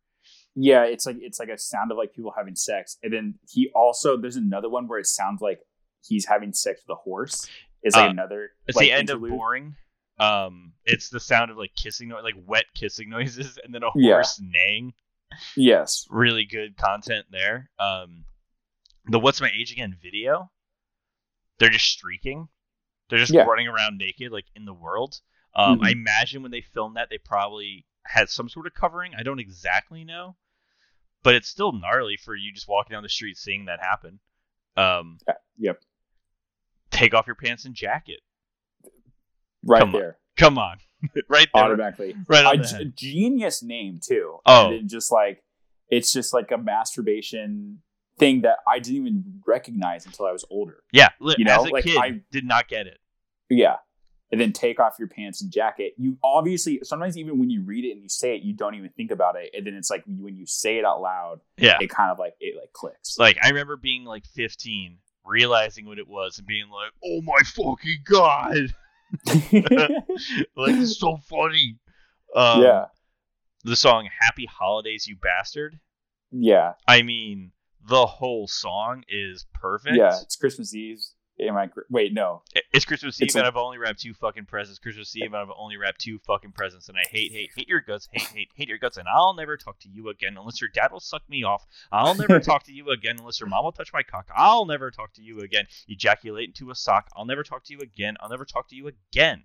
Yeah, it's like it's like a sound of like people having sex, and then he also there's another one where it sounds like he's having sex with a horse. Is like Uh, another. It's like, the end interlude. of boring. Um, it's the sound of like kissing, like wet kissing noises, and then a Yeah. horse neighing. Yes. Really good content there. Um, the "What's My Age Again" video. They're just streaking. They're just Yeah. running around naked, like in the world. Um, Mhm. I imagine when they filmed that, they probably had some sort of covering. I don't exactly know, but it's still gnarly for you just walking down the street seeing that happen. Um, Yeah, yep. Take off your pants and jacket. Right Come on. there, Come on, right there, automatically. right on I the g- head. genius name too. Oh. and it just like it's just like a masturbation thing that I didn't even recognize until I was older. Yeah, You know, as a like, kid, I- did not get it. Yeah. And then take off your pants and jacket. You obviously sometimes even when you read it and you say it, you don't even think about it. And then it's like when you say it out loud, Yeah, it kind of like it like clicks. like I remember being like 15, realizing what it was, and being like, "Oh my fucking god!" like it's so funny. Um, yeah. the song "Happy Holidays, You Bastard." Yeah. I mean, the whole song is perfect. Yeah. It's Christmas Eve. Am I wait? No. It's Christmas Eve It's and I've only wrapped two fucking presents. Christmas Eve and I've only wrapped two fucking presents, and I hate, hate, hate your guts, hate, hate, hate your guts, and I'll never talk to you again unless your dad will suck me off. I'll never talk to you again unless your mom will touch my cock. I'll never talk to you again. Ejaculate into a sock. I'll never talk to you again. I'll never talk to you again.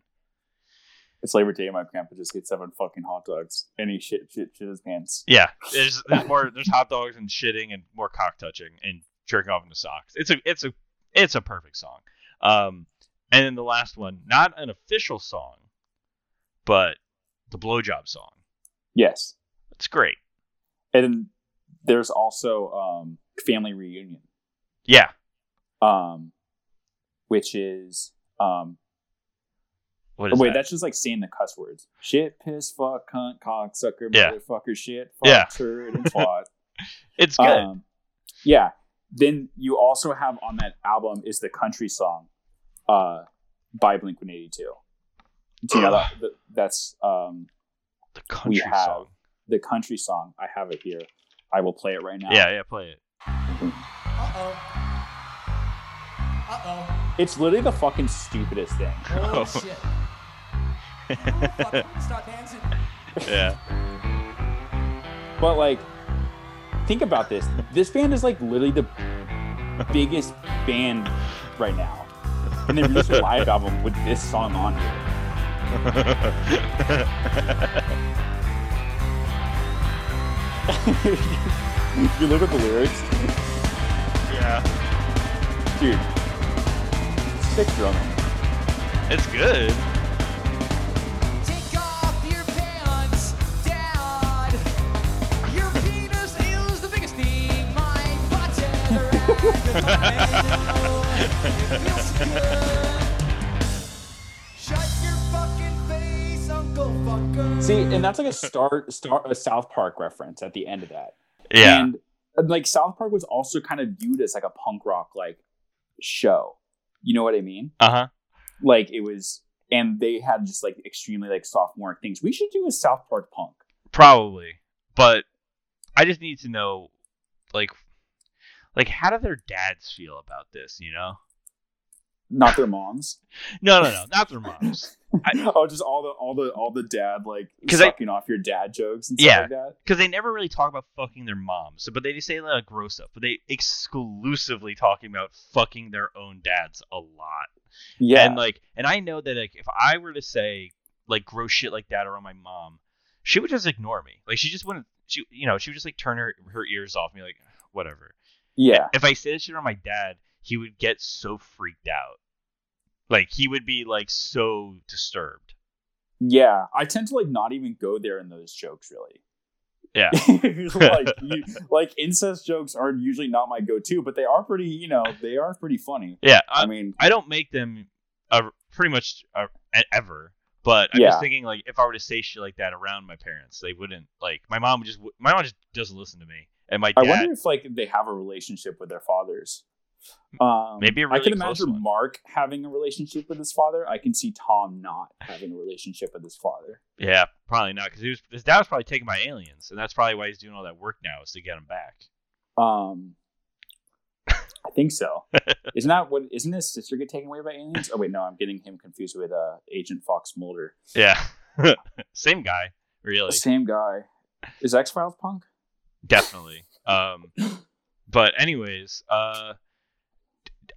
It's Labor Day, and my grandpa just gets seven fucking hot dogs, and he shit shit shit his pants. Yeah, there's there's more there's hot dogs and shitting and more cock touching and jerking off into socks. It's a it's a it's a perfect song. Um, and then the last one, not an official song, but the blowjob song. Yes, It's great. and there's also um, family reunion, Yeah, um, which is um, what oh, wait, that? that's just like saying the cuss words: shit, piss, fuck, cunt, cock, sucker, Yeah. motherfucker, shit, fuck, Yeah. turd, and twat. It's good. Um, yeah. Then you also have on that album is the country song, uh, by Blink One Eighty Two. Do you know that? that- That's um the country have- song. the country song. I have it here. I will play it right now. Yeah, yeah, play it. Uh-oh. Uh-oh. It's literally the fucking stupidest thing. Oh, shit. Oh, fuck. Start dancing. Yeah, But like, think about this. This band is like literally the biggest band right now, and they released a live album with this song on it. you look at the lyrics, yeah, dude. Sick drumming. it's good. See, and that's like a start, start a South Park reference at the end of that. Yeah, And uh, like South Park was also kind of viewed as like a punk rock like show. You know what I mean? uh huh. Like it was, and they had just like extremely like sophomoric things. We should do a South Park punk. Probably, but I just need to know, like, like how do their dads feel about this? You know? Not their moms. No, no, no, not their moms. I, oh, just all the all the all the dad like 'Cause I- off your dad jokes and stuff Yeah. like that. because they never really talk about fucking their moms. But they just say like gross stuff. But they exclusively talking about fucking their own dads a lot. Yeah, And like, and I know that like if I were to say like gross shit like that around my mom, she would just ignore me. Like she just wouldn't. She you know she would just like turn her her ears off me like whatever. Yeah, If I said shit on my dad, he would get so freaked out. Like he would be like so disturbed. yeah. I tend to like not even go there in those jokes really. Yeah. like you, like incest jokes are usually not my go-to, but they are pretty. You know, they are pretty funny. Yeah, I I, mean, I don't make them uh, pretty much uh, ever. But I'm Yeah. just thinking like if I were to say shit like that around my parents, they wouldn't like. My mom would just my mom just doesn't listen to me, and my I wonder if like they have a relationship with their fathers. Um, Maybe I can imagine one. Mark having a relationship with his father. I can see Tom not having a relationship with his father. Yeah, probably not because was his dad was probably taken by aliens, and that's probably why he's doing all that work now is to get him back. Um, I think so. isn't that what? Isn't his sister get taken away by aliens? Oh wait, no, I'm getting him confused with uh, Agent Fox Mulder. Yeah, same guy, really, Same guy. Is X Files punk? Definitely. Um, but anyways, uh,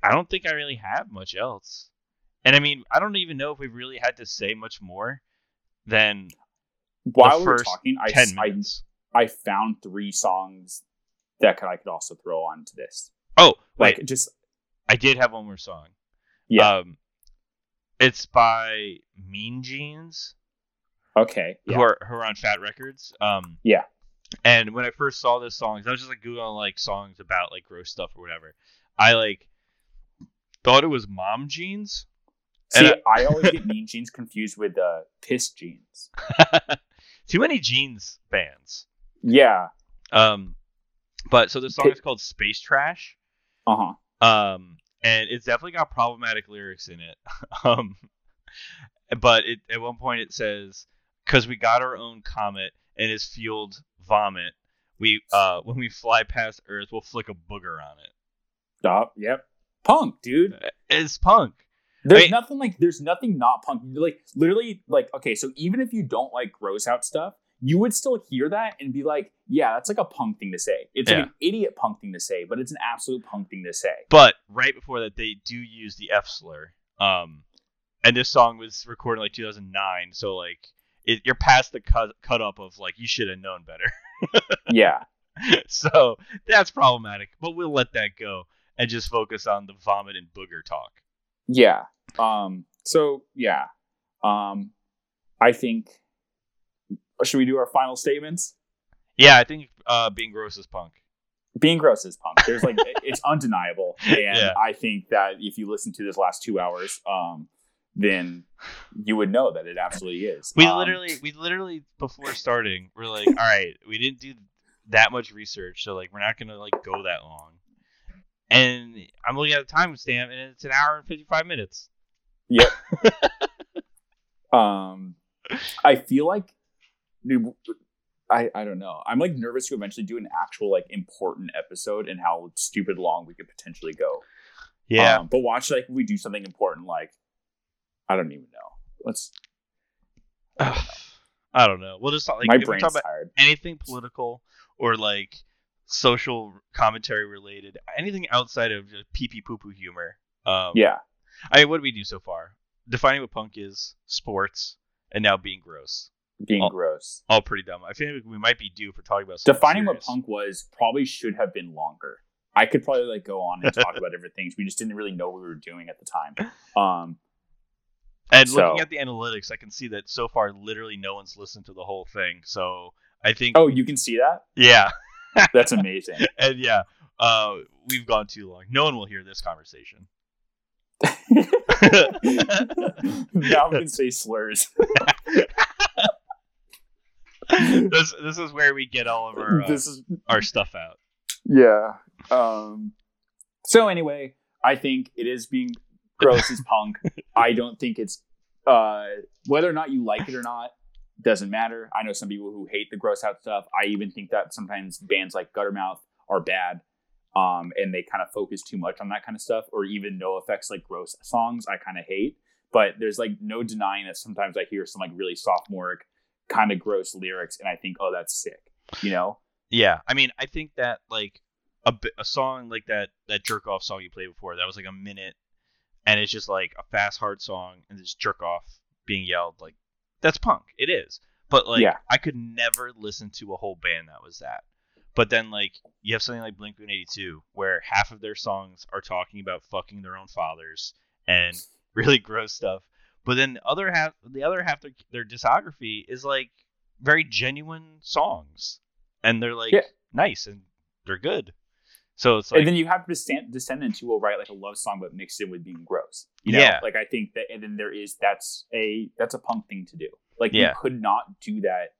I don't think I really have much else, and I mean, I don't even know if we really had to say much more than While we were talking, I, I. I found three songs that could, I could also throw onto this. oh, wait, Like just I did have one more song. yeah. Um, it's by Mean Jeans, okay. Yeah. who are who are on Fat Wreck Chords. Um, Yeah. And when I first saw this song, I was just like googling like songs about like gross stuff or whatever. I like thought it was Mom Jeans. See, and I always get Mean Jeans confused with uh, Pissed Jeans. Too many jeans bands. Yeah. Um, but so the song Pi- is called Space Trash. Uh huh. Um, and it's definitely got problematic lyrics in it. um, but it at one point it says, "Cause we got our own comet and his fueled vomit. We uh when we fly past Earth, we'll flick a booger on it." Stop. Yep. Punk, dude. It's punk. There's Wait. nothing like there's nothing not punk. Like literally, like okay, so even if you don't like gross out stuff, you would still hear that and be like, yeah, that's like a punk thing to say. It's Yeah. like an idiot punk thing to say, but it's an absolute punk thing to say. But right before that, they do use the F slur. Um, and this song was recorded in like 2009, so like it, you're past the cut cut up of like you should have known better. Yeah. so that's problematic. But we'll let that go and just focus on the vomit and booger talk. Yeah. Um, so yeah. Um, I think should we do our final statements? Yeah, I think uh, being gross is punk. Being gross is punk. There's like it's undeniable. And Yeah. I think that if you listen to this last two hours, um, then you would know that it absolutely is. We Um, literally, we literally before starting, we're like, all right, we didn't do that much research, so like we're not gonna like go that long. And I'm looking at the timestamp, and it's an hour and 55 minutes. Yep. um, I feel like, dude, I I don't know. I'm like nervous to eventually do an actual like important episode and how stupid long we could potentially go. Yeah, Um, but watch like we do something important like I don't even know. Let's. I don't know. We'll just talk, like my brain's about tired. anything political or like social commentary related, anything outside of just pee pee poo poo humor. Um, Yeah. I mean, what do we do so far? Defining what punk is, sports, and now being gross. Being Oh, gross. All pretty dumb. I feel like we might be due for talking about Defining what punk was probably should have been longer. I could probably like go on and talk about different things. We just didn't really know what we were doing at the time. Um, And So- looking at the analytics, I can see that so far, literally no one's listened to the whole thing. So I think, oh, you can see that. yeah, That's amazing. and yeah, uh, we've gone too long. No one will hear this conversation. now we can say slurs. this this is where we get all of our uh, this is our stuff out. yeah. Um. So anyway, I think it is being gross as punk. I don't think it's uh whether or not you like it or not doesn't matter. I know some people who hate the gross out stuff. I even think that sometimes bands like Guttermouth are bad. Um, and they kind of focus too much on that kind of stuff, or even NOFX like gross songs. I kind of hate, but there's like no denying that sometimes I hear some like really sophomoric, kind of gross lyrics, and I think, oh, that's sick, you know? Yeah, I mean, I think that like a a song like that that jerk off song you played before that was like a minute, and it's just like a fast hard song and this jerk off being yelled like that's punk. It is, but like Yeah. I could never listen to a whole band that was that. But then like you have something like Blink One Eighty Two where half of their songs are talking about fucking their own fathers and really gross stuff. But then the other half, the other half their, their discography is like very genuine songs, and they're like Yeah. nice and they're good. So it's like and then you have Descend- Descendents who will write like a love song but mixed in with being gross. You know? Yeah. Like I think that and then there is that's a that's a punk thing to do. Like Yeah. you could not do that.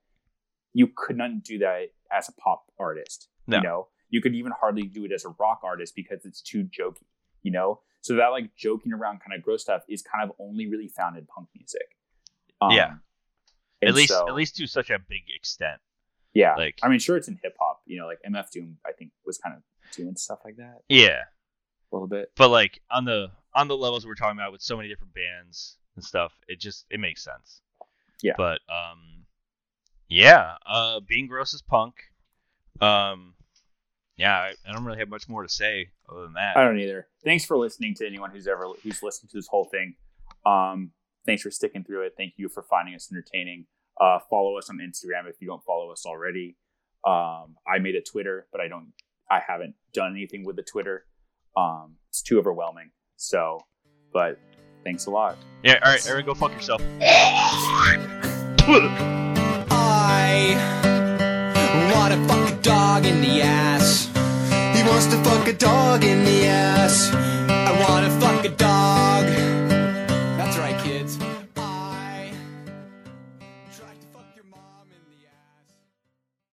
You could not do that as a pop artist. No. You know? You could even hardly do it as a rock artist because it's too jokey, you know? So that like joking around kind of gross stuff is kind of only really found in punk music. Um, Yeah. at least so- at least to such a big extent. yeah. like- I mean sure it's in hip hop, you know, like MF Doom I think was kind of doing stuff like that Yeah, a little bit. but like on the on the levels we're talking about with so many different bands and stuff, it just it makes sense. Yeah. But um, yeah, uh, being gross is punk. Um, yeah, I, I don't really have much more to say other than that. I don't either. Thanks for listening to anyone who's ever who's listened to this whole thing. Um, thanks for sticking through it. Thank you for finding us entertaining. Uh, follow us on Instagram if you don't follow us already. Um, I made a Twitter, but I don't. I haven't done anything with the Twitter. Um, it's too overwhelming. So, but thanks a lot. Yeah, all right, Aaron, go fuck yourself. I wanna fuck a dog in the ass. He wants to fuck a dog in the ass. I wanna fuck a dog.